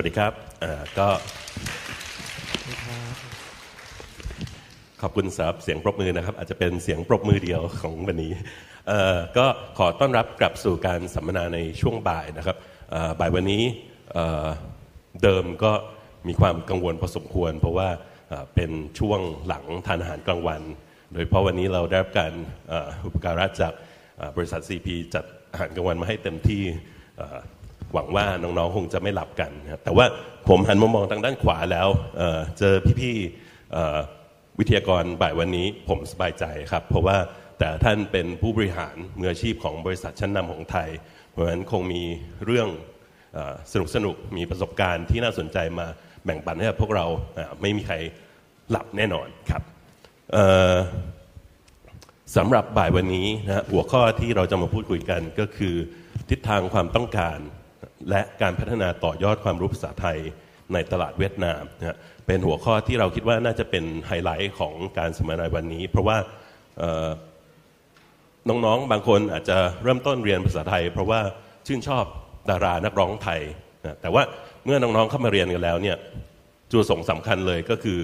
วัสดีครับก็ขอบคุณสำหรับเสียงปรบมือนะครับ อาจจะเป็นเสียงปรบมือเดียวของวันนี้ก็ขอต้อนรับกลับสู่การสัมมนาในช่วงบ่ายนะครับบ่ายวันนี้เดิมก็มีความกังวลพอสมควร เพราะว่าเป็นช่วงหลังทานอาหารกลางวัน โดยเฉพาะวันนี้เราได้รับการอุปการะจากบริษัท CP จัดอาหารกลางวันมาให้เต็มที่ หวังว่าน้องๆคงจะไม่หลับกันนะครับแต่ว่าผมหันมามองทางด้านขวาแล้วเเจอพี่ๆวิทยากรบ่ายวันนี้ผมสบายใจครับ เพราะว่าแต่ท่านเป็นผู้บริหารมืออาชีพของบริษัทชั้นนำของไทย เพราะฉะนั้นคงมีเรื่องสนุกสนุกๆมีประสบการณ์ที่น่าสนใจมาแบ่งปันให้กับพวกเราไม่มีใครหลับแน่นอนครับสำหรับบ่ายวันนี้นะหัวข้อที่เราจะมาพูดคุยกันก็คือทิศทางความต้องการ และการพัฒนาต่อยอดความรู้ภาษาไทยในตลาดเวียดนามนะเป็นหัวข้อที่เราคิดว่าน่าจะเป็นไฮไลท์ของการสัมมนาวันนี้ เพราะว่าน้องๆ บางคนอาจจะเริ่มต้นเรียนภาษาไทย เพราะว่าชื่นชอบดารานักร้องไทยนะแต่ว่าเมื่อน้องๆเข้ามาเรียนกันแล้วเนี่ยจุดประสงค์สำคัญเลยก็คือ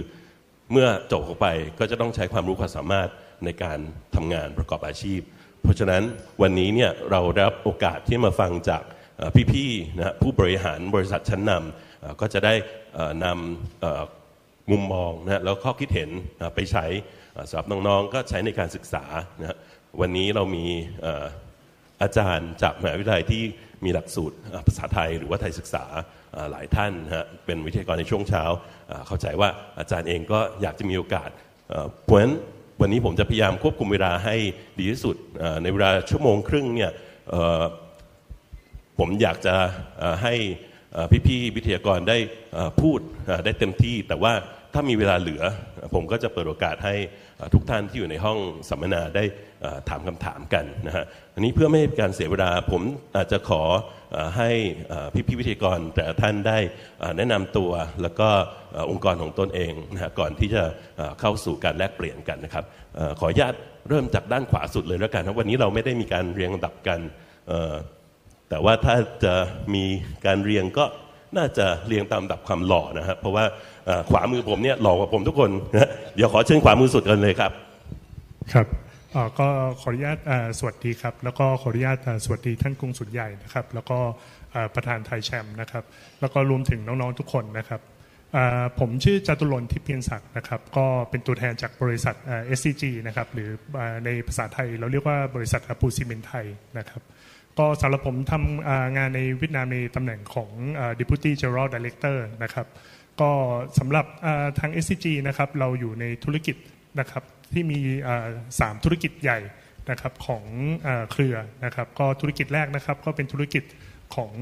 เมื่อจบออกไปก็จะต้องใช้ความรู้ความสามารถในการทำงานประกอบอาชีพ เพราะฉะนั้นวันนี้เนี่ยเราได้รับโอกาสที่มาฟังจาก พี่ๆนะผู้บริหารบริษัทชั้นนำก็จะได้นำมุมมองนะแล้วข้อคิดเห็นไปใช้สำหรับน้องๆก็ใช้ในการศึกษานะวันนี้เรามีอาจารย์จากมหาวิทยาลัยที่มีหลักสูตรภาษาไทยหรือว่าไทยศึกษาหลายท่านนะฮะเป็นวิทยากรในช่วงเช้า เข้าใจว่าอาจารย์เองก็อยากจะมีโอกาสเพราะฉะนั้นวันนี้ผมจะพยายามควบคุมเวลาให้ดีที่สุดในเวลาชั่วโมงครึ่งเนี่ย ผมอยากจะให้พี่ๆวิทยากรได้พูดได้เต็มที่ แต่ว่าถ้ามีเวลาเหลือ ผมก็จะเปิดโอกาสให้ทุกท่านที่อยู่ในห้องสัมมนาได้ถามคำถามกันนะฮะอันนี้เพื่อไม่ให้การเสียเวลาผมอาจจะขอให้พี่ๆวิทยากรแต่ท่านได้แนะนำตัวแล้วก็องค์กรของตนเองนะฮะก่อนที่จะเข้าสู่การแลกเปลี่ยนกันนะครับขออนุญาตเริ่มจากด้านขวาสุดเลยแล้วกันนะวันนี้เราไม่ได้มีการเรียงลำดับกันเแต่ว่าถ้าจะมีการเรียงก็น่าจะเรียงตามลำดับความหล่อนะครับเพราะว่าขวามือผมเนี่ยหล่อกว่าผมทุกคนนะเดี๋ยวขอเชิญขวามือสุดกันเลยครับ ครับก็ขออนุญาตสวัสดีครับ แล้วก็ขออนุญาตสวัสดีท่านกรุงสุนใหญ่นะครับ แล้วก็ประธานไทยแชมป์นะครับ แล้วก็รวมถึงน้องๆทุกคนนะครับผมชื่อจตุรนทิพย์เพียรศักดิ์นะครับ ก็เป็นตัวแทนจากบริษัทเอ่อ SCG นะครับ หรือในภาษาไทยเราเรียกว่าบริษัทอปูซีเมนไทยนะครับ ก็สำหรับผมทำงานในเวียดนามในตำแหน่งของ Deputy General Director นะครับก็สำหรับทาง SCG นะครับเราอยู่ในธุรกิจนะครับที่มีสามธุรกิจใหญ่นะครับของเครือนะครับก็ธุรกิจแรกนะครับก็เป็นธุรกิจของ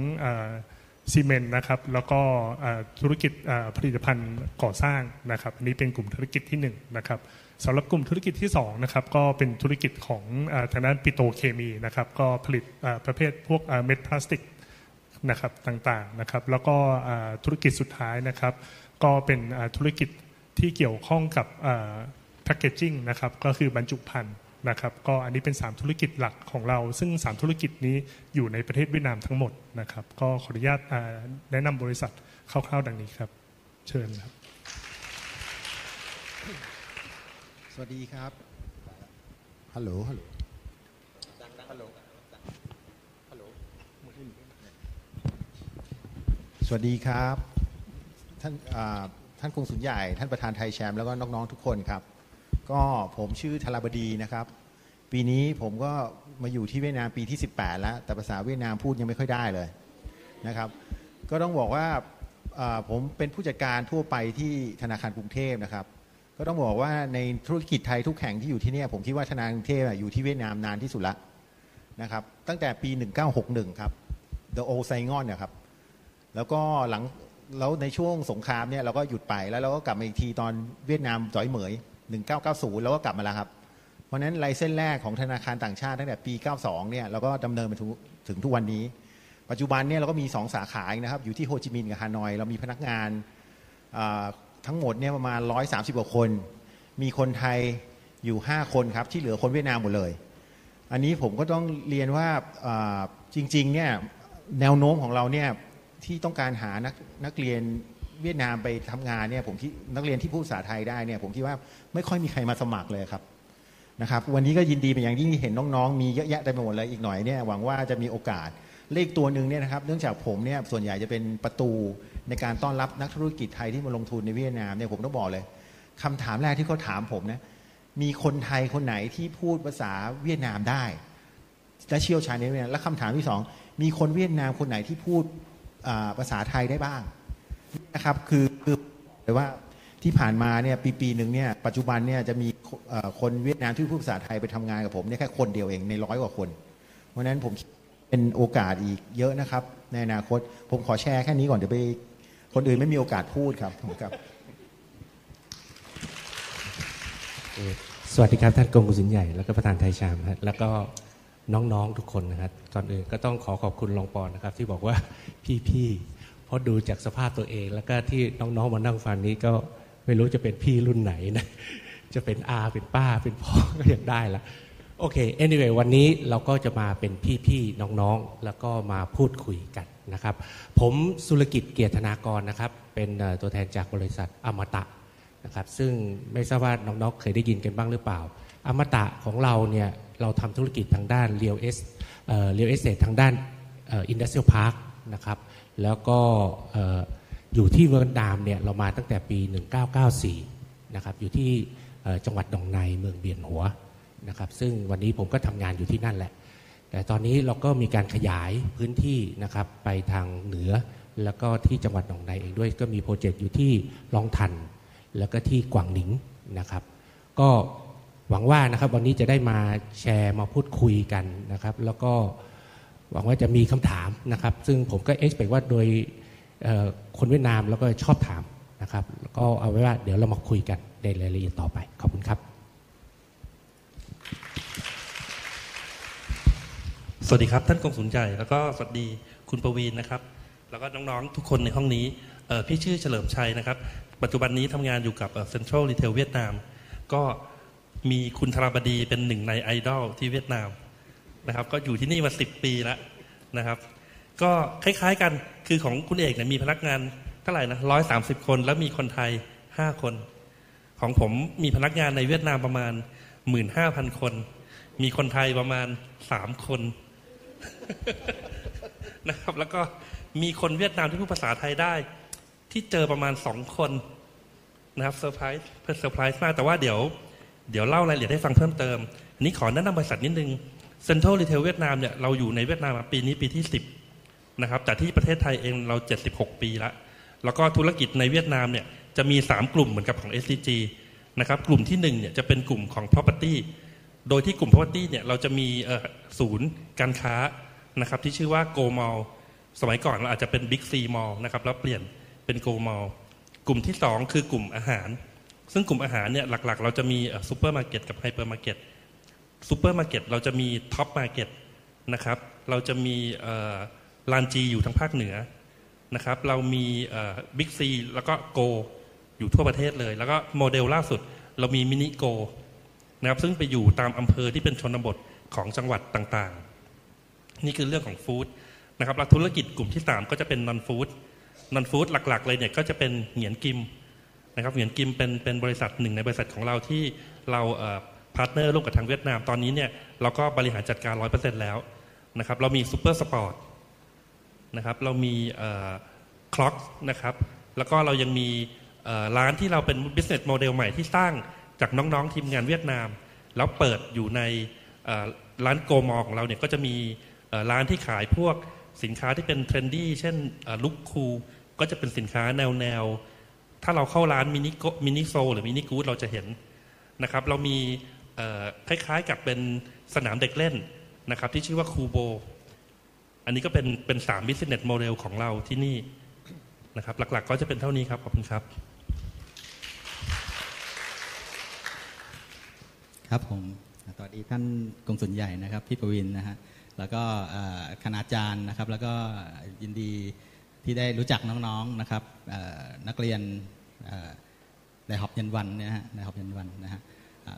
ซีเมนต์นะครับแล้วก็ธุรกิจผลิตภัณฑ์ก่อสร้างนะครับอันนี้เป็นกลุ่มธุรกิจที่หนึ่งนะครับ สำหรับกลุ่มธุรกิจที่สองนะครับก็เป็นธุรกิจของอทางด้านปิโตเคมีนะครับก็ผลิตประเภทพวกเม็ดพลาสติกนะครับต่างๆนะครับแล้วก็ธุรกิจสุดท้ายนะครับก็เป็นธุรกิจที่เกี่ยวข้องกับแพคเกจจิ้งนะครับก็คือบรรจุภัณฑ์นะครับก็อันนี้เป็น 3 ธุรกิจหลักของเรา ซึ่ง 3 ธุรกิจนี้อยู่ในประเทศเวียดนามทั้งหมดนะครับก็ขออนุญาตแนะนำบริษัทคร่าวๆ ดังนี้ครับ เชิญครับ สวัสดีครับ ฮัลโหล ฮัลโหล ฮัลโหล ฮัลโหล สวัสดีครับ ท่านอ่าท่านกรุงสุนใหญ่ ท่านประธานไทยแชมป์แล้วก็น้องๆทุกคนครับ ก็ผมชื่อธารบดีนะครับ ปีนี้ผมก็มาอยู่ที่เวียดนามปีที่ 18 แล้ว แต่ภาษาเวียดนามพูดยังไม่ค่อยได้เลยนะครับ ก็ต้องบอกว่าอ่าผมเป็นผู้จัดการทั่วไปที่ธนาคารกรุงเทพนะครับ ก็ต้องบอกว่าในธุรกิจไทยทุกแห่งที่อยู่ที่เนี่ยผมคิดว่าธนาคารกรุงเทพอะอยู่ที่เวียดนามนานที่สุดละนะครับตั้งแต่ปี 1961 ครับ The Old Saigon เนี่ยครับแล้วก็หลังแล้วในช่วงสงครามเนี่ยเราก็หยุดไปแล้วเราก็กลับมาอีกทีตอนเวียดนามจ่อยเหมย 1990 แล้วก็กลับมาแล้วครับ เพราะฉะนั้นไลเส้นแรกของธนาคารต่างชาติตั้งแต่ปี 92 เนี่ยเราก็ดำเนินมาถึงทุกวันนี้ ปัจจุบันเนี่ยเราก็มี 2 สาขานะครับอยู่ที่โฮจิมินห์กับฮานอย เรามีพนักงานอ่า ทั้งหมดเนี่ยประมาณ 130 กว่าคน มีคนไทยอยู่ 5 คนครับ ที่เหลือคนเวียดนามหมดเลย อันนี้ผมก็ต้องเรียนว่าจริงๆเนี่ยแนวโน้มของเราเนี่ยที่ต้องการหานักนักเรียนเวียดนามไปทำงานเนี่ยผมคิดนักเรียนที่พูดภาษาไทยได้เนี่ยผมคิดว่าไม่ค่อยมีใครมาสมัครเลยครับนะครับวันนี้ก็ยินดีเป็นอย่างยิ่งเห็นน้องๆ มีเยอะแยะเต็มไปหมดเลยอีกหน่อยเนี่ยหวังว่าจะมีโอกาสเลขตัวหนึ่งเนี่ยนะครับ เนื่องจากผมเนี่ยส่วนใหญ่จะเป็นประตู ในการต้อนรับนักธุรกิจไทยที่มาลงทุนในเวียดนามเนี่ยผมต้องบอกเลยคำถามแรกที่เขาถามผมนะมีคนไทยคนไหนที่พูดภาษาเวียดนามได้และเชี่ยวชาญในเวียดนามและคำถามที่สองมีคนเวียดนามคนไหนที่พูดภาษาไทยได้บ้างนะครับคือคือเลยว่าที่ผ่านมาเนี่ยปีปีหนึ่งเนี่ยปัจจุบันเนี่ยจะมีคนเวียดนามที่พูดภาษาไทยไปทำงานกับผมเนี่ยแค่คนเดียวเองในร้อยกว่าคน เพราะนั้นผมเป็นโอกาสอีกเยอะนะครับ ในอนาคตผมขอแชร์แค่นี้ก่อนเดี๋ยวไป คนอื่นไม่มีโอกาสพูดครับผมครับสวัสดีครับท่านกงกุศินใหญ่แล้วก็ประธานไทยชามครับแล้วก็น้องๆทุกคนนะครับก่อนอื่นก็ต้องขอขอบคุณรองปอนนะครับ ที่บอกว่าพี่ๆเพราะดูจากสภาพตัวเอง แล้วก็ที่น้องๆมานั่งฟังนี้ก็ไม่รู้จะเป็นพี่รุ่นไหนนะจะเป็นอาเป็นป้าเป็นพ่อก็ยังได้ละโอเค anyway วันนี้เราก็จะมาเป็นพี่ๆน้องๆ แล้วก็มาพูดคุยกัน นะครับ ผมสุรกิจเกียรตินากรนะครับ เป็นตัวแทนจากบริษัทอมตะนะครับ ซึ่งไม่ทราบว่าน้องๆเคยได้ยินกันบ้างหรือเปล่า อมตะของเราเนี่ยเราทำธุรกิจทางด้าน real es- real estate างด้าน industrial park นะครับ แล้วก็เอ่ออยู่ที่เวียดนามเนี่ยเรามาตั้งแต่ปี 1994 นะครับ อยู่ที่จังหวัดดองไนเมืองเบียนหัวนะครับ ซึ่งวันนี้ผมก็ทำงานอยู่ที่นั่นแหละ แต่ตอนนี้เราก็มีการขยายพื้นที่นะครับไปทางเหนือ แล้วก็ที่จังหวัดหนองไดเองด้วยก็มีโปรเจกต์อยู่ที่ลองทัน แล้วก็ที่กวางหนิงนะครับ ก็หวังว่านะครับวันนี้จะได้มาแชร์มาพูดคุยกันนะครับ แล้วก็หวังว่าจะมีคำถามนะครับ ซึ่งผมก็เอ็กซ์เพว่าโดยคนเวียดนามแล้วก็ชอบถามนะครับแล้วก็เอาไว้ว่าเดี๋ยวเรามาคุยกันในรายละเอียดต่อไปขอบคุณครับ สวัสดีครับ ท่านกงสุลใหญ่แล้วก็สวัสดีคุณประวีนนะครับ แล้วก็น้องๆทุกคนในห้องนี้พี่ชื่อเฉลิมชัยนะครับ ปัจจุบันนี้ทำงานอยู่กับเซ็นทรัลรีเทลเวียดนาม ก็มีคุณธราบดีเป็นหนึ่งในไอดอลที่เวียดนามนะครับ ก็อยู่ที่นี่มาสิบปีแล้วนะครับ ก็คล้ายๆกันคือของคุณเอกเนี่ยมีพนักงานเท่าไหร่นะร้อยสามสิบคน แล้วมีคนไทยห้าคน ของผมมีพนักงานในเวียดนามประมาณหมื่นห้าพันคน มีคนไทยประมาณสามคน นะครับ แล้วก็มีคนเวียดนามที่พูดภาษาไทยได้ ที่เจอประมาณสองคนนะครับ surprise surprise มากแต่ว่าเดี๋ยว เดี๋ยวเล่ารายละเอียดให้ฟังเพิ่มเติม อันนี้ขอแนะนำบริษัทนิดนึง Central Retail เวียดนามเนี่ยเราอยู่ในเวียดนามมาปีนี้ปีที่ 10นะครับแต่ที่ประเทศไทยเองเรา 76 ปีละแล้วก็ธุรกิจในเวียดนามเนี่ยจะมี 3 กลุ่มเหมือนกับของ SCG นะครับกลุ่มที่1เนี่ยจะเป็นกลุ่มของ property โดยที่กลุ่ม property เนี่ยเราจะมีศูนย์การค้า นะครับที่ชื่อว่า Go Mall สมัยก่อนเราอาจจะเป็น Big C Mall นะครับแล้วเปลี่ยนเป็น Go Mall กลุ่มที่ 2 คือกลุ่มอาหาร ซึ่งกลุ่มอาหารเนี่ยหลักๆ เราจะมีซูเปอร์มาร์เก็ตกับไฮเปอร์มาร์เก็ตซูเปอร์มาร์เก็ตเราจะมี Tops Market นะครับเราจะมี Lan Chi อยู่ทางภาคเหนือนะครับเรามีบิ๊กซีแล้วก็โกอยู่ทั่วประเทศเลย แล้วก็โมเดลล่าสุดเรามีมินิโกนะครับซึ่งไปอยู่ตามอำเภอที่เป็นชนบทของจังหวัดต่างๆ นี่คือเรื่องของ food นะครับแล้วธุรกิจกลุ่มที่ 3 ก็จะเป็น non-food non-food หลักๆ เลยเนี่ยก็จะเป็นเหงียนกิมนะครับเหงียนกิมเป็นเป็นบริษัทหนึ่งในบริษัทของเราที่เรา partner ร่วมกับทางเวียดนามตอนนี้เนี่ยเราก็บริหารจัดการ 100%แล้วนะครับเรามีซูเปอร์สปอร์ตนะครับเรามี Crocs นะครับแล้วก็เรายังมีร้านที่เราเป็น business model ใหม่ที่สร้างจากน้องๆทีมงานเวียดนาม แล้วเปิดอยู่ในร้านโกมอลล์ของเราเนี่ยก็จะมี ร้านที่ขายพวกสินค้าที่เป็น trendy เช่นลุคคูก็จะเป็นสินค้าแนวแนวถ้าเราเข้าร้านมินิโกมินิโซหรือมินิกู๊ดเราจะเห็นนะครับเรามีคล้ายๆกับเป็นสนามเด็กเล่นนะครับที่ชื่อว่าคูโบ อันนี้ก็เป็นเป็นสาม business model ของเราที่นี่นะครับหลักๆก็จะเป็นเท่านี้ครับ ขอบคุณครับ ครับผมสวัสดีท่านกงสุลใหญ่นะครับ พี่ประวินนะฮะ แล้วก็เอ่อคณาจารย์นะครับ แล้วก็ยินดีที่ได้รู้จักน้องๆนะครับนักเรียนในหอบยันวันนะฮะในหอบยันวันนะฮะ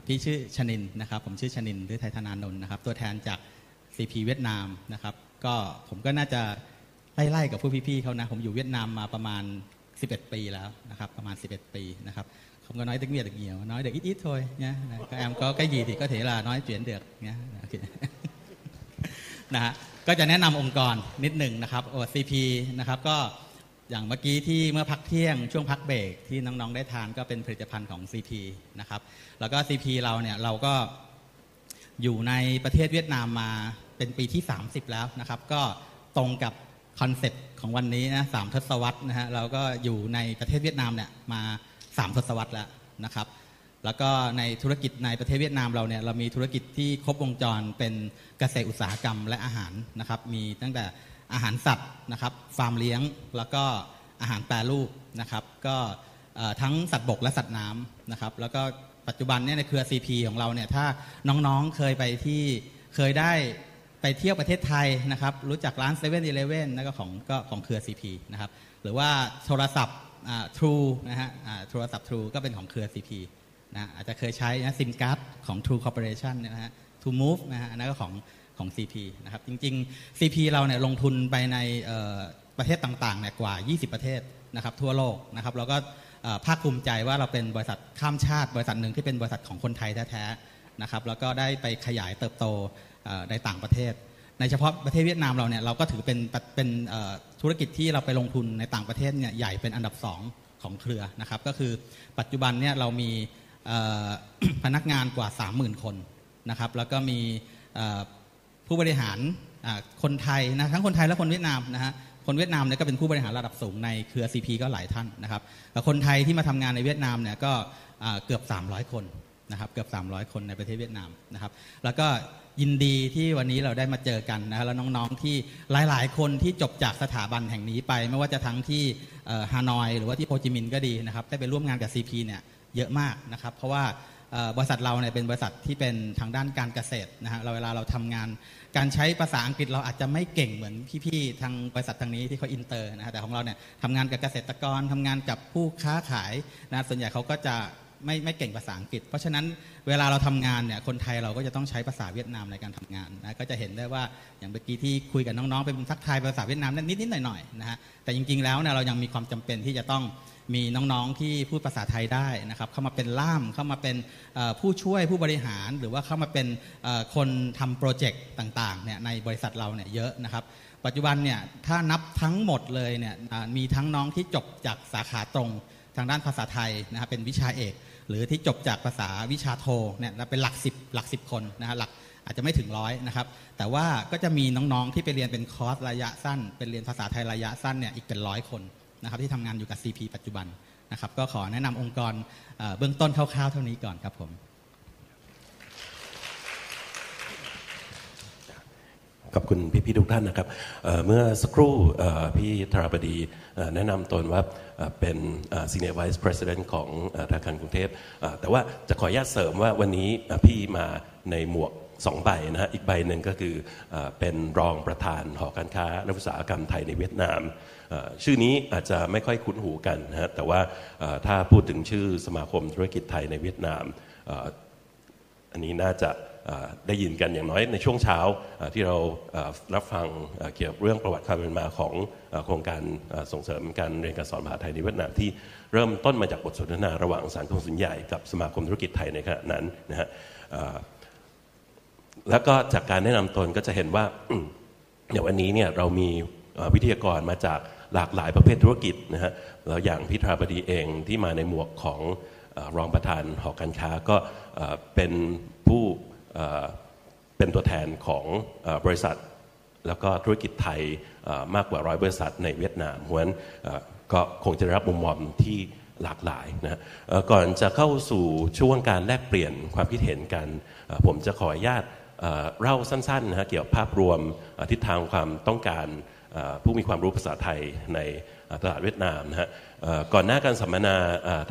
พี่ชื่อชนินนะครับ ผมชื่อชนินหรือไทยธนานนท์นะครับ ตัวแทนจาก CP เวียดนามนะครับ ก็ผมก็น่าจะไล่ๆกับผู้พี่ๆเขานะผมอยู่เวียดนามมาประมาณ 11 ปีแล้วนะครับ ประมาณ 11 ปีนะครับ không có nói tiếng Việt được nhiều nói được ít ít thôi nhé các em có cái gì thì có thể là nói chuyện được nhé นะฮะก็จะแนะนำองค์กรนิดหนึ่งนะครับ OCP นะครับก็อย่างเมื่อกี้ที่เมื่อพักเที่ยงช่วงพักเบรกที่น้องๆได้ทานก็เป็นผลิตภัณฑ์ของ CP นะครับแล้วก็ CP เราเนี่ยเราก็อยู่ในประเทศเวียดนามมาเป็นปีที่ 30 แล้วนะครับ ก็ตรงกับ concept ของวันนี้นะสามทศวรรษนะฮะเราก็อยู่ในประเทศเวียดนามเนี่ยมา 3 ทศวรรษแล้วนะครับ แล้วก็ในธุรกิจในประเทศเวียดนามเราเนี่ยเรามีธุรกิจที่ครบวงจรเป็นเกษตรอุตสาหกรรมและอาหารนะครับ มีตั้งแต่อาหารสัตว์นะครับ ฟาร์มเลี้ยง แล้วก็อาหารแปรรูปนะครับ ก็ทั้งสัตว์บกและสัตว์น้ำนะครับ แล้วก็ปัจจุบันเนี่ยในเครือ CP ของเราเนี่ยถ้าน้องๆเคยไปที่เคยได้ไปเที่ยวประเทศไทยนะครับ รู้จักร้านเซเว่นอีเลฟเว่นนั่นก็ของก็ของเครือ CP นะครับ หรือว่าโทรศัพท์ทรูนะฮะโทรศัพท์ทรูก็เป็นของเครือ CP นะอาจจะเคยใช้นะซิมการ์ดของ True Corporation นะฮะ To Move นะฮะนั่นก็ของของ CP นะครับจริง ๆ CP เราเนี่ยลงทุนไปในประเทศต่างๆเนี่ยกว่า 20 ประเทศนะครับทั่วโลกนะครับแล้วก็ภาคภูมิใจว่าเราเป็นบริษัทข้ามชาติ บริษัทหนึ่งที่เป็นบริษัทของคนไทยแท้ๆนะครับแล้วก็ได้ไปขยายเติบโตในต่างประเทศ ในเฉพาะประเทศเวียดนามเราเนี่ยเราก็ถือเป็นเป็นธุรกิจที่เราไปลงทุนในต่างประเทศเนี่ยใหญ่เป็นอันดับ 2 ของเครือนะครับก็คือปัจจุบันเนี่ยเรามี พนักงานกว่า 30,000 คนนะครับ แล้วก็มีผู้บริหารคนไทยนะทั้งคนไทยและคนเวียดนามนะฮะคนเวียดนามเนี่ยก็เป็นผู้บริหารระดับสูงในเครือ CP ก็หลายท่านนะครับคนไทยที่มาทำงานในเวียดนามเนี่ยก็เกือบ 300 คนนะครับเกือบ 300 คนในประเทศเวียดนามนะครับ แล้วก็ยินดีที่วันนี้เราได้มาเจอกันนะแล้วน้องๆที่หลายๆ คนที่จบจากสถาบันแห่งนี้ไป ไม่ว่าจะทั้งที่ฮานอย หรือว่าที่โฮจิมินห์ก็ดีนะครับได้ไปร่วมงานกับ CP เนี่ย เยอะมากนะครับ เพราะว่าบริษัทเราเนี่ยเป็นบริษัทที่เป็นทางด้านการเกษตรนะฮะเราเวลาเราทำงาน การใช้ภาษาอังกฤษเราอาจจะไม่เก่งเหมือนพี่ๆทางบริษัททางนี้ที่เขาอินเตอร์นะฮะแต่ของเราเนี่ยทำงานกับเกษตรกรทำงานกับผู้ค้าขายนะส่วนใหญ่เขาก็จะไม่ไม่เก่งภาษาอังกฤษ เพราะฉะนั้นเวลาเราทำงานเนี่ยคนไทยเราก็จะต้องใช้ภาษาเวียดนามในการทำงานนะก็จะเห็นได้ว่าอย่างเมื่อกี้ที่คุยกับน้องๆเป็นทักทายภาษาเวียดนามนิดนิดหน่อยๆนะฮะแต่จริงๆแล้วเนี่ยเรายังมีความจำเป็นที่จะต้อง มีน้องๆที่พูดภาษาไทยได้นะครับ เข้ามาเป็นล่ามเข้ามาเป็นผู้ช่วยผู้บริหาร หรือว่าเข้ามาเป็นคนทำโปรเจกต์ต่างๆเนี่ยในบริษัทเราเนี่ยเยอะนะครับ ปัจจุบันเนี่ยถ้านับทั้งหมดเลยเนี่ยมีทั้งน้องที่จบจากสาขาตรงทางด้านภาษาไทยนะครับเป็นวิชาเอก หรือที่จบจากภาษาวิชาโทเนี่ยเป็นหลักสิบหลักสิบคนนะฮะหลักอาจจะไม่ถึงร้อยนะครับ แต่ว่าก็จะมีน้องๆที่ไปเรียนเป็นคอร์สระยะสั้น เป็นเรียนภาษาไทยระยะสั้นเนี่ยอีกเป็นร้อยคน นะครับที่ทำงานอยู่กับ CP ปัจจุบันนะครับก็ขอแนะนำองค์กรเบื้องต้นคร่าวๆเท่านี้ก่อนครับผมขอบคุณพี่ๆทุกท่านนะครับเมื่อสักครู่พี่ธราบดีแนะนำตนว่าเป็น Senior Vice President ของธนาคารกรุงเทพแต่ว่าจะขออนุญาตเสริมว่าวันนี้พี่มาในหมวกสองใบนะฮะอีกใบหนึ่งก็คือเป็นรองประธานหอการค้าและอุตสาหกรรมไทยในเวียดนาม ชื่อนี้อาจจะไม่ค่อยคุ้นหูกันนะฮะแต่ว่าถ้าพูดถึงชื่อสมาคมธุรกิจไทยในเวียดนาม อันนี้น่าจะได้ยินกันอย่างน้อยในช่วงเช้าที่เรารับฟังเกี่ยวกับเรื่องประวัติความเป็นมาของโครงการส่งเสริมการเรียนการสอนภาษาไทยในเวียดนามที่เริ่มต้นมาจากบทสนทนาระหว่างสารกงสุลใหญ่กับสมาคมธุรกิจไทยในขณะนั้นนะฮะแล้วก็จากการแนะนำตนก็จะเห็นว่าอย่างวันนี้เนี่ยเรามีวิทยากรมาจาก หลากหลายประเภทธุรกิจนะฮะแล้วอย่างพิธาบดีเองที่มาในหมวกของรองประธานหอการค้าก็เป็นผู้เป็นตัวแทนของบริษัท แล้วก็ธุรกิจไทยมากกว่าร้อยบริษัทในเวียดนามเพราะฉะนั้นก็คงจะรับมุมมองที่หลากหลายนะก่อนจะเข้าสู่ช่วงการแลกเปลี่ยนความคิดเห็นกัน ผมจะขออนุญาตเล่าสั้นๆนะฮะเกี่ยวกับภาพรวมทิศทางความต้องการ ผู้มีความรู้ภาษาไทยในตลาดเวียดนามนะฮะก่อนหน้าการสัมมนา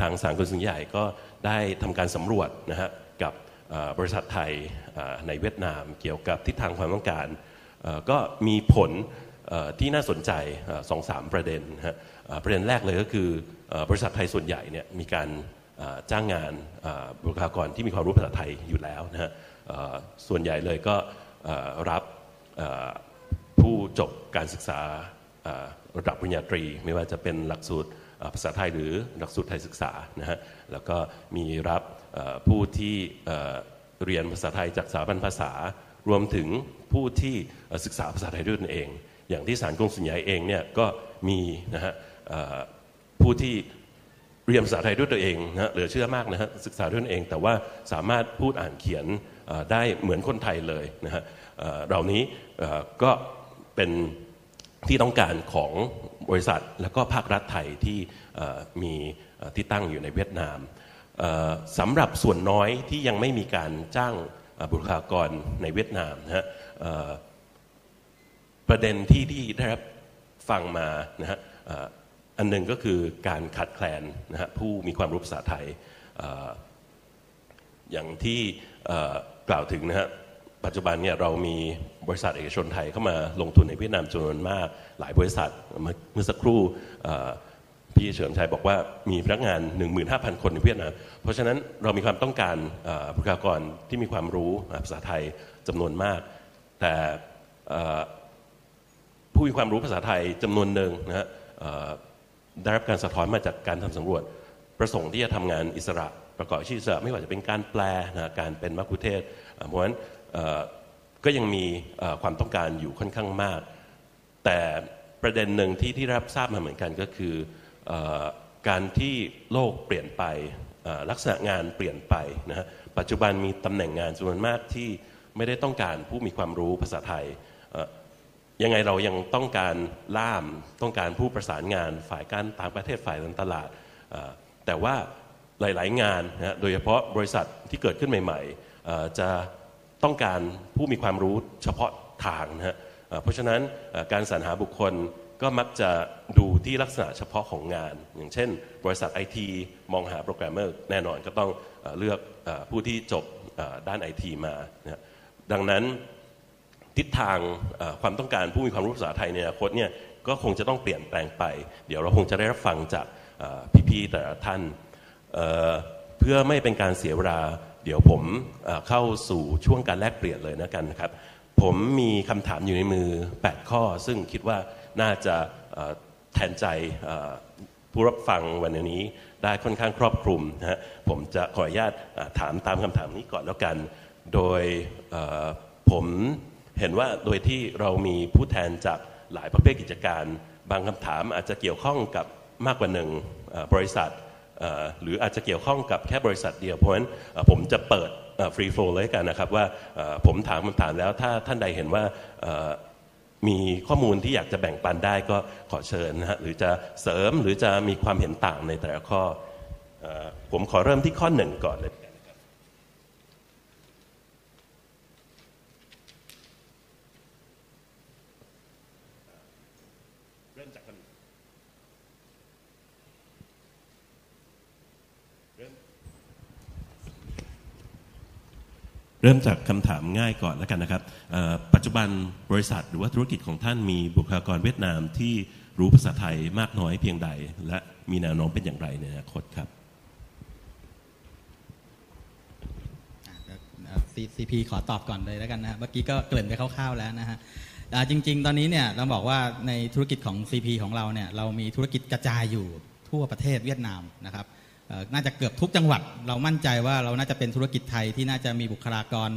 ทางสารกลสุนใหญ่ก็ได้ทำการสำรวจนะฮะกับบริษัทไทยในเวียดนาม เกี่ยวกับทิศทางความต้องการ ก็มีผลที่น่าสนใจสองสามประเด็นนะฮะประเด็นแรกเลยก็คือบริษัทไทยส่วนใหญ่เนี่ยมีการจ้างงานบุคลากรที่มีความรู้ภาษาไทยอยู่แล้วนะฮะส่วนใหญ่เลยก็รับ ผู้จบการศึกษาระดับปริญญาตรี ไม่ว่าจะเป็นหลักสูตรภาษาไทยหรือหลักสูตรไทยศึกษานะฮะแล้วก็มีรับผู้ที่เรียนภาษาไทยจากสถาบันภาษารวมถึงผู้ที่ศึกษาภาษาไทยด้วยตนเอง อย่างที่สารกงสุลใหญ่เองเนี่ยก็มีนะฮะผู้ที่เรียนภาษาไทยด้วยตัวเองนะเหลือเชื่อมากนะฮะศึกษาด้วยตนเอง แต่ว่าสามารถพูดอ่านเขียนได้เหมือนคนไทยเลยนะฮะเหล่านี้ก็ เป็นที่ต้องการของบริษัท แล้วก็ภาครัฐไทยที่มีที่ตั้งอยู่ในเวียดนามสำหรับส่วนน้อยที่ยังไม่มีการจ้างบุคลากรในเวียดนามนะฮะประเด็นที่ที่ได้รับฟังมานะฮะอันหนึ่งก็คือการขาดแคลนนะฮะผู้มีความรู้ภาษาไทยอย่างที่กล่าวถึงนะฮะ ปัจจุบันเนี่ยเรามีบริษัทเอกชนไทยเข้ามาลงทุนในเวียดนามจำนวนมาก หลายบริษัทเมื่อสักครู่พี่เฉลิมชัยบอกว่ามีพนักงาน 15,000 คนในเวียดนาม เพราะฉะนั้นเรามีความต้องการบุคลากรที่มีความรู้ภาษาไทยจำนวนมาก แต่ผู้มีความรู้ภาษาไทยจำนวนหนึ่งนะฮะได้รับการสะท้อนมาจากการทำสำรวจ ประสงค์ที่จะทำงานอิสระประกอบอาชีพอิสระไม่ว่าจะเป็นการแปลนะการเป็นมัคคุเทศก์เพราะฉะนั้น ก็ยังมีความต้องการอยู่ค่อนข้างมาก แต่ประเด็นหนึ่งที่ที่รับทราบมาเหมือนกันก็คืออการที่โลกเปลี่ยนไปลักษณะงานเปลี่ยนไปนะฮะปัจจุบันมีตำแหน่งงานจำนวนมากที่ไม่ได้ต้องการผู้มีความรู้ภาษาไทยยังไงเรายังต้องการล่ามต้องการผู้ประสานงานฝ่ายการต่างประเทศฝ่ายการตลาด แต่ว่าหลาย ๆ งานนะฮะโดยเฉพาะบริษัทที่เกิดขึ้นใหม่ ๆ จะ ต้องการผู้มีความรู้เฉพาะทางนะฮะเพราะฉะนั้นการสรรหาบุคคลก็มักจะดูที่ลักษณะเฉพาะของงาน อย่างเช่น บริษัทไอทีมองหาโปรแกรมเมอร์แน่นอนก็ต้องเลือกผู้ที่จบด้านไอทีมานะดังนั้นทิศทางความต้องการผู้มีความรู้ภาษาไทยในอนาคตเนี่ยก็คงจะต้องเปลี่ยนแปลงไป เดี๋ยวเราคงจะได้รับฟังจากพี่ๆแต่ละท่านเพื่อไม่เป็นการเสียเวลา เดี๋ยวผมเข้าสู่ช่วงการแลกเปลี่ยนเลยนะกันนะครับ ผมมีคำถามอยู่ในมือ 8 ข้อ ซึ่งคิดว่าน่าจะแทนใจผู้รับฟังวันนี้ได้ค่อนข้างครอบคลุมนะฮะผมจะขออนุญาตถามตามคำถามนี้ก่อนแล้วกัน โดยผมเห็นว่าโดยที่เรามีผู้แทนจากหลายประเภทกิจการ บางคำถามอาจจะเกี่ยวข้องกับมากกว่าหนึ่งบริษัท หรืออาจจะเกี่ยวข้องกับแค่บริษัทเดียว เพราะฉะนั้นผมจะเปิดฟรีโฟลเลยกันนะครับว่าผมถามคำถามแล้วถ้าท่านใดเห็นว่ามีข้อมูลที่อยากจะแบ่งปันได้ก็ขอเชิญนะฮะหรือจะเสริมหรือจะมีความเห็นต่างในแต่ละข้ออผมขอเริ่มที่ข้อหนึ่งก่อนเลยนะครับเริ่มจากคำเริ่ม เริ่มจากคำถามง่ายก่อนแล้วกันนะครับ ปัจจุบันบริษัทหรือว่าธุรกิจของท่านมีบุคลากรเวียดนามที่รู้ภาษาไทยมากน้อยเพียงใด และมีแนวโน้มเป็นอย่างไรในอนาคตครับซีพีขอตอบก่อนเลยแล้วกันนะเมื่อกี้ก็เกริ่นไปคร่าวๆแล้วนะฮะจริง ๆ ตอนนี้เนี่ยต้องบอกว่าในธุรกิจของ CP ของเราเนี่ยเรามีธุรกิจกระจายอยู่ทั่วประเทศเวียดนามนะครับ น่าจะเกือบทุกจังหวัด เรามั่นใจว่าเราน่าจะเป็นธุรกิจไทยที่น่าจะมีบุคลากร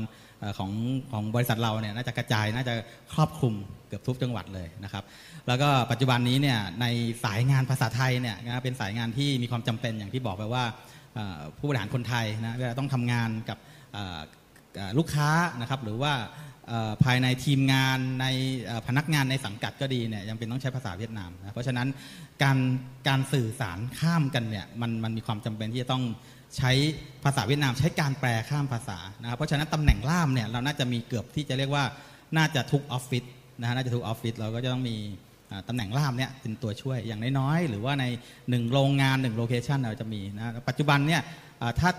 ของของบริษัทเราเนี่ยน่าจะกระจายน่าจะครอบคลุมเกือบทุกจังหวัดเลยนะครับ แล้วก็ปัจจุบันนี้เนี่ยในสายงานภาษาไทยเนี่ยนะเป็นสายงานที่มีความจำเป็นอย่างที่บอกไปว่าผู้บริหารคนไทยนะเวลาต้องทำงานกับลูกค้านะครับหรือว่า ภายในทีมงานในพนักงานในสังกัดก็ดีเนี่ยยังเป็นต้องใช้ภาษาเวียดนามนะเพราะฉะนั้นการการสื่อสารข้ามกันเนี่ยมันมันมีความจำเป็นที่จะต้องใช้ภาษาเวียดนาม ใช้การแปลข้ามภาษานะครับเพราะฉะนั้นตำแหน่งล่ามเนี่ยเราน่าจะมีเกือบที่จะเรียกว่าน่าจะทุกออฟฟิศนะฮะน่าจะทุกออฟฟิศเราก็จะต้องมีตำแหน่งล่ามเนี่ยเป็นตัวช่วยอย่างน้อยๆหรือว่าในหนึ่งโรงงานหนึ่งโลเคชันเราจะมีนะปัจจุบันเนี่ยถ้า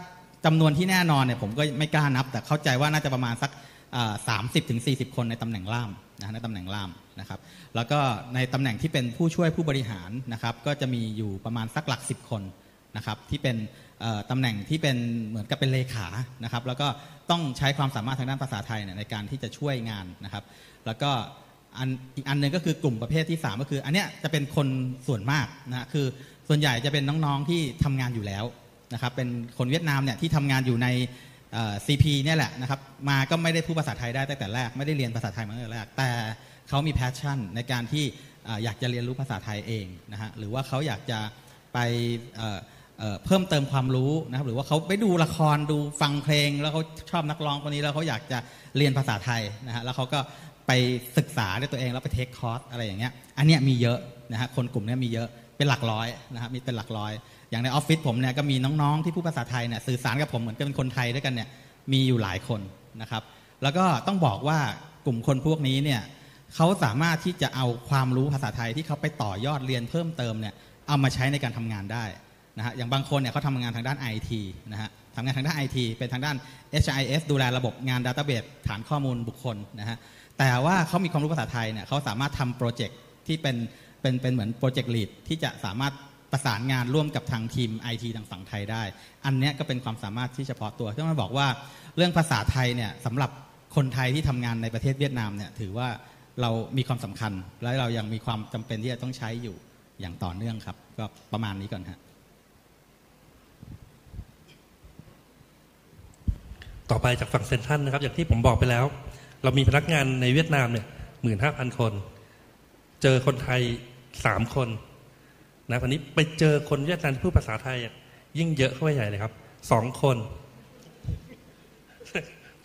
จำนวนที่แน่นอนเนี่ยผมก็ไม่กล้านับ แต่เข้าใจว่าน่าจะประมาณสัก สามสิบถึงสี่สิบคนในตำแหน่งล่ามนะในตำแหน่งล่ามนะครับแล้วก็ในตำแหน่งที่เป็นผู้ช่วยผู้บริหารนะครับก็จะมีอยู่ประมาณสักหลักสิบคนนะครับที่เป็นตำแหน่งที่เป็นเหมือนกับเป็นเลขานะครับแล้วก็ต้องใช้ความสามารถทางด้านภาษาไทยเนี่ยในการที่จะช่วยงานนะครับ แล้วก็อันอีกอันหนึ่งก็คือกลุ่มประเภทที่ 3 ก็คือ อันเนี้ยจะเป็นคนส่วนมากนะคือส่วนใหญ่จะเป็นน้องๆที่ทำงานอยู่แล้วนะครับเป็นคนเวียดนามเนี่ยที่ทำงานอยู่ใน ซีพีเนี่ยแหละนะครับมาก็ไม่ได้พูดภาษาไทยได้ตั้งแต่แรก ไม่ได้เรียนภาษาไทยมาตั้งแต่แรก แต่เขามี passion ในการที่อยากจะเรียนรู้ภาษาไทยเองนะฮะหรือว่าเขาอยากจะไปเเเพิ่มเติมความรู้นะครับหรือว่าเขาไปดูละครดูฟังเพลง แล้วเขาชอบนักร้องคนนี้แล้วเขาอยากจะเรียนภาษาไทยนะฮะแล้วเขาก็ไปศึกษาด้วยตัวเองแล้วไป take course อะไรอย่างเงี้ยอันเนี้ยมีเยอะนะฮะคนกลุ่มนี้มีเยอะเป็นหลักร้อยนะฮะมีเป็นหลักร้อย อย่างในออฟฟิศผมเนี่ยก็มีน้องๆที่พูดภาษาไทยเนี่ยสื่อสารกับผมเหมือนกับเป็นคนไทยด้วยกันเนี่ยมีอยู่หลายคนนะครับ แล้วก็ต้องบอกว่ากลุ่มคนพวกนี้เนี่ยเขาสามารถที่จะเอาความรู้ภาษาไทยที่เขาไปต่อยอดเรียนเพิ่มเติมเนี่ยเอามาใช้ในการทำงานได้นะฮะอย่างบางคนเนี่ยเขาทำงานทางด้าน IT นะฮะทำงานทางด้าน IT เป็นทางด้าน HIS ดูแลระบบงาน Database ฐานข้อมูลบุคคลนะฮะแต่ว่าเขามีความรู้ภาษาไทยเนี่ยเขาสามารถทำโปรเจกต์ที่เป็นเป็นเป็นเหมือนโปรเจกต์ลีดที่จะสามารถ ประสานงานร่วมกับทางทีม IT ทางฝั่งไทยได้ อันนี้ก็เป็นความสามารถที่เฉพาะตัวที่มาบอกว่าเรื่องภาษาไทยเนี่ยสำหรับคนไทยที่ทำงานในประเทศเวียดนามเนี่ยถือว่าเรามีความสำคัญ และเรายังมีความจำเป็นที่จะต้องใช้อยู่อย่างต่อเนื่องครับ ก็ประมาณนี้ก่อนฮะต่อไปจากฝั่งเซนทรันนะครับ อย่างที่ผมบอกไปแล้ว เรามีพนักงานในเวียดนามเนี่ยหมื่นห้าพันคน เจอคนไทยสามคน นะวันนี้ไปเจอคนเวียดนามที่พูดภาษาไทยยิ่งเยอะเข้าไปใหญ่เลยครับสองคน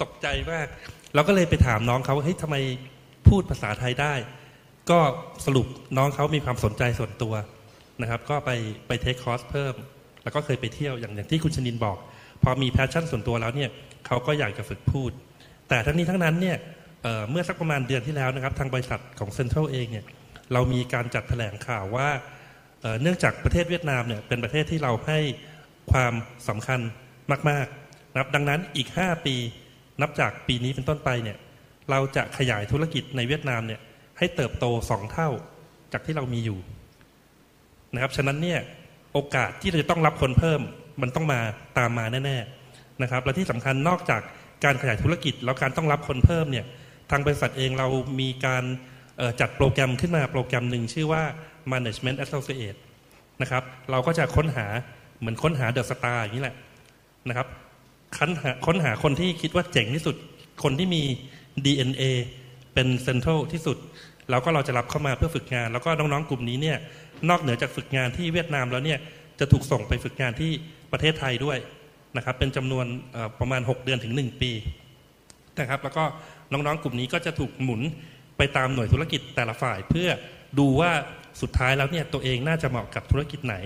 ตกใจมากเราก็เลยไปถามน้องเขาว่าเฮ้ยทำไมพูดภาษาไทยได้ ก็สรุปน้องเขามีความสนใจส่วนตัวนะครับ ก็ไปไปเทคคอร์สเพิ่ม แล้วก็เคยไปเที่ยวอย่างอย่างที่คุณชนินบอก พอมี passion ส่วนตัวแล้วเนี่ยเขาก็อยากจะฝึกพูด แต่ทั้งนี้ทั้งนั้นเนี่ยเมื่อสักประมาณเดือนที่แล้วนะครับ ทางบริษัทของเซ็นทรัลเองเนี่ยเรามีการจัดแถลงข่าวว่า เนื่องจากประเทศเวียดนามเนี่ยเป็นประเทศที่เราให้ความสำคัญมากๆนะครับดังนั้นอีก 5 ปีนับจากปีนี้เป็นต้นไปเนี่ยเราจะขยายธุรกิจในเวียดนามเนี่ยให้เติบโต 2 เท่าจากที่เรามีอยู่นะครับฉะนั้นเนี่ยโอกาสที่เราจะต้องรับคนเพิ่มมันต้องมาตามมาแน่ๆนะครับและที่สำคัญนอกจากการขยายธุรกิจแล้วการต้องรับคนเพิ่มเนี่ยทางบริษัทเองเรามีการจัดโปรแกรมขึ้นมาโปรแกรมหนึ่งชื่อว่า Management Associate นะครับเราก็จะค้นหาเหมือนค้นหาเดอะสตาร์อย่างนี้แหละนะครับค้นหาค้นหาคนที่คิดว่าเจ๋งที่สุด คนที่มี DNA เป็นเซ็นทรัลที่สุด แล้วก็เราจะรับเข้ามาเพื่อฝึกงาน แล้วก็น้องๆกลุ่มนี้เนี่ยนอกเหนือจากฝึกงานที่เวียดนามแล้วเนี่ยจะถูกส่งไปฝึกงานที่ประเทศไทยด้วยนะครับเป็นจำนวนประมาณ 6 เดือนถึง 1 ปีนะครับแล้วก็น้องๆกลุ่มนี้ก็จะถูกหมุนไปตามหน่วยธุรกิจแต่ละฝ่ายเพื่อดูว่า สุดท้ายแล้วเนี่ยตัวเองน่าจะเหมาะกับธุรกิจไหน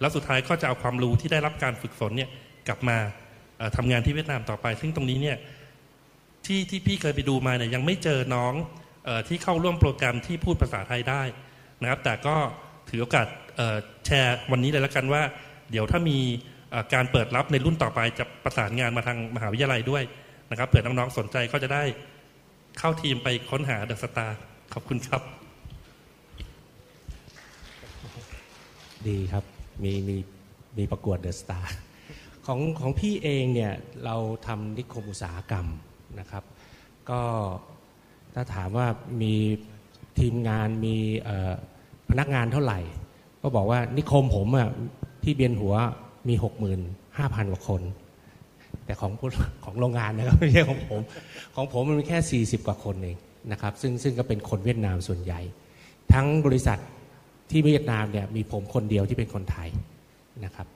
แล้วสุดท้ายก็จะเอาความรู้ที่ได้รับการฝึกฝนเนี่ยกลับมาเอ่อทำงานที่เวียดนามต่อไป ซึ่งตรงนี้เนี่ยที่ที่พี่เคยไปดูมาเนี่ยยังไม่เจอน้องออที่เข้าร่วมโปรแกรมที่พูดภาษาไทยได้นะครับ แต่ก็ถือโอกาสแชร์วันนี้เลยล้วกันว่า เดี๋ยวถ้ามีการเปิดรับในรุ่นต่อไปจะประสานงานมาทางมหาวิทยาลัยด้วยนะครับเผื่อน้องๆสนใจก็จะได้เข้าทีมไปค้นหาเดอะสตาร์ขอบคุณครับ ดีครับ มีมีมีประกวดเดอะสตาร์ของของพี่เองเนี่ยเราทำนิคมอุตสาหกรรมนะครับ ก็ถ้าถามว่ามีทีมงานมีพนักงานเท่าไหร่ ก็บอกว่านิคมผมอะที่เบียนหัวมี 65,000กว่าคน แต่ของของโรงงานนะครับไม่ใช่ของผม ของผมมันมีแค่ 40 กว่าคนเองนะครับซึ่งซึ่งก็เป็นคนเวียดนามส่วนใหญ่ ทั้งบริษัท ที่เวียดนามเนี่ยมีผมคนเดียวที่เป็นคนไทยนะครับ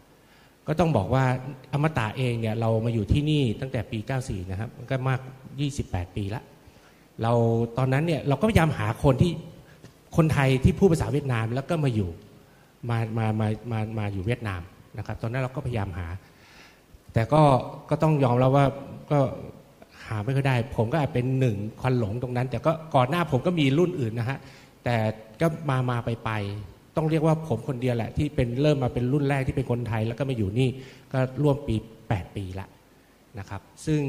ก็ต้องบอกว่าอมตะเองเนี่ยเรามาอยู่ที่นี่ตั้งแต่ปี 94 นะครับมันก็มาก 28 ปีละเราตอนนั้นเนี่ยเราก็พยายามหาคนที่คนไทยที่พูดภาษาเวียดนามแล้วก็มาอยู่มามามามามาอยู่เวียดนามนะครับ ตอนนั้นเราก็พยายามหา แต่ก็ก็ต้องยอมแล้วว่าก็หาไม่ค่อยได้ ผมก็อาจเป็นหนึ่งควันหลงตรงนั้น แต่ก็ก่อนหน้าผมก็มีรุ่นอื่นนะฮะ แต่ก็มามาไปไปต้องเรียกว่าผมคนเดียวแหละ ที่เป็นเริ่มมาเป็นรุ่นแรกที่เป็นคนไทย แล้วก็มาอยู่นี่ก็ร่วมปี 8 ปีละนะครับ ซึ่ง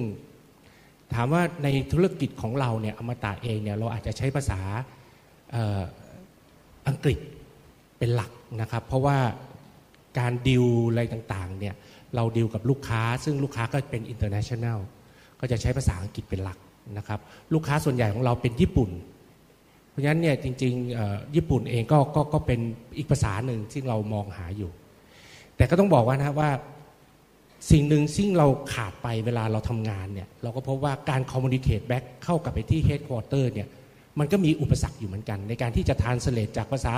ถามว่าในธุรกิจของเราเนี่ยอมตะเองเนี่ยเราอาจจะใช้ภาษาอ,อ,อังกฤษเป็นหลักนะครับ เพราะว่าการดิวอะไรต่างๆเนี่ยเราดิวกับลูกค้า ซึ่งลูกค้าก็เป็น international ก็จะใช้ภาษาอังกฤษเป็นหลักนะครับ ลูกค้าส่วนใหญ่ของเราเป็นญี่ปุ่น เพราะฉะนั้นเนี่ยจริงๆญี่ปุ่นเองก็ก็ก็เป็นอีกภาษาหนึ่งที่เรามองหาอยู่ แต่ก็ต้องบอกว่านะว่าสิ่งหนึ่งซึ่งเราขาดไปเวลาเราทำงานเนี่ยเราก็พบว่าการคอมมูนิเคตแบ็กเข้ากับไปที่เฮดค q u เตอร์เนี่ยมันก็มีอุปสรรคอยู่เหมือนกัน ในการที่จะ translate จากภาษา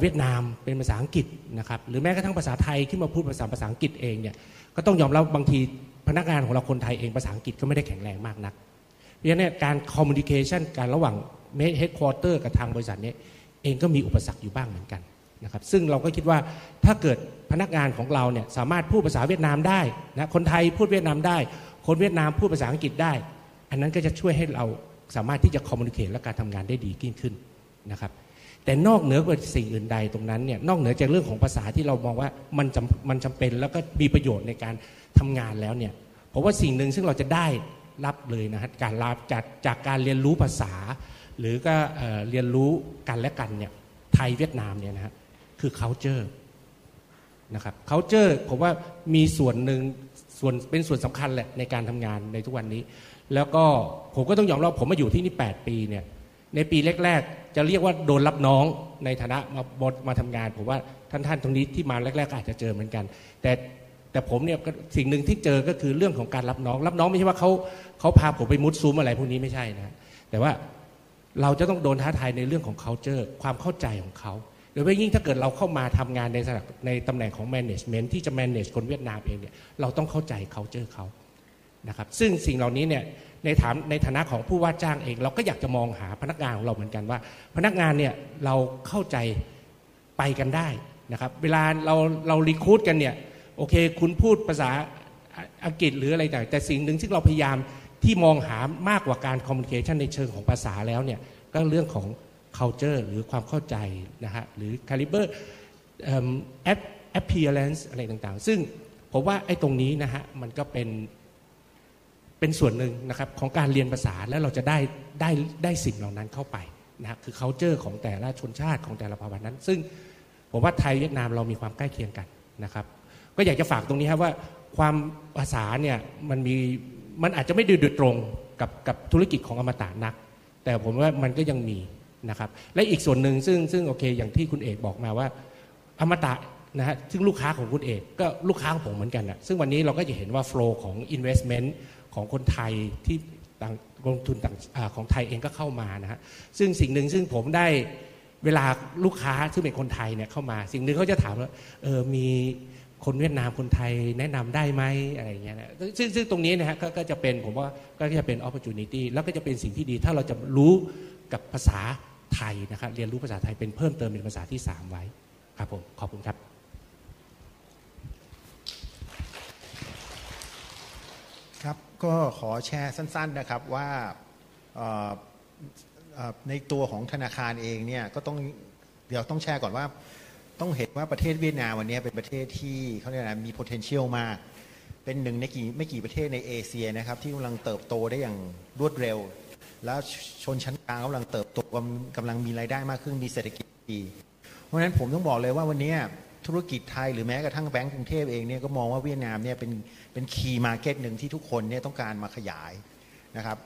เวียดนามเป็นภาษาอังกฤษนะครับหรือแม้กระทั่งภาษาไทยขึ้นมาพูดภาษาภาษาอังกฤษเองเนี่ยก็ต้องยอมรับบางทีพนักงานของเราคนไทยเองภาษาอังกฤษก็ไม่ได้แข็งแรงมากนักเพราะฉะนั้นเนี่ยการ communication การระหว่าง เฮดค q u เตอร์กับทางบริษัทนี้เองก็มีอุปสรรคอยู่บ้างเหมือนกันนะครับซึ่งเราก็คิดว่าถ้าเกิดพนักงานของเราเนี่ยสามารถพูดภาษาเวียดนามได้นะคนไทยพูดเวียดนามได้ คนเวียดนามพูดภาษาอังกฤษได้ อันนั้นก็จะช่วยให้เราสามารถที่จะ communicate และการทำงานได้ดียิ่งขึ้นนะครับแต่นอกเหนือกว่าสิ่งอื่นใดตรงนั้นเนี่ยนอกเหนือจากเรื่องของภาษาที่เรามองว่ามันจำมันจำเป็นแล้วก็มีประโยชน์ในการทำงานแล้วเนี่ยเพราะว่าสิ่งหนึ่งซึ่งเราจะได้รับเลยนะฮะการรับจากจากการเรียนรู้ภาษา หรือก็เอ่อเรียนรู้กันและกันเนี่ยไทยเวียดนามเนี่ยนะฮะคือ culture นะครับ culture ผมว่ามีส่วนหนึ่งส่วนเป็นส่วนสำคัญแหละในการทำงานในทุกวันนี้ แล้วก็ผมก็ต้องยอมรับผมมาอยู่ที่นี่ 8 ปีเนี่ยในปีแรก ๆ จะเรียกว่าโดนรับน้องในฐานะมาบดมาทำงาน ผมว่าท่านๆตรงนี้ที่มาแรก ๆ ก็อาจจะเจอเหมือนกัน แต่แต่ผมเนี่ยก็สิ่งหนึ่งที่เจอก็คือเรื่องของการรับน้อง รับน้องไม่ใช่ว่าเขาเขาพาผมไปมุดซูมอะไรพวกนี้ไม่ใช่นะแต่ว่า เราจะต้องโดนท้าทายในเรื่องของ culture ความเข้าใจของเขาโดยเฉพาะยิ่งถ้าเกิดเราเข้ามาทำงานในสถานในตำแหน่งของ management ที่จะ manage คนเวียดนามเองเนี่ยเราต้องเข้าใจ culture เขานะครับซึ่งสิ่งเหล่านี้เนี่ยในฐานในฐานะของผู้ว่าจ้างเอง เราก็อยากจะมองหาพนักงานของเราเหมือนกันว่า พนักงานเนี่ยเราเข้าใจไปกันได้นะครับเวลาเราเรารีคูดกันเนี่ยโอเค คุณพูดภาษาอังกฤษหรืออะไรต่างแต่สิ่งหนึ่งที่เราพยายาม ที่มองหามากกว่าการคอมมูนิเคชันในเชิงของภาษาแล้วเนี่ยก็เรื่องของ culture หรือความเข้าใจนะฮะหรือ caliber เอิ่ม ap- appearance อะไรต่างๆ ซึ่งผมว่าไอ้ตรงนี้นะฮะมันก็เป็นเป็นส่วนหนึ่งนะครับของการเรียนภาษาแล้วเราจะได้ได้ได้สิ่งเหล่านั้นเข้าไปนะฮะคือ culture ของแต่ละชนชาติของแต่ละภาวะนั้น ซึ่งผมว่าไทยเวียดนามเรามีความใกล้เคียงกันนะครับ ก็อยากจะฝากตรงนี้ครับว่าความภาษาเนี่ยมันมี มันอาจจะไม่โดตรงกับกับธุรกิจของอมตะนัก แต่ผมว่ามันก็ยังมีนะครับ และอีกส่วนหนึ่งซึ่งซึ่งโอเค อย่างที่คุณเอกบอกมาว่า อมตะนะฮะซึ่งลูกค้าของคุณเอกก็ลูกค้าของผมเหมือนกันนะซึ่งวันนี้เราก็จะเห็นว่า flow ของ investment ของคนไทยที่ต่างลงทุนต่างอของไทยเองก็เข้ามานะฮะซึ่งสิ่งหนึ่งซึ่งผมได้เวลาลูกค้าซึ่งเป็นคนไทยเนี่ยเข้ามา สิ่งหนึ่งเขาจะถามว่าเออมี คนเวียดนามคนไทยแนะนำได้ไหมอะไรเงี้ยนะซึ่งซึ่งตรงนี้นะฮะก็ก็จะเป็นผมว่าก็จะเป็น opportunity แล้วก็จะเป็นสิ่งที่ดี ถ้าเราจะรู้กับภาษาไทยนะครับเรียนรู้ภาษาไทยเป็นเพิ่มเติมเป็นภาษาที่ 3 ไว้ครับผมขอบคุณครับครับก็ขอแชร์สั้น ๆนะครับว่าในตัวของธนาคารเองเนี่ยก็ต้องเดี๋ยวต้องแชร์ก่อนว่า ต้องเห็นว่าประเทศเวียดนามวันนี้เป็นประเทศที่เขาเรียกอะไรมี potential มาก เป็นหนึ่งในกี่ไม่กี่ประเทศในเอเชียนะครับที่กำลังเติบโตได้อย่างรวดเร็ว แล้วชนชั้นกลางกำลังเติบโตกำกำลังมีรายได้มากขึ้นมีเศรษฐกิจดี เพราะฉะนั้นผมต้องบอกเลยว่าวันนี้ธุรกิจไทยหรือแม้กระทั่งแบงก์กรุงเทพเองเนี่ยก็มองว่าเวียดนามเนี่ยเป็นเป็น key market หนึ่งที่ทุกคนเนี่ยต้องการมาขยายนะครับ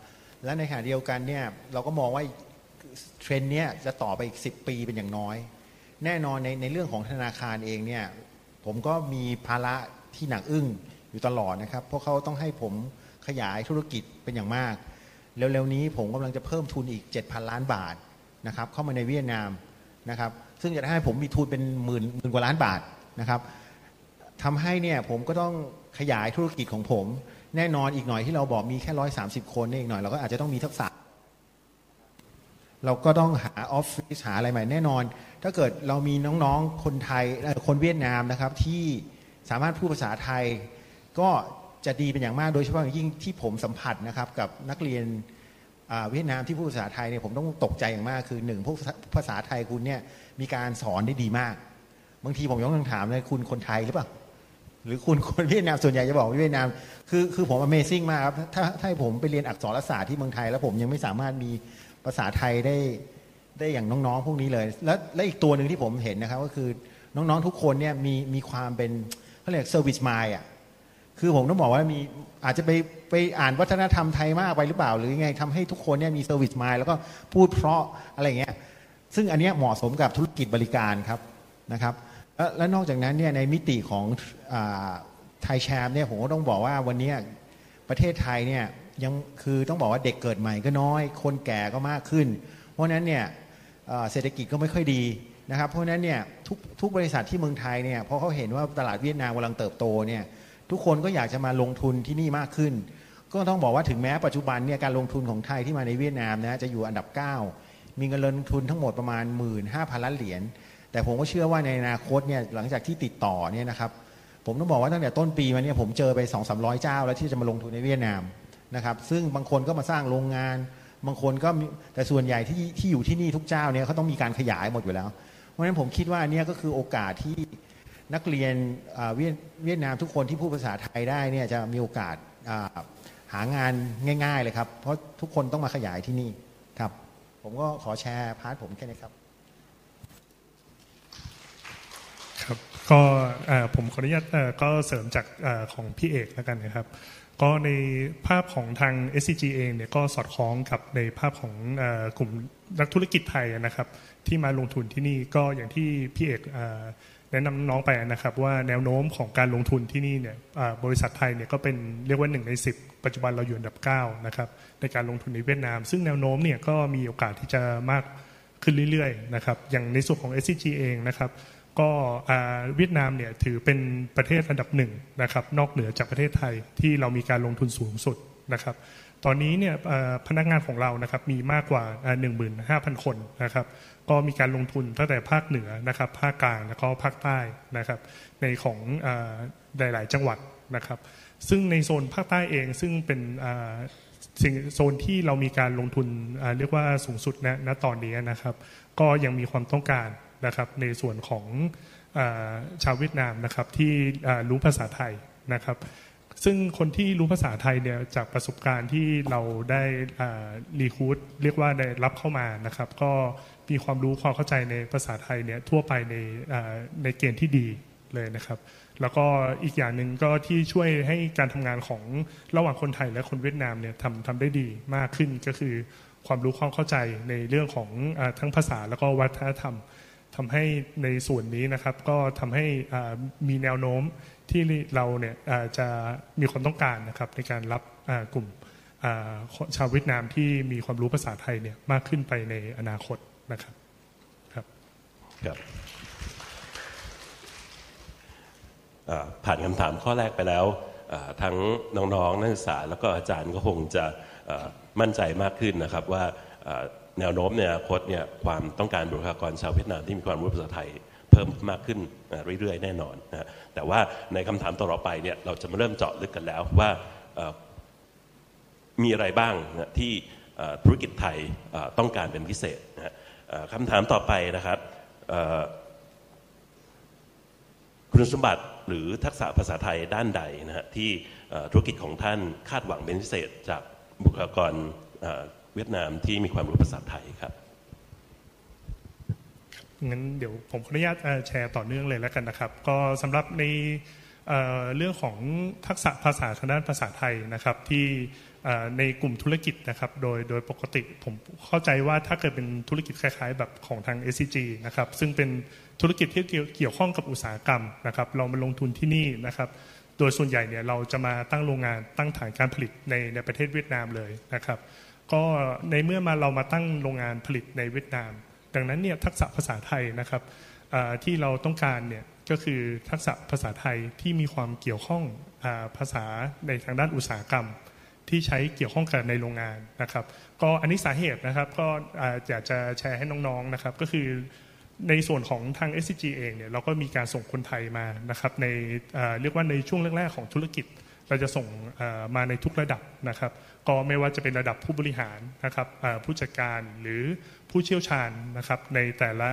และในขณะเดียวกันเนี่ยเราก็มองว่าเทรนด์เนี้ยจะต่อไปอีก 10 ปีเป็นอย่างน้อย แน่นอนในในเรื่องของธนาคารเองเนี่ยผมก็มีภาระที่หนักอึ้งอยู่ตลอดนะครับ เพราะเขาต้องให้ผมขยายธุรกิจเป็นอย่างมาก เร็วๆนี้ผมกำลังจะเพิ่มทุนอีก 7,000 ล้านบาทนะครับเข้ามาในเวียดนามนะครับซึ่งจะให้ผมมีทุนเป็นหมื่นหมื่นกว่าล้านบาทนะครับทำให้เนี่ยผมก็ต้องขยายธุรกิจของผม แน่นอนอีกหน่อยที่เราบอกมีแค่ร้อยสาสิบคนเนี่ยอีกหน่อยเราก็อาจจะต้องมีทักษะ เราก็ต้องหาออฟฟิศหาอะไรใหม่แน่นอน ถ้าเกิดเรามีน้องๆ คนไทยเอ่อคนเวียดนามนะครับที่สามารถพูดภาษาไทย ก็จะดีเป็นอย่างมากโดยเฉพาะอย่างยิ่งที่ผมสัมผัสนะครับกับนักเรียนเวียดนามที่พูดภาษาไทยเนี่ยผมต้องตกใจอย่างมากคือหนึ่งพวกภาษาไทยคุณเนี่ยมีการสอนได้ดีมาก บางทีผมยกคำถามเลยคุณคนไทยหรือเปล่าหรือคุณคนเวียดนามส่วนใหญ่จะบอกเวียดนามคือคือผม amazing มากครับถ้าถ้าให้ผมไปเรียนอักษรศาสตร์ที่เมืองไทย แล้วผมยังไม่สามารถมีภาษาไทยได้ ได้อย่างน้องๆ พวกนี้เลย แล้วและอีกตัวหนึ่งที่ผมเห็นนะครับ ก็คือน้องๆทุกคนเนี่ยมีมีความเป็นเขาเรียก service mind อะคือผมต้องบอกว่ามีอาจจะไปไปอ่านวัฒนธรรมไทยมากไปหรือเปล่า หรือยังไงทำให้ทุกคนเนี่ยมี service mind แล้วก็พูดเพราะอะไรเงี้ยซึ่งอันเนี้ยเหมาะสมกับธุรกิจบริการครับนะครับแล้วและนอกจากนั้นเนี่ยในมิติของไทยแชมป์เนี่ยผมก็ต้องบอกว่าวันนี้ประเทศไทยเนี่ยยังคือต้องบอกว่าเด็กเกิดใหม่ก็น้อย คนแก่ก็มากขึ้น เพราะนั้นเนี่ย เศรษฐกิจก็ไม่ค่อยดีนะครับเพราะฉะนั้นเนี่ยทุกทุกบริษัทที่เมืองไทยเนี่ยพอเขาเห็นว่าตลาดเวียดนามกำลังเติบโตเนี่ยทุกคนก็อยากจะมาลงทุนที่นี่มากขึ้น ก็ต้องบอกว่าถึงแม้ปัจจุบันเนี่ยการลงทุนของไทยที่มาในเวียดนามนะจะอยู่อันดับ 9 มีเงินลงทุนทั้งหมดประมาณ 1 5 0 0 0ล้านเหรียญแต่ผมก็เชื่อว่าในอนาคตเนี่ยหลังจากที่ติดต่อเนี่ยนะครับผมต้องบอกว่าตั้งแต่ต้นปีมาเนี่ยผมเจอไป 2 3 0 0 เจ้าแล้วที่จะมาลงทุนในเวียดนามนะครับซึ่งบางคนก็มาสร้างโรงงาน บางคนก็มีแต่ส่วนใหญ่ที่ที่อยู่ที่นี่ทุกเจ้าเนี่ยเขาต้องมีการขยายหมดอยู่แล้ว เพราะฉะนั้นผมคิดว่าอันเนี้ยก็คือโอกาสที่นักเรียนอ่าเวียดเวียดนามทุกคนที่พูดภาษาไทยได้เนี่ยจะมีโอกาสอ่าหางานง่าย ๆ เลยครับ เพราะทุกคนต้องมาขยายที่นี่ครับ ผมก็ขอแชร์พาร์ทผมแค่นี้ครับ ครับก็เอ่อผมขออนุญาตเอ่อก็เสริมจากเอ่อของพี่เอกแล้วกันนะครับ ก็ในภาพของทาง SCG เองเนี่ยก็สอดคล้องกับในภาพของกลุ่มนักธุรกิจไทยนะครับ ที่มาลงทุนที่นี่ก็อย่างที่พี่เอกแนะนำน้องไปนะครับ ว่าแนวโน้มของการลงทุนที่นี่เนี่ยบริษัทไทยเนี่ยก็เป็นเรียกว่าหนึ่งใน 10 ปัจจุบันเราอยู่อันดับ9นะครับในการลงทุนในเวียดนาม ซึ่งแนวโน้มเนี่ยก็มีโอกาสที่จะมากขึ้นเรื่อยๆนะครับอย่างในส่วนของ SCG เองนะครับ ก็เวียดนามเนี่ยถือเป็นประเทศอันดับหนึ่งนะครับนอกเหนือจากประเทศไทยที่เรามีการลงทุนสูงสุดนะครับ ตอนนี้เนี่ยพนักงานของเรานะครับมีมากกว่าอ่า15,000 คนนะครับ ก็มีการลงทุนตั้งแต่ภาคเหนือนะครับภาคกลางแล้วก็ภาคใต้นะครับ ในของอหลาย ๆ จังหวัดนะครับ ซึ่งในโซนภาคใต้เองซึ่งเป็นสิ่งโซนที่เรามีการลงทุนเรียกว่าสูงสุดณณตอนนี้นะครับ ก็ยังมีความต้องการ นะครับในส่วนของอชาวเวียดนามนะครับที่รู้ภาษาไทยนะครับ ซึ่งคนที่รู้ภาษาไทยเนี่ยจากประสบการณ์ที่เราได้รีคูดเรียกว่าได้รับเข้ามานะครับ ก็มีความรู้ความเข้าใจในภาษาไทยเนี่ยทั่วไปในในเกณฑ์ที่ดีเลยนะครับ แล้วก็อีกอย่างหนึ่งก็ที่ช่วยให้การทำงานของระหว่างคนไทยและคนเวียดนามเนี่ยทำทำได้ดีมากขึ้นก็คือความรู้ความเข้าใจในเรื่องของอทั้งภาษาแล้วก็วัฒนธรรม ทำให้ในส่วนนี้นะครับก็ทำให้มีแนวโน้มที่เราเนี่ยจะมีความต้องการนะครับในการรับกลุ่มชาวเวียดนามที่มีความรู้ภาษาไทยเนี่ยมากขึ้นไปในอนาคตนะครับครับครับผ่านคำถามข้อแรกไปแล้วทั้งน้องๆนักศึกษาแล้วก็อาจารย์ก็คงจะมั่นใจมากขึ้นนะครับว่า แนวโน้มในอนาคตเนี่ยความต้องการบุคลากรชาวเวียดนามที่มีความรู้ภาษาไทยเพิ่มมากขึ้นเรื่อยๆ แน่นอนนะฮะแต่ว่าในคำถามต่อไปเนี่ยเราจะมาเริ่มเจาะลึกกันแล้วว่ามีอะไรบ้างนะที่ธุรกิจไทยต้องการเป็นพิเศษนะคำถามต่อไปนะครับคุณสมบัติหรือทักษะภาษาไทยด้านใดนะฮะที่ธุรกิจของท่านคาดหวังเป็นพิเศษจากบุคลากร เวียดนามที่มีความรู้ภาษาไทยครับงั้นเดี๋ยวผมขออนุญาตแชร์ต่อเนื่องเลยแล้วกันนะครับ ก็สำหรับในเรื่องของทักษะภาษาทางด้านภาษาไทยนะครับที่ในกลุ่มธุรกิจนะครับโดยโดยปกติผมเข้าใจว่าถ้าเกิดเป็นธุรกิจคล้าย ๆ แบบของทาง SCG นะครับซึ่งเป็นธุรกิจที่เกี่ยวเกี่ยวข้องกับอุตสาหกรรมนะครับเรามาลงทุนที่นี่นะครับ โดยส่วนใหญ่เนี่ยเราจะมาตั้งโรงงานตั้งฐานการผลิตในในประเทศเวียดนามเลยนะครับ ก็ในเมื่อมาเรามาตั้งโรงงานผลิตในเวียดนาม ดังนั้นเนี่ยทักษะภาษาไทยนะครับที่เราต้องการเนี่ยก็คือทักษะภาษาไทยที่มีความเกี่ยวข้องอภาษาในทางด้านอุตสาหกรรม ที่ใช้เกี่ยวข้องกับในโรงงานนะครับ ก็อันนี้สาเหตุนะครับก็ออยากจะแชร์ให้น้องๆนะครับ ก็คือในส่วนของทาง SCG เองเนี่ยเราก็มีการส่งคนไทยมานะครับในเรียกว่าในช่วงแรกๆของธุรกิจ เราจะส่งมาในทุกระดับนะครับ ก็ไม่ว่าจะเป็นระดับผู้บริหารนะครับผู้จัดการหรือผู้เชี่ยวชาญนะครับในแต่ละ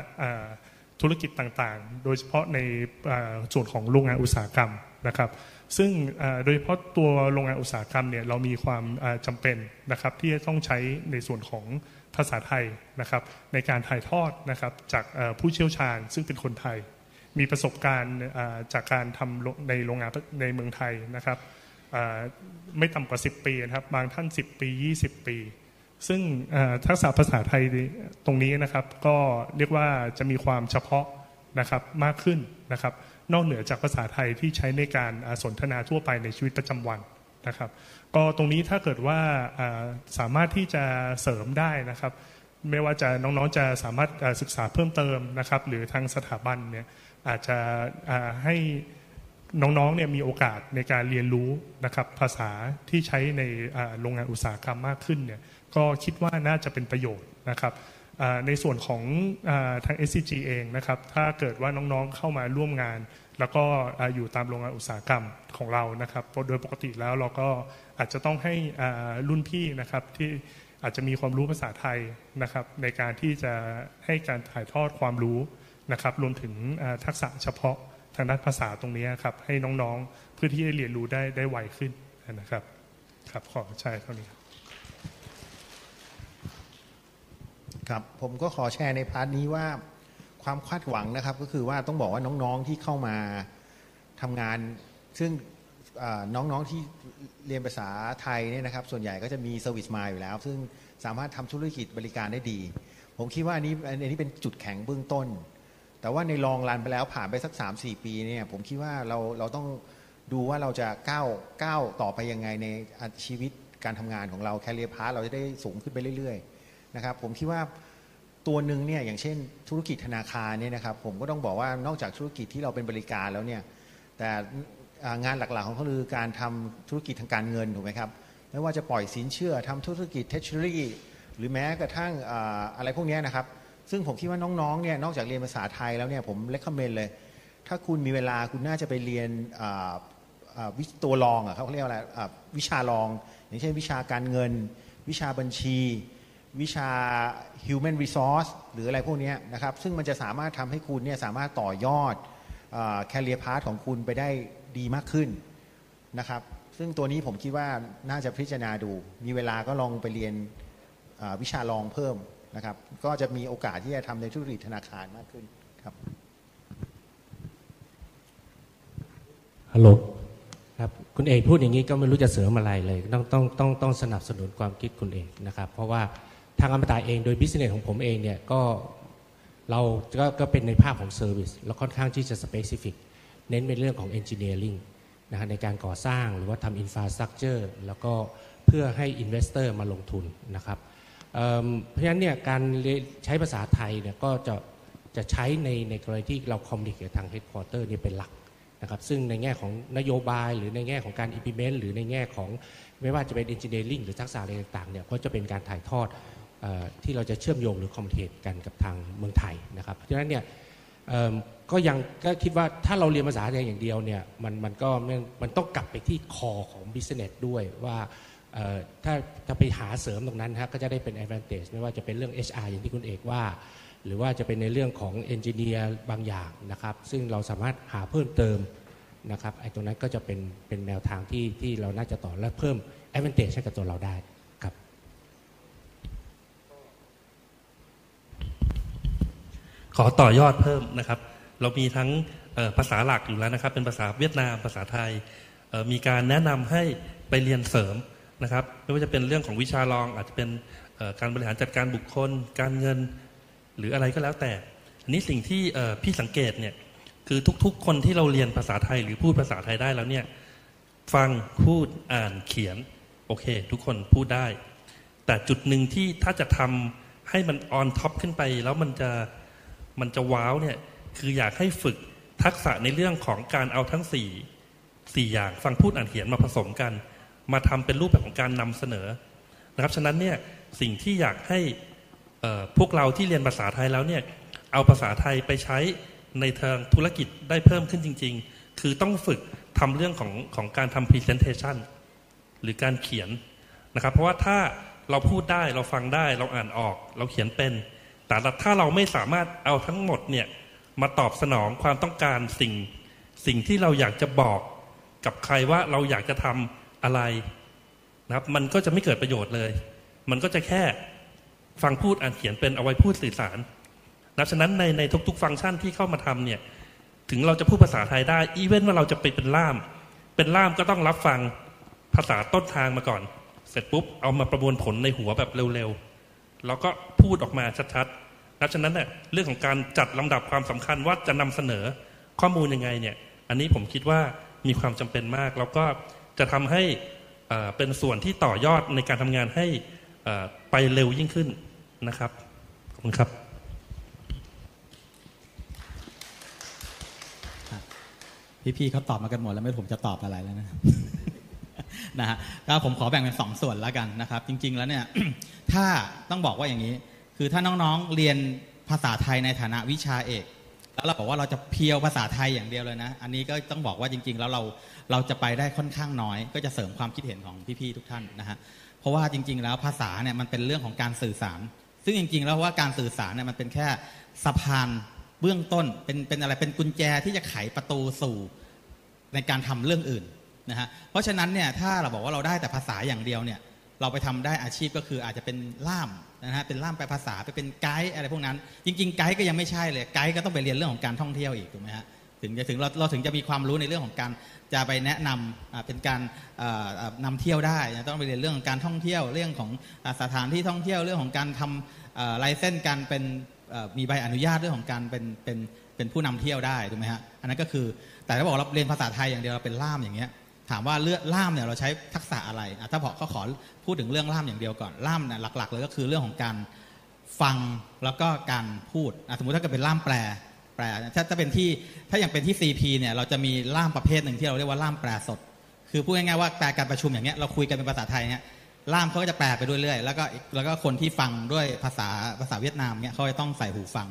ธุรกิจต่างๆ โดยเฉพาะในส่วนของโรงงานอุตสาหกรรมนะครับ ซึ่งโดยเฉพาะตัวโรงงานอุตสาหกรรมเนี่ยเรามีความเอ่อจำเป็นนะครับที่จะต้องใช้ในส่วนของภาษาไทยนะครับในการถ่ายทอดนะครับจากผู้เชี่ยวชาญซึ่งเป็นคนไทย มีประสบการณ์จากการทำในโรงงานในเมืองไทยนะครับ ไม่ต่ำกว่า 10 ปีนะครับ บางท่าน 10 ปี 20 ปี ซึ่งทักษะภาษาไทยตรงนี้นะครับ ก็เรียกว่าจะมีความเฉพาะนะครับมากขึ้นนะครับ นอกเหนือจากภาษาไทยที่ใช้ในการสนทนาทั่วไปในชีวิตประจำวันนะครับ ก็ตรงนี้ถ้าเกิดว่าสามารถที่จะเสริมได้นะครับ ไม่ว่าจะน้องๆจะสามารถศึกษาเพิ่มเติมนะครับ หรือทางสถาบันเนี่ยอาจจะให้ น้องๆเนี่ยมีโอกาสในการเรียนรู้นะครับภาษาที่ใช้ในโรงงานอุตสาหกรรมมากขึ้นเนี่ยก็คิดว่าน่าจะเป็นประโยชน์นะครับในส่วนของอาทาง SCG เองนะครับถ้าเกิดว่าน้องๆเข้ามาร่วมงาน แล้วก็อยู่ตามโรงงานอุตสาหกรรมของเรานะครับโดยปกติแล้วเราก็อาจจะต้องให้รุ่นพี่นะครับที่อาจจะมีความรู้ภาษาไทยนะครับในการที่จะให้การถ่ายทอดความรู้นะครับรวมถึงทักษะเฉพาะ ทางด้านภาษาตรงนี้ครับ ให้น้องๆ เพื่อที่จะเรียนรู้ได้ได้ไวขึ้นนะครับ ครับขอใช้เท่านี้ครับผมก็ขอแชร์ใน part นี้ว่าความคาดหวังนะครับ ก็คือว่าต้องบอกว่าน้องๆที่เข้ามาทำงาน ซึ่งน้องๆที่เรียนภาษาไทยเนี่ยนะครับ ส่วนใหญ่ก็จะมี service mind อยู่แล้ว ซึ่งสามารถทำธุรกิจบริการได้ดี ผมคิดว่าอันนี้อันนี้เป็นจุดแข็งเบื้องต้น แต่ว่าใน long run ไปแล้วผ่านไปสัก 3-4 ปีเนี่ยผมคิดว่าเราเราต้องดูว่าเราจะก้าวก้าวต่อไปยังไงในชีวิตการทำงานของเรา career path เราจะได้สูงขึ้นไปเรื่อยๆนะครับผมคิดว่าตัวหนึ่งเนี่ยอย่างเช่นธุรกิจธนาคารเนี่ยนะครับผมก็ต้องบอกว่านอกจากธุรกิจที่เราเป็นบริการแล้วเนี่ยแต่งานหลักๆของเขาคือการทำธุรกิจทางการเงินถูกไหมครับไม่ว่าจะปล่อยสินเชื่อทำธุรกิจเทชเชอรี่หรือแม้กระทั่งอะไรพวกนี้นะครับ ซึ่งผมคิดว่าน้องๆเนี่ยนอกจากเรียนภาษาไทยแล้วเนี่ยผมเล c ก m เมนเลย ถ้าคุณมีเวลาคุณน่าจะไปเรียนอ่าอ่าวิตัวรองอะเขาเรียกว่าอะไรอ่าวิชารอง อย่างเช่นวิชาการเงิน วิชาบัญชี วิชา human resource หรืออะไรพวกเนี้ยนะครับ ซึ่งมันจะสามารถทำให้คุณเนี่ยสามารถต่อยอดแคเรียพาร์ของคุณไปได้ดีมากขึ้นนะครับ ซึ่งตัวนี้ผมคิดว่าน่าจะพิจารณาดู มีเวลาก็ลองไปเรียนวิชารองเพิ่ม นะครับ ก็จะมีโอกาสที่จะทำในธุรกิจธนาคารมากขึ้นครับฮัลโหลครับคุณเอกพูดอย่างนี้ก็ไม่รู้จะเสริมอะไรเลย ต้องต้องต้องต้องสนับสนุนความคิดคุณเอกนะครับ เพราะว่าทางอมตะเองโดย business ของผมเองเนี่ยก็เราก็ก็เป็นในภาคของ service แล้วค่อนข้างที่จะ specific เน้นเป็นเรื่องของ engineering นะฮะในการก่อสร้างหรือว่าทำ infrastructure แล้วก็เพื่อให้ investor มาลงทุนนะครับ เพราะฉะนั้นเนี่ยการใช้ภาษาไทยเนี่ยก็จะจะใช้ในในกรณีที่เราคอมมิ n กับทางเฮดค q u เตอร์นี่ยเป็นหลักนะครับซึ่งในแง่ของนโยบายหรือในแง่ของการ implement หรือในแง่ของไม่ว่าจะเป็น engineering หรือทักษะอะไรต่างๆเนี่ยก็จะเป็นการถ่ายทอดออที่เราจะเชื่อมโยงหรือ communicate กันกับทางเมืองไทยนะครับเพราะฉะนั้นเนี่ยก็ยังก็คิดว่าถ้าเราเรียนภาษาไทยอย่างเดียวเนี่ยมันมันก็มันต้องกลับไปที่คอของ business ด้วยว่า ถ้าถ้าไปหาเสริมตรงนั้นฮะก็จะได้เป็น advantage ไม่ว่าจะเป็นเรื่อง HR อย่างที่คุณเอกว่า หรือว่าจะเป็นในเรื่องของ engineer บางอย่างนะครับ ซึ่งเราสามารถหาเพิ่มเติมนะครับไอ้ตรงนั้นก็จะเป็นเป็นแนวทางที่ที่เราน่าจะต่อและเพิ่ม advantage ให้กับตัวเราได้ครับ ขอต่อยอดเพิ่มนะครับ เรามีทั้งภาษาหลักอยู่แล้วนะครับ เป็นภาษาเวียดนามภาษาไทยมีการแนะนำให้ไปเรียนเสริม นะครับ ไม่ว่าจะเป็นเรื่องของวิชารอง อาจจะเป็นการบริหารจัดการบุคคล การเงินหรืออะไรก็แล้วแต่อันนี้สิ่งที่พี่สังเกตเนี่ยคือทุกๆ คนที่เราเรียนภาษาไทยหรือพูดภาษาไทยได้แล้วเนี่ยฟังพูดอ่านเขียนโอเค ทุกคนพูดได้ แต่จุดหนึ่งที่ถ้าจะทำให้มัน on top ขึ้นไป แล้วมันจะมันจะ wow เนี่ยคืออยากให้ฝึกทักษะในเรื่องของการเอาทั้งสี่สี่อย่างฟังพูดอ่านเขียนมาผสมกัน มาทำเป็นรูปแบบของการนำเสนอนะครับฉะนั้นเนี่ยสิ่งที่อยากให้พวกเราที่เรียนภาษาไทยแล้วเนี่ยเอาภาษาไทยไปใช้ในทางธุรกิจได้เพิ่มขึ้นจริง ๆ คือต้องฝึกทำเรื่องของของการทำ presentation หรือการเขียนนะครับ เพราะว่าถ้าเราพูดได้เราฟังได้เราอ่านออก เราเขียนเป็น แต่ถ้าเราไม่สามารถเอาทั้งหมดเนี่ยมาตอบสนองความต้องการสิ่ง สิ่งที่เราอยากจะบอกกับใครว่าเราอยากจะทำ อะไรนะครับ มันก็จะไม่เกิดประโยชน์เลย มันก็จะแค่ฟังพูดอ่านเขียนเป็นเอาไว้พูดสื่อสารนะฉะนั้นในในทุก ๆ ฟังก์ชันที่เข้ามาทำเนี่ย ถึงเราจะพูดภาษาไทยได้ อีเว้นว่าเราจะไปเป็นล่าม เป็นล่ามก็ต้องรับฟังภาษาต้นทางมาก่อน เสร็จปุ๊บเอามาประมวลผลในหัวแบบเร็วๆ แล้วก็พูดออกมาชัดๆดังนั้นเนี่ยเรื่องของการจัดลำดับความสำคัญว่าจะนำเสนอข้อมูลยังไงเนี่ย อันนี้ผมคิดว่ามีความจำเป็นมาก แล้วก็ จะทำให้เป็นส่วนที่ต่อยอดในการทำงานให้ไปเร็วยิ่งขึ้นนะครับ ขอบคุณครับ พี่ๆเขาตอบมากันหมดแล้วไม่ผมจะตอบอะไรแล้วนะนะฮะก็ผมขอแบ่งเป็นสองส่วนแล้วกันนะครับ จริง ๆ แล้วเนี่ย ถ้าต้องบอกว่าอย่างนี้ คือถ้าน้องๆเรียนภาษาไทยในฐานะวิชาเอก แล้วเราบอกว่าเราจะเพียวภาษาไทยอย่างเดียวเลยนะ อันนี้ก็ต้องบอกว่าจริง ๆ แล้วเราเราจะไปได้ค่อนข้างน้อย ก็จะเสริมความคิดเห็นของพี่ๆทุกท่านนะฮะเพราะว่าจริง ๆ แล้วภาษาเนี่ยมันเป็นเรื่องของการสื่อสาร ซึ่งจริง ๆ แล้วว่าการสื่อสารเนี่ยมันเป็นแค่สะพานเบื้องต้นเป็นเป็นอะไรเป็นกุญแจที่จะไขประตูสู่ในการทำเรื่องอื่นนะฮะเพราะฉะนั้นเนี่ยถ้าเราบอกว่าเราได้แต่ภาษาอย่างเดียวเนี่ย เราไปทำได้อาชีพก็คืออาจจะเป็นล่ามนะฮะเป็นล่ามแปลภาษาไปเป็นไกด์อะไรพวกนั้น จริงๆไกด์ก็ยังไม่ใช่เลยไกด์ก็ต้องไปเรียนเรื่องของการท่องเที่ยวอีกถูกไหมฮะถึงจะถึงเราเราถึงจะมีความรู้ในเรื่องของการจะไปแนะนำเป็นการอ่าอ่านำเที่ยวได้ต้องไปเรียนเรื่องของการท่องเที่ยวเรื่องของสถานที่ท่องเที่ยวเรื่องของการทำไลเส้นการเป็นมีใบอนุญาตเรื่องของการเป็นเป็นเป็นผู้นำเที่ยวได้ถูกไหมฮะอันนั้นก็คือแต่ถ้าบอกเราเรียนภาษาไทยอย่างเดียวเราเป็นล่ามอย่างเงี้ย ถามว่าเลือกล่ามเนี่ยเราใช้ทักษะอะไรอะถ้าบอก็ขอพูดถึงเรื่องล่ามอย่างเดียวก่อนล่ามเนี่ยหลัก ๆ เลยก็คือเรื่องของการฟังแล้วก็การพูดอะสมมติถ้าเกิดเป็นล่ามแปลแปลถ้าถ้าเป็นที่ถ้าอย่างเป็นที่ CP เนี่ยเราจะมีล่ามประเภทหนึ่งที่เราเรียกว่าล่ามแปลสด คือพูดง่ายๆว่าแปลการประชุมอย่างเงี้ยเราคุยกันเป็นภาษาไทยเนี่ยล่ามเขาก็จะแปลไปด้วยเรื่อยแล้วก็แล้วก็คนที่ฟังด้วยภาษาภาษาเวียดนามเนี่ยเขาจะต้องใส่หูฟัง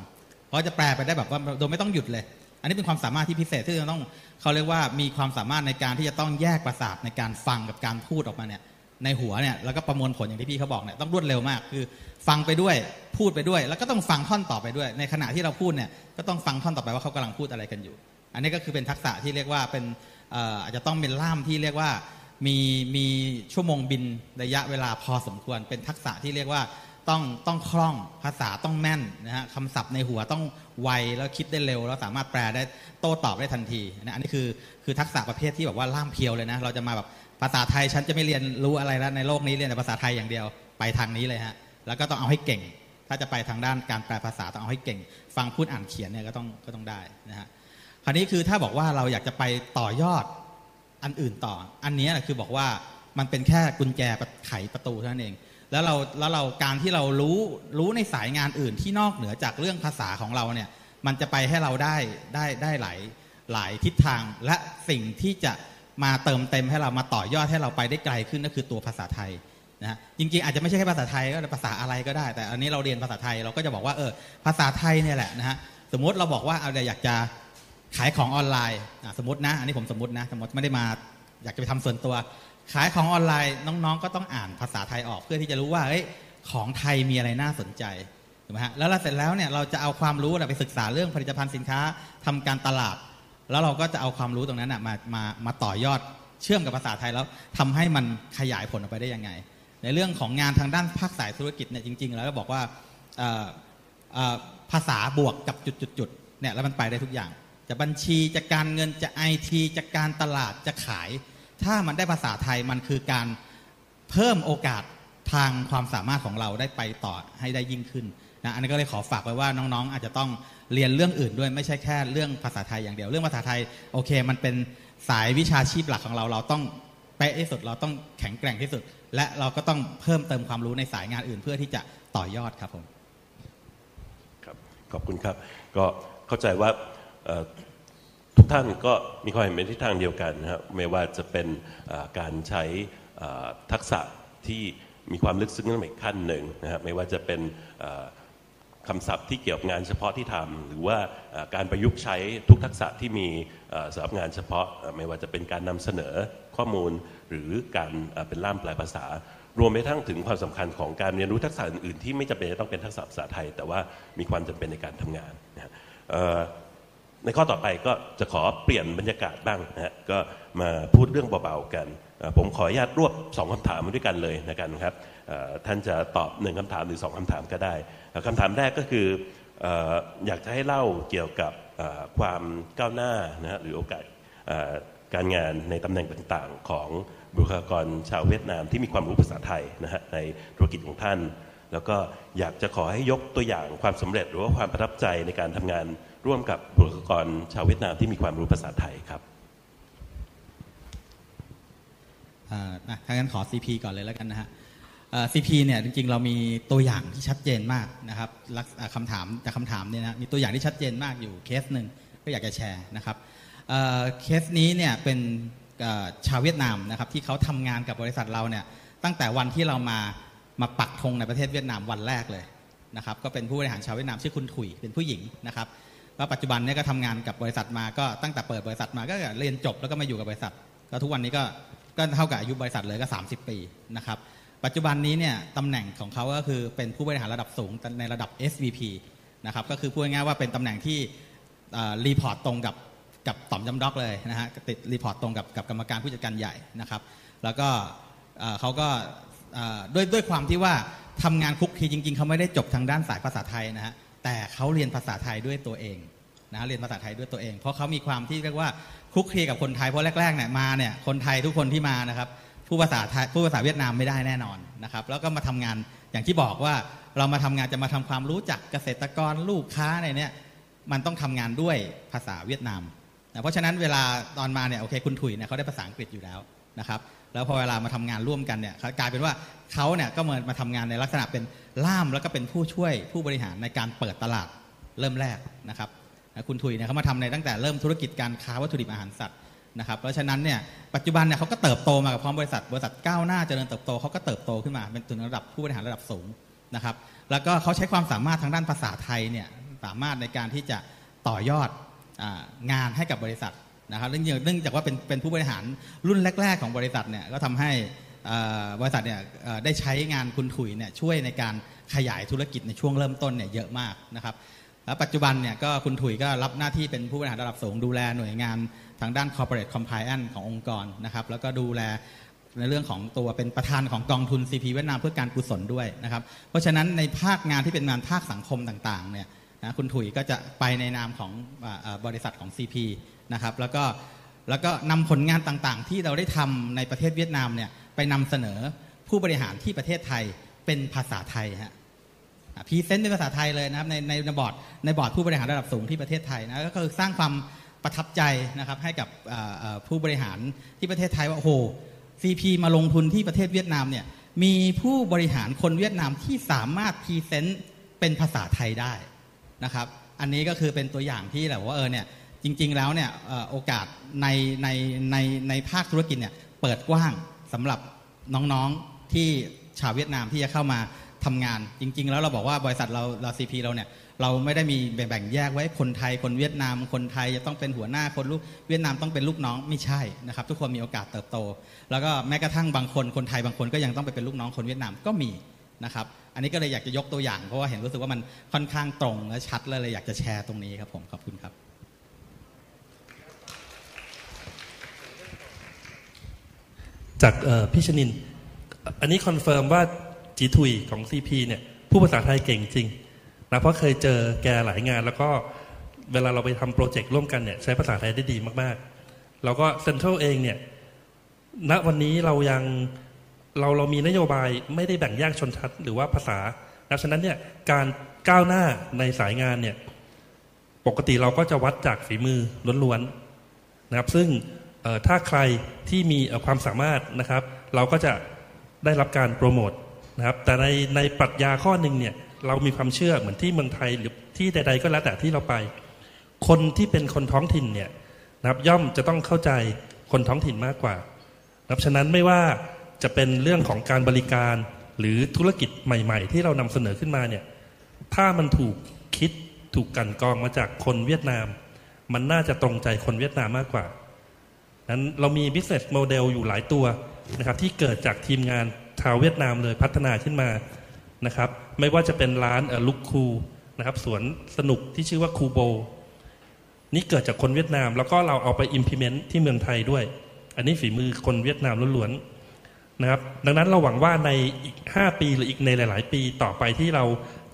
เขาจะแปลไปได้แบบว่าโดยไม่ต้องหยุดเลย อันนี้เป็นความสามารถที่พิเศษที่จะต้อง เขาเรียกว่ามีความสามารถในการที่จะต้องแยกประสาทในการฟังกับการพูดออกมาเนี่ยในหัวเนี่ยแล้วก็ประมวลผลอย่างที่พี่เขาบอกเนี่ยต้องรวดเร็วมากคือ ฟังไปด้วยพูดไปด้วย แล้วก็ต้องฟังท่อนต่อไปด้วย ในขณะที่เราพูดเนี่ยก็ต้องฟังท่อนต่อไปว่าเขากำลังพูดอะไรกันอยู่ อันนี้ก็คือเป็นทักษะที่เรียกว่าเป็นอาจจะต้องเป็นล่ามที่เรียกว่ามีมีชั่วโมงบินระยะเวลาพอสมควร เป็นทักษะที่เรียกว่า ต้องต้องคล่องภาษาต้องแม่นนะฮะคำศัพท์ในหัวต้องไวแล้วคิดได้เร็ว แล้วสามารถแปลได้โต้ตอบได้ทันทีนะอันนี้คือคือทักษะประเภทที่แบบว่าล่ามเพียวเลยนะเราจะมาแบบภาษาไทยฉันจะไม่เรียนรู้อะไรแล้วในโลกนี้เรียนแต่ภาษาไทยอย่างเดียวไปทางนี้เลยฮะแล้วก็ต้องเอาให้เก่ง ถ้าจะไปทางด้านการแปลภาษาต้องเอาให้เก่ง ฟังพูดอ่านเขียนเนี่ยก็ต้องก็ต้องได้นะฮะคราวนี้คือถ้าบอกว่าเราอยากจะไปต่อยอดอันอื่นต่อ อันนี้ยนะคือบอกว่ามันเป็นแค่กุญแจไขประตูเท่านั้นเอง แล้วเราแล้วเราการที่เรารู้รู้ในสายงานอื่นที่นอกเหนือจากเรื่องภาษาของเราเนี่ยมันจะไปให้เราได้ได้ได้หลายหลายทิศทาง และสิ่งที่จะมาเติมเต็มให้เรามาต่อยอดให้เราไปได้ไกลขึ้นก็คือตัวภาษาไทยนะฮะจริงๆอาจจะไม่ใช่แค่ภาษาไทยก็ภาษาอะไรก็ได้ แต่อันนี้เราเรียนภาษาไทยเราก็จะบอกว่าเออภาษาไทยเนี่ยแหละนะฮะสมมติเราบอกว่าเอาอยากจะขายของออนไลน์สมมตินะ อันนี้ผมสมมตินะสมมติไม่ได้มาอยากจะไปทำส่วนตัว ขายของออนไลน์น้องๆ ก็ต้องอ่านภาษาไทยออกเพื่อที่จะรู้ว่าเอ้ยของไทยมีอะไรน่าสนใจถูกไหมฮะแล้วเราเสร็จแล้วเนี่ยเราจะเอาความรู้น่ะไปศึกษาเรื่องผลิตภัณฑ์สินค้าทำการตลาด แล้วเราก็จะเอาความรู้ตรงนั้นมามามาต่อยอดเชื่อมกับภาษาไทยแล้วทำให้มันขยายผลออกไปได้ยังไง ในเรื่องของงานทางด้านภาคสายธุรกิจเนี่ยจริง ๆ แล้วก็บอกว่าภาษาบวกกับจุดๆๆเนี่ยแล้วมันไปได้ทุกอย่าง จะบัญชีจะการเงินจะไอทีจะการตลาดจะขาย ถ้ามันได้ภาษาไทยมันคือการเพิ่มโอกาสทางความสามารถของเราได้ไปต่อให้ได้ยิ่งขึ้นนะอันนี้ก็เลยขอฝากไว้ว่าน้องๆ อาจจะต้องเรียนเรื่องอื่นด้วยไม่ใช่แค่เรื่องภาษาไทยอย่างเดียว เรื่องภาษาไทยโอเค มันเป็นสายวิชาชีพหลักของเราเราต้องเป๊ะที่สุดเราต้องแข็งแกร่งที่สุด และเราก็ต้องเพิ่มเติมความรู้ในสายงานอื่น เพื่อที่จะต่อยอดครับผมครับขอบคุณครับ ก็เข้าใจว่า ทุกท่านก็มีความเห็นในทิศทางเดียวกันนะครับไม่ว่าจะเป็นการใช้ทักษะที่มีความลึกซึ้งขึ้นมาอีกขั้นหนึ่งนะครับไม่ว่าจะเป็นคำศัพท์ที่เกี่ยวกับงานเฉพาะที่ทำหรือว่าการประยุกต์ใช้ทุกทักษะที่มีสำหรับงานเฉพาะ ไม่ว่าจะเป็นการนำเสนอข้อมูลหรือการเป็นล่ามแปลภาษา รวมไปทั้งถึงความสำคัญของการเรียนรู้ทักษะอื่นๆ ที่ไม่จำเป็นจะต้องเป็นทักษะภาษาไทย แต่ว่ามีความจำเป็นในการทำงานนะ ในข้อต่อไปก็จะขอเปลี่ยนบรรยากาศบ้างนะฮะก็มาพูดเรื่องเบาๆกันผมขออนุญาตรวบสองคำถามมาด้วยกันเลยนะกันครับท่านจะตอบหนึ่งคำถามหรือสองคำถามก็ได้คำถามแรกก็คืออยากจะให้เล่าเกี่ยวกับความก้าวหน้านะหรือโอกาสการงานในตำแหน่งต่างๆ ของบุคลากรชาวเวียดนามที่มีความรู้ภาษาไทยนะฮะในธุรกิจของท่าน แล้วก็อยากจะขอให้ยกตัวอย่างความสำเร็จหรือว่าความประทับใจในการทำงาน ร่วมกับบุคลากรชาวเวียดนามที่มีความรู้ภาษาไทยครับถ้างั้นขอ CP ก่อนเลยแล้วกันนะฮะเอ่อ CP เนี่ยจริงๆ เรามีตัวอย่างที่ชัดเจนมากนะครับลักษอ่าคำถามจากคำถามเนี่ยนะมีตัวอย่างที่ชัดเจนมากอยู่เคสหนึ่งก็อยากจะแชร์นะครับเเคสนี้เนี่ยเป็นชาวเวียดนามนะครับที่เขาทำงานกับบริษัทเราเนี่ยตั้งแต่วันที่เรามามาปักธงในประเทศเวียดนามวันแรกเลยนะครับก็เป็นผู้บริหารชาวเวียดนามชื่อคุณถุยเป็นผู้หญิงนะครับ ก็ปัจจุบันนี่ยก็ทำงานกับบริษัทมาก็ตั้งแต่เปิดบริษัทมาก็เรียนจบแล้วก็มาอยู่กับบริษัท ก็ทุกวันนี้ก็ก็เท่ากับอายุบริษัทเลยก็ 30 ปีนะครับปัจจุบันนี้เนี่ยตำแหน่งของเขาก็คือเป็นผู้บริหารระดับสูงในระดับ SVP นะครับก็คือพูดง่ายๆว่าเป็นตำแหน่งที่ report ตรงกับกับต่омจำด็อกเลยนะฮะติด report ตรงกับกับกรรมการผู้จัดการใหญ่นะครับ แล้วก็เขาก็ด้วยด้วยความที่ว่าทำงานคลุกคลีจริง ๆ เขาไม่ได้จบทางด้านสายภาษาไทยนะฮะ แต่เขาเรียนภาษาไทยด้วยตัวเองนะเรียนภาษาไทยด้วยตัวเอง เพราะเขามีความที่เรียกว่าคลุกคลีกับคนไทยเพราะแรกๆเนี่ยมาเนี่ยคนไทยทุกคนที่มานะครับพูดภาษาไทยพูดภาษาเวียดนามไม่ได้แน่นอนนะครับ แล้วก็มาทำงานอย่างที่บอกว่าเรามาทำงานจะมาทำความรู้จักเกษตรกรลูกค้าในเนี้ยมันต้องทำงานด้วยภาษาเวียดนามนะเพราะฉะนั้นเวลาตอนมาเนี่ยโอเคคุณถุยเนี่ยเขาได้ภาษาอังกฤษอยู่แล้วนะครับ แล้วพอเวลามาทำงานร่วมกันเนี่ยกลายเป็นว่าเขาเนี่ยก็มามาทำงานในลักษณะเป็นล่ามแล้วก็เป็นผู้ช่วยผู้บริหารในการเปิดตลาดเริ่มแรกนะครับคุณถุยเนี่ยเขามาทำในตั้งแต่เริ่มธุรกิจการค้าวัตถุดิบอาหารสัตว์นะครับเพราะฉะนั้นเนี่ยปัจจุบันเนี่ยเขาก็เติบโตมากับพร้อมบริษัทบริษัทก้าวหน้าเจริญเติบโตเขาก็เติบโตขึ้นมาเป็นถึงระดับผู้บริหารระดับสูงนะครับแล้วก็เขาใช้ความสามารถทางด้านภาษาไทยเนี่ยสามารถในการที่จะต่อยอดอางานให้กับบริษัท นะครับเนื่องจากว่าเป็นเป็นผู้บริหารรุ่นแรก ๆ ของบริษัทเนี่ยก็ทำให้บริษัทเนี่ยได้ใช้งานคุณถุยเนี่ยช่วยในการขยายธุรกิจในช่วงเริ่มต้นเนี่ยเยอะมากนะครับแล้วปัจจุบันเนี่ยก็คุณถุยก็รับหน้าที่เป็นผู้บริหารระดับสูงดูแลหน่วยงานทางด้าน corporate compliance ขององค์กรนะครับแล้วก็ดูแลในเรื่องของตัวเป็นประธานของกองทุน CP เวียดนามเพื่อการกุศลด้วยนะครับ เพราะฉะนั้นในภาคงานที่เป็นงานภาคสังคมต่างๆเนี่ยนะคุณถุยก็จะไปในนามของอบริษัทของ CP นะครับ แล้วก็แล้วก็นำผลงานต่างๆ ที่เราได้ทำในประเทศเวียดนามเนี่ยไปนำเสนอผู้บริหารที่ประเทศไทยเป็นภาษาไทยฮะพรีเซนต์เป็นภาษาไทยเลยนะครับในในบอร์ดในบอร์ดผู้บริหารระดับสูงที่ประเทศไทยนะก็คือสร้างความประทับใจนะครับให้กับผู้บริหารที่ประเทศไทยว่าโอ้โหซีพีมาลงทุนที่ประเทศเวียดนามเนี่ยมีผู้บริหารคนเวียดนามที่สามารถ present เป็นภาษาไทยได้นะครับ อันนี้ก็คือเป็นตัวอย่างที่แบบว่าเออเนี่ย จริง ๆ แล้วเนี่ยโอกาสในในในในภาคธุรกิจเนี่ยเปิดกว้างสำหรับน้องๆที่ชาวเวียดนามที่จะเข้ามาทำงาน จริง ๆ แล้วเราบอกว่าบริษัทเราเราซีพีเราเนี่ยเราไม่ได้มีแบ่งแยกไว้คนไทยคนเวียดนาม คนไทยจะต้องเป็นหัวหน้าคนลูกเวียดนามต้องเป็นลูกน้องไม่ใช่นะครับ ทุกคนมีโอกาสเติบโต แล้วก็แม้กระทั่งบางคนคนไทยบางคนก็ยังต้องไปเป็นลูกน้องคนเวียดนามก็มีนะครับ อันนี้ก็เลยอยากจะยกตัวอย่างเพราะว่าเห็นรู้สึกว่ามันค่อนข้างตรงและชัดเลยเลยอยากจะแชร์ตรงนี้ครับผมขอบคุณครับ จากพี่ชนิน อันนี้ confirm ว่าจีทุยของ CP เนี่ยพูดภาษาไทยเก่งจริงนะเพราะเคยเจอแกหลายงาน แล้วก็เวลาเราไปทำ project ร่วมกันเนี่ยใช้ภาษาไทยได้ดีมากๆ แล้วก็เซ็นทรัลเองเนี่ยณวันนี้เรายังเราเรามีนโยบายไม่ได้แบ่งแยกชนชั้นหรือว่าภาษาดังนั้นเนี่ยการก้าวหน้าในสายงานเนี่ยปกติเราก็จะวัดจากฝีมือล้วนๆนะครับซึ่ง ถ้าใครที่มีความสามารถนะครับ เราก็จะได้รับการโปรโมทนะครับ แต่ในในปรัชญาข้อหนึ่งเนี่ยเรามีความเชื่อเหมือนที่เมืองไทยหรือที่ใด ๆ ก็แล้วแต่ที่เราไป คนที่เป็นคนท้องถิ่นเนี่ยนะครับย่อมจะต้องเข้าใจคนท้องถิ่นมากกว่านะครับฉะนั้นไม่ว่าจะเป็นเรื่องของการบริการหรือธุรกิจใหม่ ๆ ที่เรานำเสนอขึ้นมาเนี่ยถ้ามันถูกคิดถูกกันกรองมาจากคนเวียดนาม มันน่าจะตรงใจคนเวียดนามมากกว่า นั้นเรามี business model อยู่หลายตัวนะครับที่เกิดจากทีมงานชาวเวียดนามเลยพัฒนาขึ้นมานะครับไม่ว่าจะเป็นร้านลุกคูนะครับสวนสนุกที่ชื่อว่าคูโบ นี่เกิดจากคนเวียดนาม แล้วก็เราเอาไป implement ที่เมืองไทยด้วย อันนี้ฝีมือคนเวียดนามล้วนๆนะครับดังนั้นเราหวังว่าในอีก 5 ปีหรืออีกในหลาย ๆ ปีต่อไปที่เรา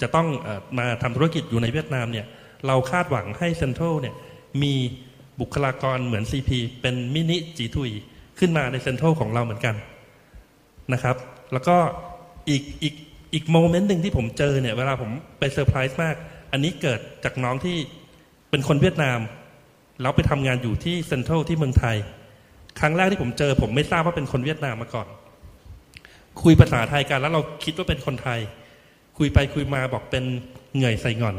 จะต้องมาทำธุรกิจอยู่ในเวียดนามเนี่ยเราคาดหวังให้เซ็นทรัลเนี่ยมี บุคลากรเหมือน CP เป็นมินิจีทุยขึ้นมาในเซ็นทรัลของเราเหมือนกันนะครับ แล้วก็อีกอีกอีก moment หนึ่งที่ผมเจอเนี่ย เวลาผมไปเซอร์ไพรส์มาก อันนี้เกิดจากน้องที่เป็นคนเวียดนาม แล้วไปทำงานอยู่ที่เซ็นทรัลที่เมืองไทย ครั้งแรกที่ผมเจอ ผมไม่ทราบว่าเป็นคนเวียดนามมาก่อน คุยภาษาไทยกันแล้วเราคิดว่าเป็นคนไทย คุยไปคุยมาบอกเป็นเหงื่อยใส่งอน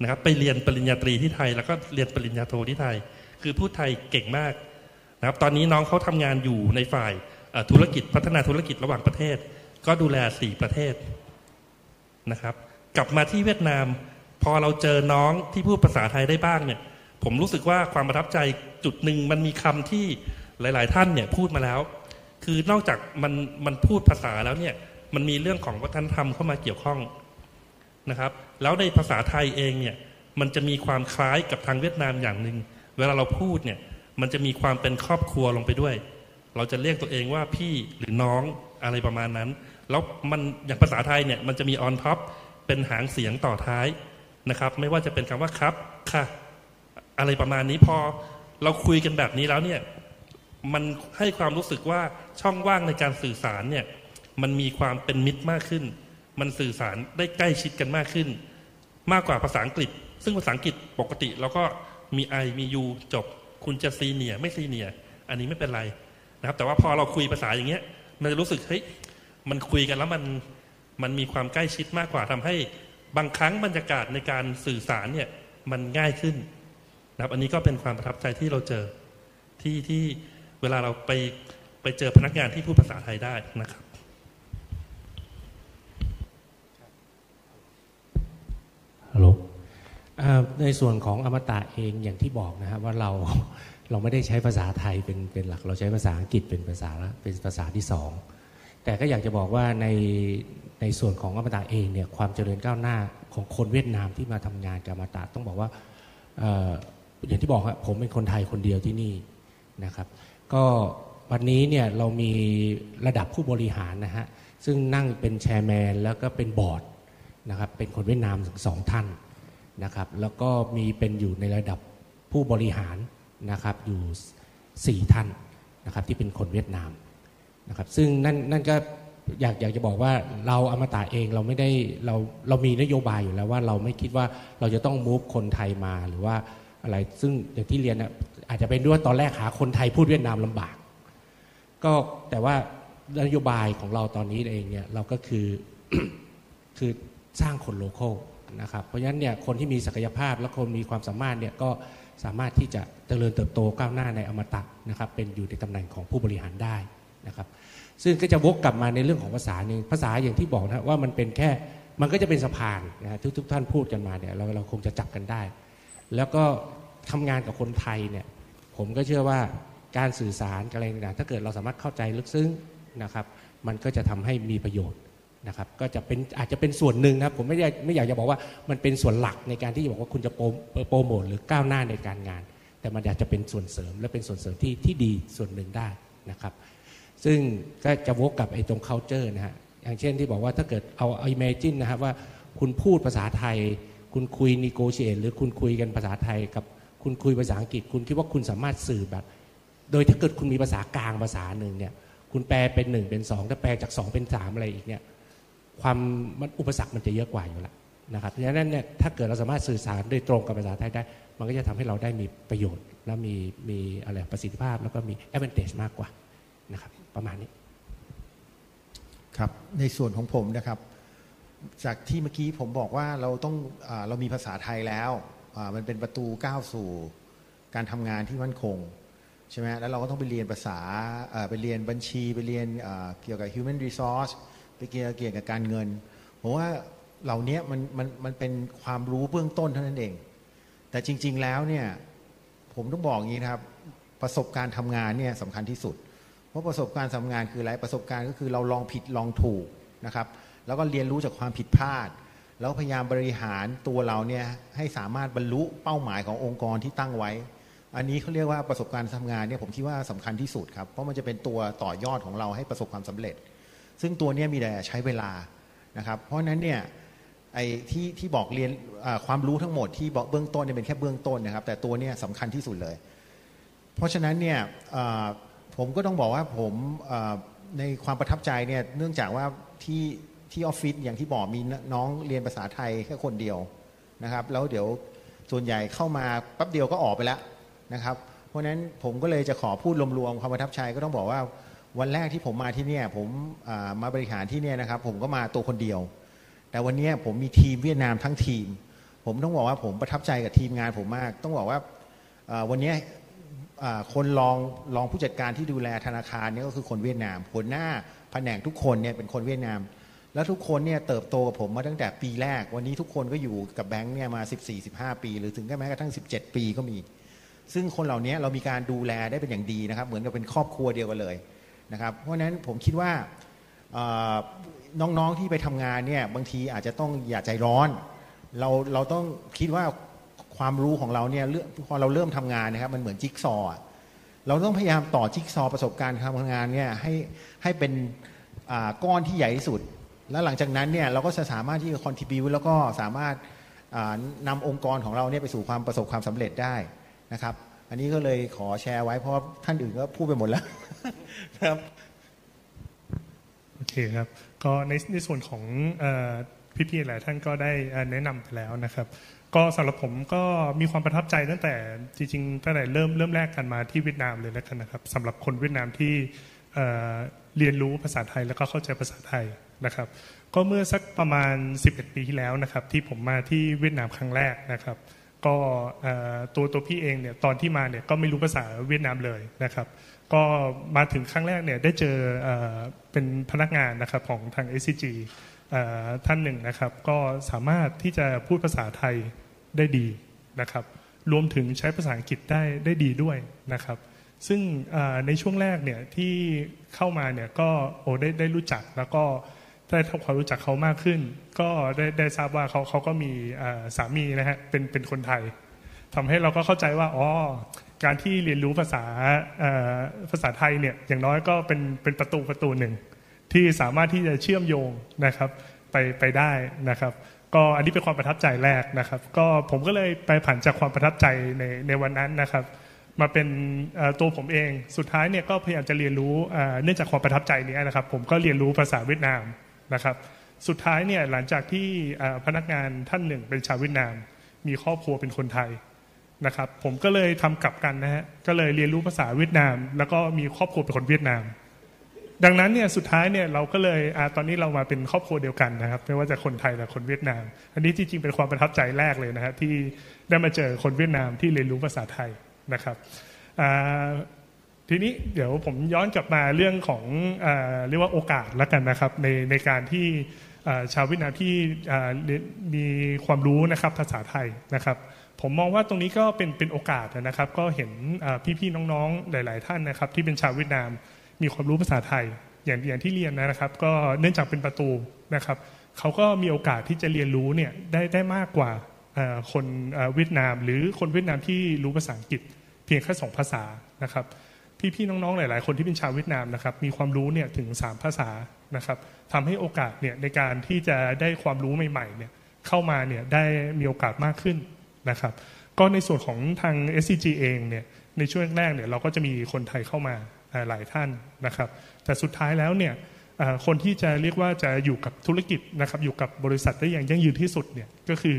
นะครับ ไปเรียนปริญญาตรีที่ไทย แล้วก็เรียนปริญญาโทที่ไทย คือพูดไทยเก่งมากนะครับ ตอนนี้น้องเขาทำงานอยู่ในฝ่ายธุรกิจพัฒนาธุรกิจระหว่างประเทศ ก็ดูแลสี่ประเทศนะครับ กลับมาที่เวียดนาม พอเราเจอน้องที่พูดภาษาไทยได้บ้างเนี่ย ผมรู้สึกว่าความประทับใจจุดหนึ่งมันมีคำที่หลาย ๆ ท่านเนี่ยพูดมาแล้ว คือนอกจากมันมันพูดภาษาแล้วเนี่ยมันมีเรื่องของวัฒนธรรมเข้ามาเกี่ยวข้อง นะครับ แล้วในภาษาไทยเองเนี่ยมันจะมีความคล้ายกับทางเวียดนามอย่างหนึ่งเวลาเราพูดเนี่ยมันจะมีความเป็นครอบครัวลงไปด้วย เราจะเรียกตัวเองว่าพี่หรือน้องอะไรประมาณนั้น แล้วมันอย่างภาษาไทยเนี่ยมันจะมี on topเป็นหางเสียงต่อท้ายนะครับ ไม่ว่าจะเป็นคำว่าครับค่ะ อะไรประมาณนี้พอเราคุยกันแบบนี้แล้วเนี่ยมันให้ความรู้สึกว่าช่องว่างในการสื่อสารเนี่ยมันมีความเป็นมิตรมากขึ้น มันสื่อสารได้ใกล้ชิดกันมากขึ้น มากกว่าภาษาอังกฤษ ซึ่งภาษาอังกฤษปกติเราก็มีไอมียูจบ คุณจะซีเนียไม่ซีเนียอันนี้ไม่เป็นไรนะครับ แต่ว่าพอเราคุยภาษาอย่างเงี้ย มันจะรู้สึกเฮ้ยมันคุยกันแล้วมันมันมีความใกล้ชิดมากกว่าทำให้บางครั้งบรรยากาศในการสื่อสารเนี่ยมันง่ายขึ้นนะครับอันนี้ก็เป็นความประทับใจที่เราเจอที่ที่เวลาเราไปไปเจอพนักงานที่พูดภาษาไทยได้นะครับ ฮัลโหลในส่วนของอมตะเองอย่างที่บอกนะครับว่าเราเราไม่ได้ใช้ภาษาไทยเป็นเป็นหลักเราใช้ภาษาอังกฤษเป็นภาษาละเป็นภาษาที่สองแต่ก็อยากจะบอกว่าในในส่วนของอมตะเองเนี่ยความเจริญก้าวหน้าของคนเวียดนามที่มาทำงานกับอมตะต้องบอกว่าอออย่างที่บอกครับผมเป็นคนไทยคนเดียวที่นี่นะครับ ก็วันนี้เนี่ยเรามีระดับผู้บริหารนะฮะซึ่งนั่งเป็นแชร์แมนแล้วก็เป็นบอร์ด นะครับเป็นคนเวียดนามถึงสองท่านนะครับแล้วก็มีเป็นอยู่ในระดับผู้บริหารนะครับอยู่สี่ท่านนะครับที่เป็นคนเวียดนามนะครับซึ่งนั่นนั่นก็อยากอยากจะบอกว่าเราอมตะเองเราไม่ได้เราเรามีนโยบายอยู่แล้วว่าเราไม่คิดว่าเราจะต้องมูฟคนไทยมาหรือว่าอะไรซึ่งอย่างที่เรียนนะอาจจะเป็นด้วยว่าตอนแรกหาคนไทยพูดเวียดนามลำบาก ก็แต่ว่านโยบายของเราตอนนี้เองเนี่ยเราก็คือคือ สร้างคนโลโก้นะครับเพราะฉะนั้นเนี่ยคนที่มีศักยภาพและคนมีความสามารถเนี่ยก็สามารถที่จะเจริญเติบโตก้าวหน้าในอมตะนะครับเป็นอยู่ในตำแหน่งของผู้บริหารได้นะครับซึ่งก็จะวกกลับมาในเรื่องของภาษาหนึ่งภาษาอย่างที่บอกนะว่ามันเป็นแค่มันก็จะเป็นสะพานนะทุกทุกท่านพูดกันมาเนี่ยเราเราคงจะจับกันได้ แล้วก็ทำงานกับคนไทยเนี่ยผมก็เชื่อว่าการสื่อสารอะไรต่างๆถ้าเกิดเราสามารถเข้าใจลึกซึ้งนะครับมันก็จะทำให้มีประโยชน์ นะครับก็จะเป็นอาจจะเป็นส่วนหนึ่งนะครับผมไม่ได้ไม่อยากจะบอกว่ามันเป็นส่วนหลักในการที่จะบอกว่าคุณจะโปรโปรโมทหรือก้าวหน้าในการงาน แต่มันอยากจะเป็นส่วนเสริมและเป็นส่วนเสริมที่ที่ดีส่วนหนึ่งได้นะครับ ซึ่งก็จะวกกับไอ้ตรง culture นะฮะอย่างเช่นที่บอกว่าถ้าเกิดเอาเอา imagine นะครับว่าคุณพูดภาษาไทย คุณคุย negotiate หรือคุณคุยกันภาษาไทยกับคุณคุยภาษาอังกฤษ คุณคิดว่าคุณสามารถสื่อแบบ โดยถ้าเกิดคุณมีภาษากลางภาษาหนึ่งเนี่ยคุณแปลเป็นหนึ่งเป็นสองถ้าแปลจากสองเป็นสามอะไรอีกเนี่ย ความมันอุปสรรคมันจะเยอะกว่าอยู่แล้วนะครับเพราะฉะนั้นเนี่ยถ้าเกิดเราสามารถสื่อสารโดยตรงกับภาษาไทยได้ มันก็จะทำให้เราได้มีประโยชน์ และมีมีอะไรประสิทธิภาพ แล้วก็มี advantage มากกว่านะครับประมาณนี้ครับในส่วนของผมนะครับ จากที่เมื่อกี้ผมบอกว่าเราต้องอเรามีภาษาไทยแล้วมันเป็นประตูก้าวสู่การทำงานที่มั่นคงใช่ไหมแล้วเราก็ต้องไปเรียนภาษาไปเรียนบัญชีไปเรียนเกี่ยวกับ human resource ไปเกี่ยวเกี่ยวกับการเงินผมว่าเหล่านี้มันมันมันเป็นความรู้เบื้องต้นเท่านั้นเอง แต่จริง ๆแล้วเนี่ยผมต้องบอกอย่างนี้นะครับ ประสบการณ์ทำงานเนี่ยสำคัญที่สุด เพราะประสบการณ์ทำงานคืออะไรประสบการณ์ก็คือเราลองผิดลองถูกนะครับ แล้วก็เรียนรู้จากความผิดพลาด แล้วพยายามบริหารตัวเราเนี่ยให้สามารถบรรลุเป้าหมายขององค์กรที่ตั้งไว้ อันนี้เขาเรียกว่าประสบการณ์ทำงานเนี่ยผมคิดว่าสำคัญที่สุดครับเพราะมันจะเป็นตัวต่อยอดของเราให้ประสบความสำเร็จ ซึ่งตัวนี้มีแต่ใช้เวลานะครับ เพราะฉะนั้นเนี่ยไอ้ที่ที่บอกเรียนความรู้ทั้งหมดที่บอกเบื้องต้นเนี่ยเป็นแค่เบื้องต้นนะครับ แต่ตัวเนี้ยสำคัญที่สุดเลย เพราะฉะนั้นเนี่ยผมก็ต้องบอกว่าผมในความประทับใจเนี่ยเนื่องจากว่าที่ที่ออฟฟิศอย่างที่บอกมีน้องเรียนภาษาไทยแค่คนเดียวนะครับ แล้วเดี๋ยวส่วนใหญ่เข้ามาแป๊บเดียวก็ออกไปแล้วนะครับ เพราะฉะนั้นผมก็เลยจะขอพูดรวมๆความประทับใจก็ต้องบอกว่า วันแรกที่ผมมาที่เนี่ยผมมาบริหารที่เนี่ยนะครับ ผมก็มาตัวคนเดียว แต่วันนี้ผมมีทีมเวียดนามทั้งทีม ผมต้องบอกว่าผมประทับใจกับทีมงานผมมาก ต้องบอกว่าวันนี้คนรองรองผู้จัดการที่ดูแลธนาคารนี่ก็คือคนเวียดนามหัวหน้าแผนกทุกคนเนี่ยเป็นคนเวียดนาม แล้วทุกคนเนี่ยเติบโตกับผมมาตั้งแต่ปีแรก วันนี้ทุกคนก็อยู่กับแบงค์เนี่ยมา 14-15 ปี หรือถึงแม้กระทั่ง 17 ปีก็มี ซึ่งคนเหล่านี้เรามีการดูแลได้เป็นอย่างดีนะครับ เหมือนกับเป็นครอบครัวเดียวกันเลย นะครับ เพราะฉะนั้นผมคิดว่าน้องๆที่ไปทำงานเนี่ยบางทีอาจจะต้องอย่าใจร้อน เราเราต้องคิดว่าความรู้ของเราเนี่ยเพอเราเริ่มทำงานนะครับมันเหมือนจิ๊กซอว์เราต้องพยายามต่อจิ๊กซอว์ประสบการณ์การทำงานเนี่ยให้ให้เป็นก้อนที่ใหญ่ที่สุด แล้วหลังจากนั้นเนี่ยเราก็จะสามารถที่จะคอนทิบิวแล้วก็สามารถอ่านำองค์กรของเราเนี่ยไปสู่ความประสบความสำเร็จได้นะครับ อันนี้ก็เลยขอแชร์ไว้เพราะท่านอื่นก็พูดไปหมดแล้ว ครับโอเคครับ ก็ในในส่วนของอพี่ๆหลายท่านก็ได้แนะนำไปแล้วนะครับ ก็สำหรับผมก็มีความประทับใจตั้งแต่จริงๆตั้งแต่เริ่มเริ่มแรกกันมาที่เวียดนามเลยแล้วกันนะครับสำหรับคนเวียดนามที่เเรียนรู้ภาษาไทยแล้วก็เข้าใจภาษาไทยนะครับ ก็เมื่อสักประมาณ 11 ปีที่แล้วนะครับ ที่ผมมาที่เวียดนามครั้งแรกนะครับ ก็ตัวตัวพี่เองเนี่ยตอนที่มาเนี่ยก็ไม่รู้ภาษาเวียดนามเลยนะครับ ก็มาถึงครั้งแรกเนี่ยได้เจอเอ่อเป็นพนักงานนะครับของทาง SCG ท่านหนึ่งนะครับก็สามารถที่จะพูดภาษาไทยได้ดีนะครับ รวมถึงใช้ภาษาอังกฤษได้ได้ดีด้วยนะครับ ซึ่งในช่วงแรกเนี่ยที่เข้ามาเนี่ยก็โอ้ได้ได้รู้จักแล้วก็ได้ทำความรู้จักเขามากขึ้น ก็ได้ได้ทราบว่าเขาเขาก็มีสามีนะฮะเป็นเป็นคนไทยทำให้เราก็เข้าใจว่าอ๋อ การที่เรียนรู้ภาษาภาษาไทยเนี่ยอย่างน้อยก็เป็นเป็นประตูประตูหนึ่ง ที่สามารถที่จะเชื่อมโยงนะครับไปไปได้นะครับ ก็อันนี้เป็นความประทับใจแรกนะครับ ก็ผมก็เลยไปผันจากความประทับใจในในวันนั้นนะครับ มาเป็นตัวผมเองสุดท้ายเนี่ยก็พยายามจะเรียนรู้เนื่องจากความประทับใจนี้นะครับ ผมก็เรียนรู้ภาษาเวียดนามนะครับ สุดท้ายเนี่ยหลังจากที่พนักงานท่านหนึ่งเป็นชาวเวียดนาม มีครอบครัวเป็นคนไทย นะครับ ผมก็เลยทำกลับกันนะฮะก็เลยเรียนรู้ภาษาเวียดนาม แล้วก็มีครอบครัวเป็นคนเวียดนาม ดังนั้นเนี่ยสุดท้ายเนี่ยเราก็เลยอตอนนี้เรามาเป็นครอบครัวเดียวกันนะครับ ไม่ว่าจะคนไทยและคนเวียดนาม อันนี้จริงๆเป็นความประทับใจแรกเลยนะฮะที่ได้มาเจอคนเวียดนามที่เรียนรู้ภาษาไทยนะครับอ่าทีนี้เดี๋ยวผมย้อนกลับมาเรื่องของอ่าเรียกว่าโอกาสแล้วกันนะครับ ในในการที่อ่าชาวเวียดนามที่อ่ามีความรู้นะครับภาษาไทยนะครับ ผมมองว่าตรงนี้ก็เป็นเป็นโอกาสนะครับ ก็เห็นพี่ๆน้องๆหลาย ๆ ท่านนะครับ ที่เป็นชาวเวียดนามมีความรู้ภาษาไทย อย่างอย่างที่เรียนนะครับ ก็เนื่องจากเป็นประตูนะครับเขาก็มีโอกาสที่จะเรียนรู้เนี่ยได้ได้มากกว่าคนเอ่อเวียดนาม หรือคนเวียดนามที่รู้ภาษาอังกฤษ เพียงแค่สองภาษานะครับพี่ๆน้องๆหลาย ๆ คนที่เป็นชาวเวียดนามนะครับมีความรู้เนี่ยถึง 3 ภาษานะครับทำให้โอกาสเนี่ยในการที่จะได้ความรู้ใหม่ๆเนี่ยเข้ามาเนี่ยได้มีโอกาสมากขึ้น นะครับ ก็ในส่วนของทาง SCG เองเนี่ยในช่วงแรกเนี่ยเราก็จะมีคนไทยเข้ามาหลายท่านนะครับ แต่สุดท้ายแล้วเนี่ยคนที่จะเรียกว่าจะอยู่กับธุรกิจนะครับอยู่กับบริษัทได้อย่างยั่งยืนที่สุดเนี่ยก็คือ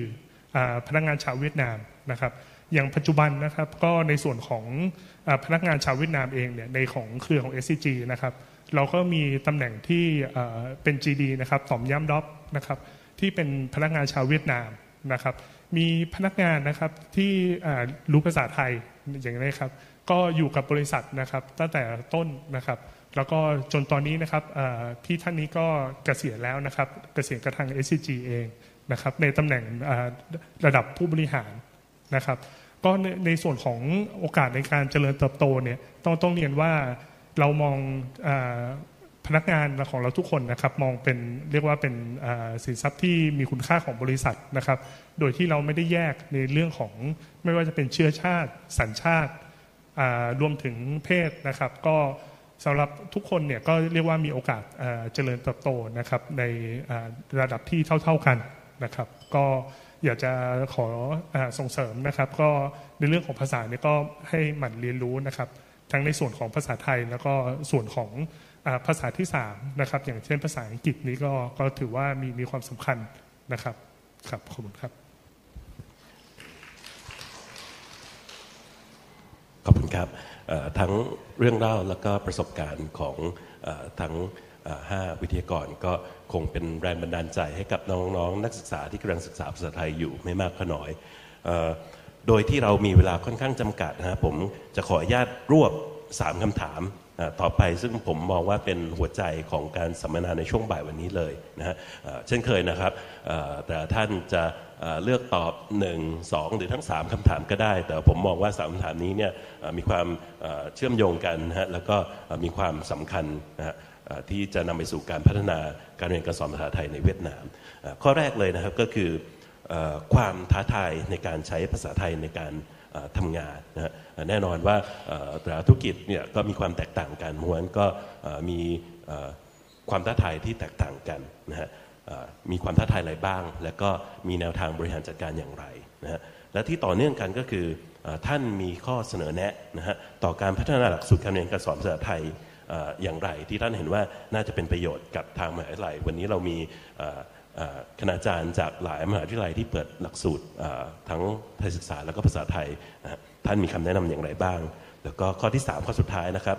อพนักงานชาวเวียดนามนะครับอย่างปัจจุบันนะครับก็ในส่วนของอพนักงานชาวเวียดนามเองเนี่ยในของเครือของ SCG นะครับเราก็มีตำแหน่งที่เอ่อเป็น GD นะครับต่อมย่ำด็อกนะครับที่เป็นพนักงานชาวเวียดนามนะครับ มีพนักงานนะครับที่รู้ภาษาไทยอย่างนี้ครับ ก็อยู่กับบริษัทนะครับตั้งแต่ต้นนะครับ แล้วก็จนตอนนี้นะครับพี่ท่านนี้ก็เกษียณแล้วนะครับ เกษียณกระทาง SCG เองนะครับในตำแหน่งระดับผู้บริหารนะครับ ก็ในส่วนของโอกาสในการเจริญเติบโตเนี่ยต้องต้องเรียนว่าเรามองอ พนักงานของเราทุกคนนะครับมองเป็นเรียกว่าเป็นสินทรัพย์ที่มีคุณค่าของบริษัทนะครับ โดยที่เราไม่ได้แยกในเรื่องของไม่ว่าจะเป็นเชื้อชาติ สัญชาติรวมถึงเพศนะครับ ก็สำหรับทุกคนเนี่ยก็เรียกว่ามีโอกาสเจริญเติบโตนะครับในระดับที่เท่า ๆกันนะครับ ก็อยากจะขออส่งเสริมนะครับ ก็ในเรื่องของภาษาเนี่ยก็ให้หมั่นเรียนรู้นะครับ ทั้งในส่วนของภาษาไทยแล้วก็ส่วนของ ภาษาที่3นะครับอย่างเช่นภาษาอังกฤษนี้ก็ก็ถือว่ามีมีความสำคัญนะครับครับขอบคุณครับขอบคุณครับทั้งเรื่องเล่าแล้วก็ประสบการณ์ของอทั้งเอ่อห้าวิทยากรก็คงเป็นแรงบันดาลใจให้กับน้องๆ นักศึกษาที่กำลังศึกษาภาษาไทยอยู่ไม่มากก็น้อยอโดยที่เรามีเวลาค่อนข้างจำกัดนะครับผมจะขออนุญาตรวบ 3คำถาม ต่อไปซึ่งผมมองว่าเป็นหัวใจของการสัมมนาในช่วงบ่ายวันนี้เลยนะฮะเช่นเคยนะครับแต่ท่านจะเลือกตอบ 1 2 หรือทั้ง 3คำถามก็ได้ แต่ผมมองว่า 3คำถามนี้เนี่ยมีความเชื่อมโยงกันนะฮะแล้วก็มีความสำคัญนะฮะที่จะนำไปสู่การพัฒนาการเรียนการสอนภาษาไทยในเวียดนาม ข้อแรกเลยนะครับก็คือความท้าทายในการใช้ภาษาไทยในการเอ่อทำงานนะฮะ แน่นอนว่าแต่ละธุรกิจเนี่ยก็มีความแตกต่างกันเพราะฉะนั้นก็มีความท้าทายที่แตกต่างกันนะฮะมีความท้าทายอะไรบ้าง แล้วก็มีแนวทางบริหารจัดการอย่างไรนะฮะและที่ต่อเนื่องกันก็คืออท่านมีข้อเสนอแนะนะฮะต่อการพัฒนาหลักสูตรการเรียนการสอนภาษาไทยออย่างไร ที่ท่านเห็นว่าน่าจะเป็นประโยชน์กับทางมหาวิทยาลัย วันนี้เรามีเอ่อเอ่อคณาจารย์จากหลายมหาวิทยาลัยที่เปิดหลักสูตรทั้งไทยศึกษาแล้วก็ภาษาไทยนะฮะ ท่านมีคำแนะนำอย่างไรบ้าง แล้วก็ข้อที่ 3 ข้อสุดท้ายนะครับ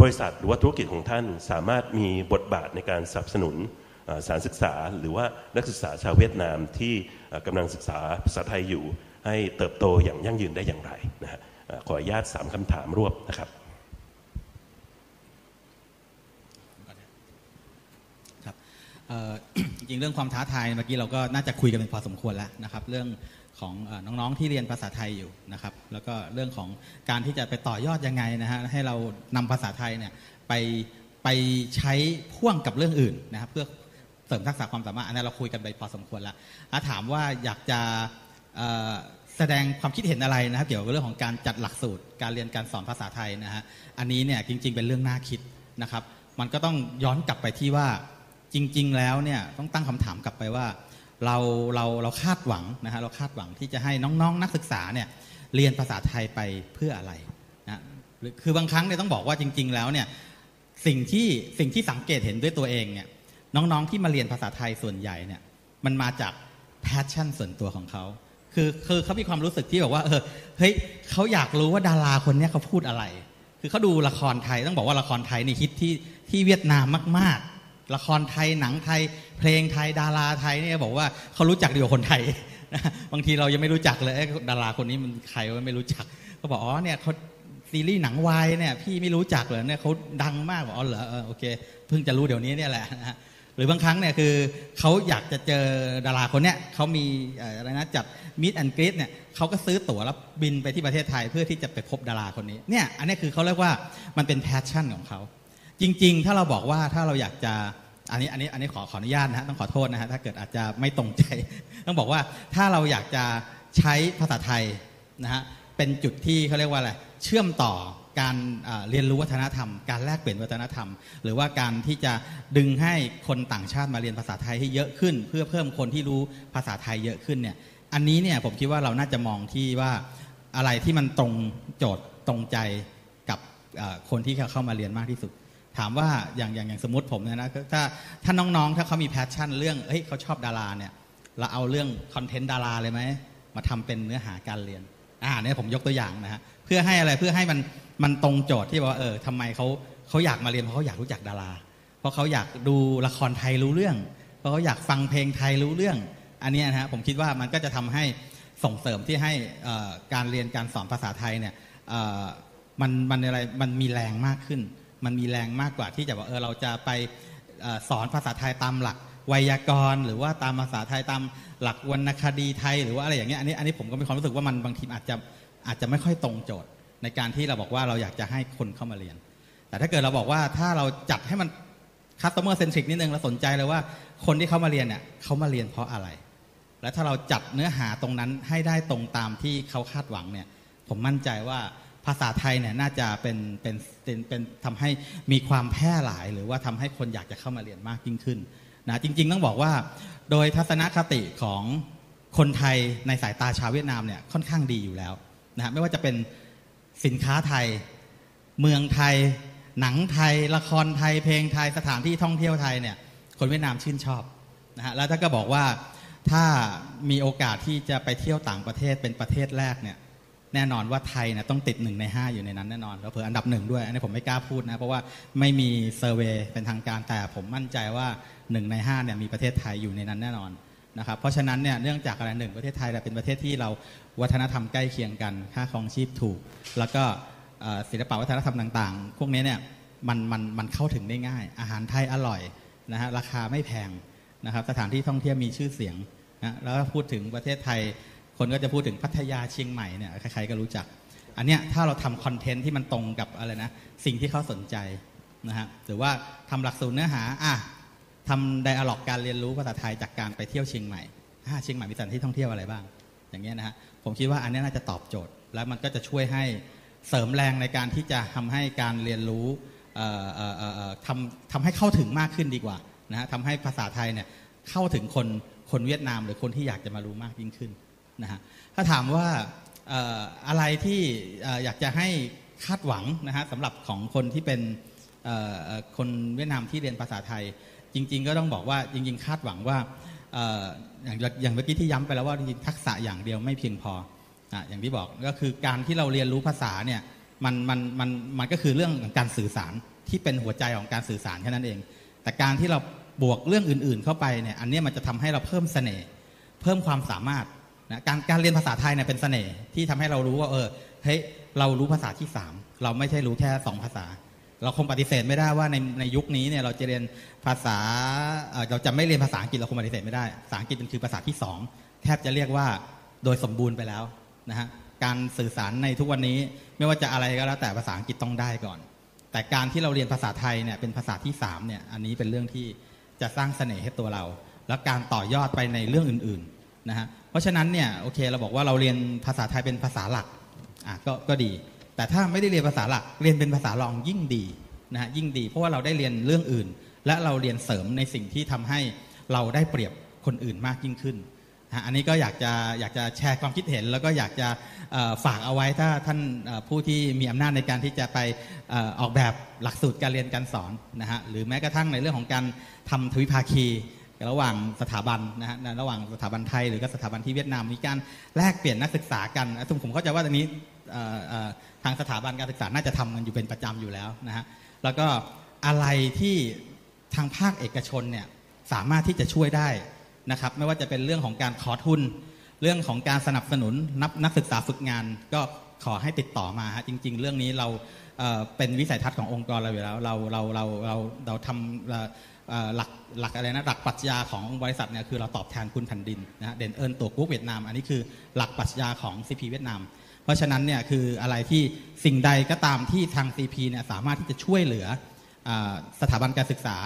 บริษัทหรือว่าธุรกิจของท่านสามารถมีบทบาทในการสนับสนุนสารศึกษา หรือว่านักศึกษาชาวเวียดนามที่เอ่อกำลังศึกษาภาษาไทยอยู่ ให้เติบโตอย่างยั่งยืนได้อย่างไรนะฮะขออนุญาต3คำถามรวบนะครับครับจริงเรื่องความท้าทายเมื่อกี้เราก็น่าจะคุยกันเป็นพอสมควรแล้วนะครับ เรื่อง ของน้องๆที่เรียนภาษาไทยอยู่นะครับ แล้วก็เรื่องของการที่จะไปต่อยอดยังไงนะฮะให้เรานำภาษาไทยเนี่ยไปไปใช้พ่วงกับเรื่องอื่นนะครับเพื่อเสริมทักษะความสามารถอันนี้เราคุยกันไปพอสมควรแล้วถาถามว่าอยากจะแสดงความคิดเห็นอะไรนะครับ เกี่ยวกับเรื่องของการจัดหลักสูตร การเรียนการสอนภาษาไทยนะฮะอันนี้เนี่ยจริง ๆ เป็นเรื่องน่าคิดนะครับ มันก็ต้องย้อนกลับไปที่ว่าจริง ๆ แล้วเนี่ยต้องตั้งคำถามกลับไปว่า เราเราเราคาดหวังนะฮะเราคาดหวังที่จะให้น้องๆ นักศึกษาเนี่ยเรียนภาษาไทยไปเพื่ออะไรนะหรือคือบางครั้งเนี่ยต้องบอกว่าจริง ๆ แล้วเนี่ยสิ่งที่สิ่งที่สังเกตเห็นด้วยตัวเองเนี่ยน้องๆที่มาเรียนภาษาไทยส่วนใหญ่เนี่ยมันมาจาก passion ส่วนตัวของเขาคือคือเขามีความรู้สึกที่แบบว่าเออเฮ้ยเขาอยากรู้ว่าดาราคนเนี้ยเขาพูดอะไร คือเขาดูละครไทยต้องบอกว่าละครไทยนี่ฮิตที่ที่เวียดนามมากๆ ละครไทยหนังไทย เพลงไทยดาราไทยเนี่ยบอกว่าเขารู้จักดีกว่าคนไทยนะบางทีเรายังไม่รู้จักเลยดาราคนนี้มันใครวะไม่รู้จักเขาบอกอ๋อเนี่ยเขาซีรีส์หนังวายเนี่ยพี่ไม่รู้จักเลยเนี่ยเขาดังมากบอกอ๋อเหรอโอเคเพิ่งจะรู้เดี๋ยวนี้เนี่ยแหละนะหรือบางครั้งเนี่ยคือเขาอยากจะเจอดาราคนเนี้ยเขามีเอ่ออะไรนะจัด meet and greet เนี่ยเขาก็ซื้อตั๋วแล้วบินไปที่ประเทศไทยเพื่อที่จะไปพบดาราคนนี้เนี่ยอันนี้คือเขาเรียกว่ามันเป็น passion ของเขา จริง ๆ ถ้าเราบอกว่าถ้าเราอยากจะอันนี้อันนี้อันนี้ขอขออนุญาตนะฮะต้องขอโทษนะฮะถ้าเกิดอาจจะไม่ตรงใจ ต้องบอกว่าถ้าเราอยากจะใช้ภาษาไทยนะฮะเป็นจุดที่เขาเรียกว่าอะไรเชื่อมต่อการเรียนรู้วัฒนธรรม การแลกเปลี่ยนวัฒนธรรม หรือว่าการที่จะดึงให้คนต่างชาติมาเรียนภาษาไทยให้เยอะขึ้น เพื่อเพิ่มคนที่รู้ภาษาไทยเยอะขึ้นเนี่ยอันนี้เนี่ยผมคิดว่าเราน่าจะมองที่ว่าอะไรที่มันตรงโจทย์ตรงใจกับคนที่เขาเข้ามาเรียนมากที่สุด ถามว่าอย่างอย่างอย่างสมมติผมเนี่ยนะถ้าถ้าน้องๆ ถ้าเขามีแพชชั่นเรื่องเฮ้ยเขาชอบดาราเนี่ยเราเอาเรื่องคอนเทนต์ดาราเลยไหมมาทำเป็นเนื้อหาการเรียนอ่าเนี่ยผมยกตัวอย่างนะฮะเพื่อให้อะไรเพื่อให้มันมันตรงโจทย์ที่บอกว่าเออทำไมเขาเขาอยากมาเรียนเพราะเขาอยากรู้จักดารา เพราะเขาอยากดูละครไทยรู้เรื่อง เพราะเขาอยากฟังเพลงไทยรู้เรื่อง อันนี้นะฮะผมคิดว่ามันก็จะทำให้ส่งเสริมที่ให้การเรียนการสอนภาษาไทยเนี่ยมันมันอะไรมันมีแรงมากขึ้น มันมีแรงมากกว่าที่จะว่าเออเราจะไปสอนภาษาไทยตามหลักไวยากรณ์ หรือว่าตามภาษาไทยตามหลักวรรณคดีไทย หรือว่าอะไรอย่างเงี้ยอันนี้อันนี้ผมก็มีความรู้สึกว่ามันบางทีอาจจะอาจจะไม่ค่อยตรงโจทย์ ในการที่เราบอกว่าเราอยากจะให้คนเข้ามาเรียน แต่ถ้าเกิดเราบอกว่าถ้าเราจัดให้มัน customer centric นิดนึงเราสนใจเลยว่าคนที่เขามาเรียนเนี่ยเขามาเรียนเพราะอะไร และถ้าเราจัดเนื้อหาตรงนั้นให้ได้ตรงตามที่เขาคาดหวังเนี่ยผมมั่นใจว่า ภาษาไทยเนี่ยน่าจะเป็นเป็นเป็นเป็นทำให้มีความแพร่หลาย หรือว่าทำให้คนอยากจะเข้ามาเรียนมากยิ่งขึ้นนะจริง ๆ ต้องบอกว่า โดยทัศนคติของคนไทยในสายตาชาวเวียดนามเนี่ยค่อนข้างดีอยู่แล้วนะฮะไม่ว่าจะเป็นสินค้าไทย เมืองไทย หนังไทย ละครไทย เพลงไทยสถานที่ท่องเที่ยวไทยเนี่ยคนเวียดนามชื่นชอบนะฮะแล้วถ้าก็บอกว่าถ้ามีโอกาสที่จะไปเที่ยวต่างประเทศเป็นประเทศแรกเนี่ย แน่นอนว่าไทยนะต้องติดหนึ่งในห้าอยู่ในนั้นแน่นอนแล้วเผื่ออันดับหนึ่งด้วย อันนี้ผมไม่กล้าพูดนะ เพราะว่าไม่มีเซอร์เวยเป็นทางการแต่ผมมั่นใจว่าหนึ่งในห้าเนี่ยมีประเทศไทยอยู่ในนั้นแน่นอนนะครับเพราะฉะนั้นเนี่ยเนื่องจากอะไรหนึ่งประเทศไทยเป็นประเทศที่เราวัฒนธรรมใกล้เคียงกัน ค่าครองชีพถูก แล้วก็ศิลปะวัฒนธรรมต่างๆ พวกนี้เนี่ยมันมันมันเข้าถึงได้ง่าย อาหารไทยอร่อยนะฮะราคาไม่แพงนะครับสถานที่ท่องเที่ยวมีชื่อเสียงนะแล้วพูดถึงประเทศไทย คนก็จะพูดถึงพัทยาเชียงใหม่เนี่ยใครๆก็รู้จัก อันเนี้ยถ้าเราทำคอนเทนต์ที่มันตรงกับอะไรนะสิ่งที่เขาสนใจนะฮะหรือว่าทำหลักสูตรเนื้อหาอะทำไดอะล็อกการเรียนรู้ภาษาไทยจากการไปเที่ยวเชียงใหม่อะเชียงใหม่มีสถานที่ท่องเที่ยวอะไรบ้าง อย่างเงี้ยนะฮะผมคิดว่าอันนี้น่าจะตอบโจทย์ แล้วมันก็จะช่วยให้เสริมแรงในการที่จะทำให้การเรียนรู้ทำทำให้เข้าถึงมากขึ้นดีกว่านะฮะทำให้ภาษาไทยเนี่ยเข้าถึงคนคนเวียดนามหรือคนที่อยากจะมารู้มากยิ่งขึ้น นะฮะถ้าถามว่าอะไรที่อยากจะให้คาดหวังนะฮะสำหรับของคนที่เป็นคนเวียดนามที่เรียนภาษาไทย จริง ๆ ก็ต้องบอกว่าจริง ๆ คาดหวังว่าอย่างอย่างเมื่อกี้ที่ย้ำไปแล้วว่าจริงๆทักษะอย่างเดียวไม่เพียงพออย่างที่บอกก็คือการที่เราเรียนรู้ภาษาเนี่ยมันมันมันมันก็คือเรื่องของการสื่อสารที่เป็นหัวใจของการสื่อสารแค่นั้นเอง แต่การที่เราบวกเรื่องอื่น ๆ เข้าไปเนี่ยอันนี้มันจะทำให้เราเพิ่มเสน่ห์เพิ่มความสามารถ นะการการเรียนภาษาไทยเนี่ยเป็นเสน่ห์ที่ทำให้เรารู้ว่าเออเฮ้ยเรารู้ภาษาที่สามเราไม่ใช่รู้แค่สองภาษา เราคงปฏิเสธไม่ได้ว่าในในยุคนี้เนี่ยเราจะเรียนภาษาเราจะไม่เรียนภาษาอังกฤษเราคงปฏิเสธไม่ได้ภาษาอังกฤษมันคือภาษาที่สองแทบจะเรียกว่าโดยสมบูรณ์ไปแล้วนะฮะการสื่อสารในทุกวันนี้ไม่ว่าจะอะไรก็แล้วแต่ภาษาอังกฤษต้องได้ก่อน แต่การที่เราเรียนภาษาไทยเนี่ยเป็นภาษาที่สามเนี่ยอันนี้เป็นเรื่องที่จะสร้างเสน่ห์ให้ตัวเรา แล้วการต่อยอดไปในเรื่องอื่นๆ นะฮะเพราะฉะนั้นเนี่ยโอเคเราบอกว่าเราเรียนภาษาไทยเป็นภาษาหลักอะก็ก็ดี แต่ถ้าไม่ได้เรียนภาษาหลักเรียนเป็นภาษารองยิ่งดีนะฮะยิ่งดี เพราะว่าเราได้เรียนเรื่องอื่น และเราเรียนเสริมในสิ่งที่ทำให้เราได้เปรียบคนอื่นมากยิ่งขึ้นนะอันนี้ก็อยากจะอยากจะแชร์ความคิดเห็น แล้วก็อยากจะฝากเอาไว้ถ้าท่านผู้ที่มีอำนาจในการที่จะไปออออกแบบหลักสูตรการเรียนการสอนนะฮะหรือแม้กระทั่งในเรื่องของการทำทวิภาคี ระหว่างสถาบันนะฮะระหว่างสถาบันไทยหรือก็สถาบันที่เวียดนามมีการแลกเปลี่ยนนักศึกษากันซึ่งผมเข้าใจว่าตอนนี้ทางสถาบันการศึกษาน่าจะทำกันอยู่เป็นประจำอยู่แล้วนะฮะแล้วก็อะไรที่ทางภาคเอกชนเนี่ยสามารถที่จะช่วยได้นะครับไม่ว่าจะเป็นเรื่องของการขอทุน เรื่องของการสนับสนุนนับนักศึกษาฝึกงาน ก็ขอให้ติดต่อมาฮะจริง ๆ เรื่องนี้เราเป็นวิสัยทัศน์ขององค์กรเราอยู่แล้ว เราเราเราเราเราทำ หลักหลักอะไรนะหลักปรัชญาของบริษัทเนี่ยคือเราตอบแทนคุณแผ่นดินนะเด่นเอิญตัวกุ๊กเวียดนาม อันนี้คือหลักปรัชญาของ CP เวียดนาม เพราะฉะนั้นเนี่ยคืออะไรที่สิ่งใดก็ตามที่ทาง CP เนี่ยสามารถที่จะช่วยเหลืออสถาบันการศึกษา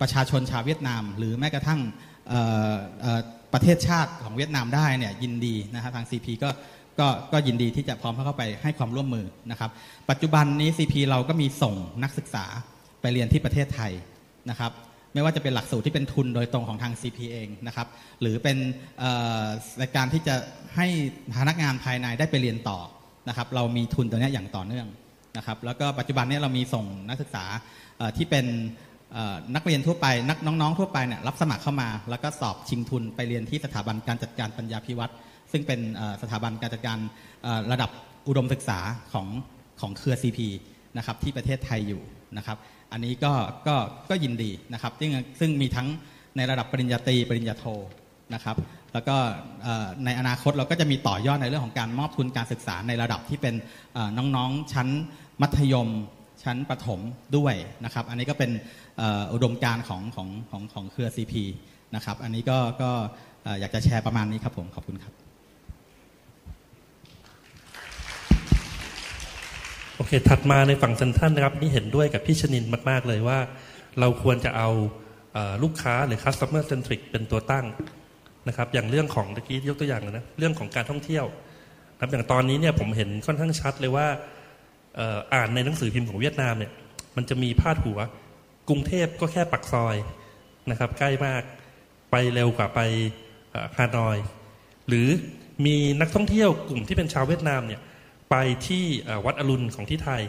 ประชาชนชาวเวียดนาม หรือแม้กระทั่งประเทศชาติของเวียดนามได้เนี่ยยินดีนะฮะทาง CP ก็ก็ก็ยินดีที่จะพร้อมเข้าไปให้ความร่วมมือนะครับ ปัจจุบันนี้ CP เราก็มีส่งนักศึกษาไปเรียนที่ประเทศไทย นะครับไม่ว่าจะเป็นหลักสูตรที่เป็นทุนโดยตรงของทาง CP เองนะครับหรือเป็นในการที่จะให้พนักงานภายในได้ไปเรียนต่อนะครับเรามีทุนตัวนี้อย่างต่อเนื่องนะครับแล้วก็ปัจจุบันนี้เรามีส่งนักศึกษาที่เป็นนักเรียนทั่วไปนักน้องๆทั่วไปเนี่ยรับสมัครเข้ามา แล้วก็สอบชิงทุนไปเรียนที่สถาบันการจัดการปัญญาพิวัตรซึ่งเป็นสถาบันการจัดการระดับอุดมศึกษาของของเครือ CP นะครับที่ประเทศไทยอยู่นะครับ อันนี้ก็ก็ก็ยินดีนะครับซึ่งซึ่งมีทั้งในระดับปริญญาตรีปริญญาโทนะครับแล้วก็ในอนาคตเราก็จะมีต่อยอดในเรื่องของการมอบทุนการศึกษาในระดับที่เป็นน้องๆชั้นมัธยมชั้นประถมด้วยนะครับ อันนี้ก็เป็นอุดมการของของของของเครือ CP นะครับ อันนี้ก็ก็อยากจะแชร์ประมาณนี้ครับผม ขอบคุณครับ โอเค ถัดมาในฝั่งเซนทรันนะครับ นี่เห็นด้วยกับพี่ชนินมาก ๆ เลยว่า เราควรจะเอาลูกค้าหรือ customer centric เป็นตัวตั้งนะครับ อย่างเรื่องของตะกี้ยกตัวอย่างนะเรื่องของการท่องเที่ยวนะครับอย่างตอนนี้เนี่ยผมเห็นค่อนข้างชัดเลยว่าอ่ออ่านในหนังสือพิมพ์ของเวียดนามเนี่ย มันจะมีพาดหัว กรุงเทพก็แค่ปักซอยนะครับ ใกล้มากไปเร็วกว่าไปฮานอย หรือมีนักท่องเที่ยวกลุ่มที่เป็นชาวเวียดนามเนี่ย ไปที่วัดอรุณของที่ไทย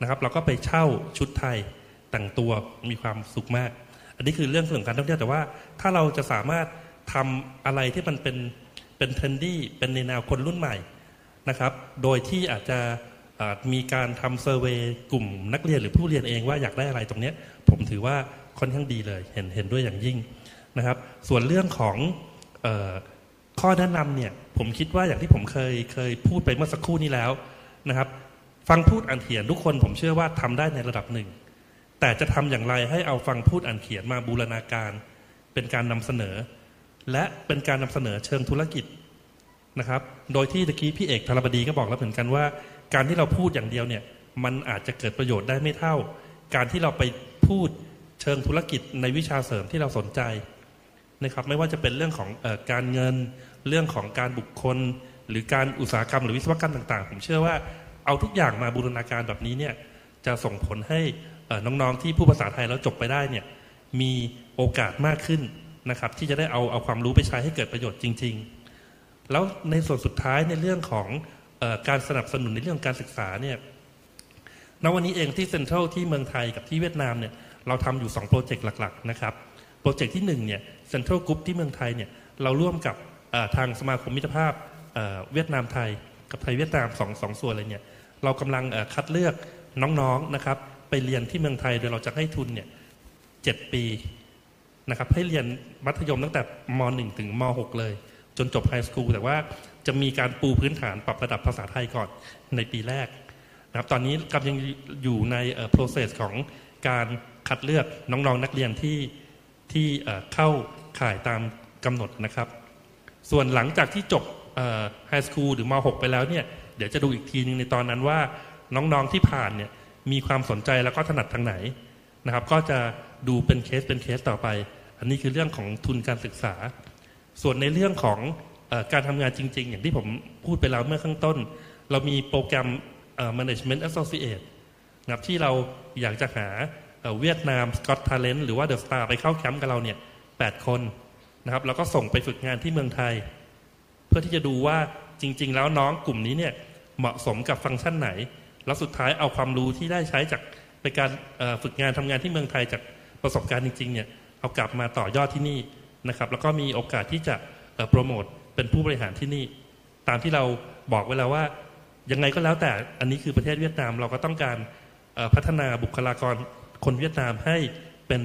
นะครับ เราก็ไปเช่าชุดไทยแต่งตัวมีความสุขมาก อันนี้คือเรื่องของการท่องเที่ยวแต่ว่า ถ้าเราจะสามารถทำอะไรที่มันเป็นเป็น trendy เป็นในแนวคนรุ่นใหม่นะครับ โดยที่อาจจะมีการทำ survey กลุ่มนักเรียนหรือผู้เรียนเองว่าอยากได้อะไรตรงนี้ผมถือว่าค่อนข้างดีเลยเห็นเห็นด้วยอย่างยิ่งนะครับ ส่วนเรื่องของออ ข้อแนะนำเนี่ยผมคิดว่าอย่างที่ผมเคยเคยพูดไปเมื่อสักครู่นี้แล้วนะครับ ฟังพูดอ่านเขียนทุกคนผมเชื่อว่าทำได้ในระดับหนึ่ง แต่จะทำอย่างไรให้เอาฟังพูดอ่านเขียนมาบูรณาการ เป็นการนำเสนอ และเป็นการนำเสนอเชิงธุรกิจนะครับ โดยที่ตะกี้พี่เอกธารบดีก็บอกแล้วเหมือนกันว่า การที่เราพูดอย่างเดียวเนี่ยมันอาจจะเกิดประโยชน์ได้ไม่เท่า การที่เราไปพูดเชิงธุรกิจในวิชาเสริมที่เราสนใจ นะครับไม่ว่าจะเป็นเรื่องของออการเงิน เรื่องของการบุคคล หรือการอุตสาหกรรม หรือวิศวกรรมต่างๆ ผมเชื่อว่าเอาทุกอย่างมาบูรณาการแบบนี้เนี่ยจะส่งผลให้เอ่อน้องๆที่ผู้ภาษาไทยแล้วจบไปได้เนี่ยมีโอกาสมากขึ้นนะครับที่จะได้เอาเอาความรู้ไปใช้ให้เกิดประโยชน์จริง ๆ แล้วในส่วนสุดท้ายในเรื่องของอการสนับสนุนในเรื่องการศึกษาเนี่ยณวันนี้เองที่เซ็นทรัลที่เมืองไทยกับที่เวียดนามเนี่ยเราทำอยู่ 2 โปรเจกต์หลัก ๆ นะครับ โปรเจกต์ที่1เนี่ย เซ็นทรัลกรุ๊ปที่เมืองไทยเนี่ยเราร่วมกับทางสมาคมมิตรภาพเวียดนามไทย กับไทยเวียดนามสองสองส่วนเลยเนี่ยเรากำลังคัดเลือกน้องๆนะครับไปเรียนที่เมืองไทยโดยเราจะให้ทุนเนี่ยเจ็ดปีนะครับให้เรียนมัธยมตั้งแต่ม .1 ถึงม .6 เลย จนจบไฮสคูลแต่ว่าจะมีการปูพื้นฐานปรับระดับภาษาไทยก่อนในปีแรกนะครับตอนนี้กำลังอยู่ใน process ของการคัดเลือกน้องๆนนักเรียนที่ ที่เข้าข่ายตามกำหนดนะครับ ส่วนหลังจากที่จบไฮสคูลหรือม .6 ไปแล้วเนี่ยเดี๋ยวจะดูอีกทีนึงในตอนนั้นว่าน้องๆที่ผ่านเนี่ยมีความสนใจแล้วก็ถนัดทางไหนนะครับ ก็จะดูเป็นเคสเป็นเคสต่อไป อันนี้คือเรื่องของทุนการศึกษา ส่วนในเรื่องของอการทำงานจริง ๆ อย่างที่ผมพูดไปแล้วเมื่อข้างต้น เรามีโปรแกรม management associate นะครับที่เราอยากจะหา Vietnam's Got Talent หรือว่า The Star ไปเข้าแคมป์กับเราเนี่ยแปดคนนะครับแล้วก็ส่งไปฝึกงานที่เมืองไทย เพื่อที่จะดูว่าจริง ๆ แล้วน้องกลุ่มนี้เนี่ยเหมาะสมกับฟังก์ชันไหน แล้วสุดท้ายเอาความรู้ที่ได้ใช้จากไปการฝึกงานทำงานที่เมืองไทยจากประสบการณ์จริง ๆเนี่ยเอากลับมาต่อยอดที่นี่นะครับ แล้วก็มีโอกาสที่จะโปรโมทเป็นผู้บริหารที่นี่ ตามที่เราบอกไว้แล้วว่ายังไงก็แล้วแต่อันนี้คือประเทศเวียดนามเราก็ต้องการพัฒนาบุคลากร คนเวียดนามให้เป็น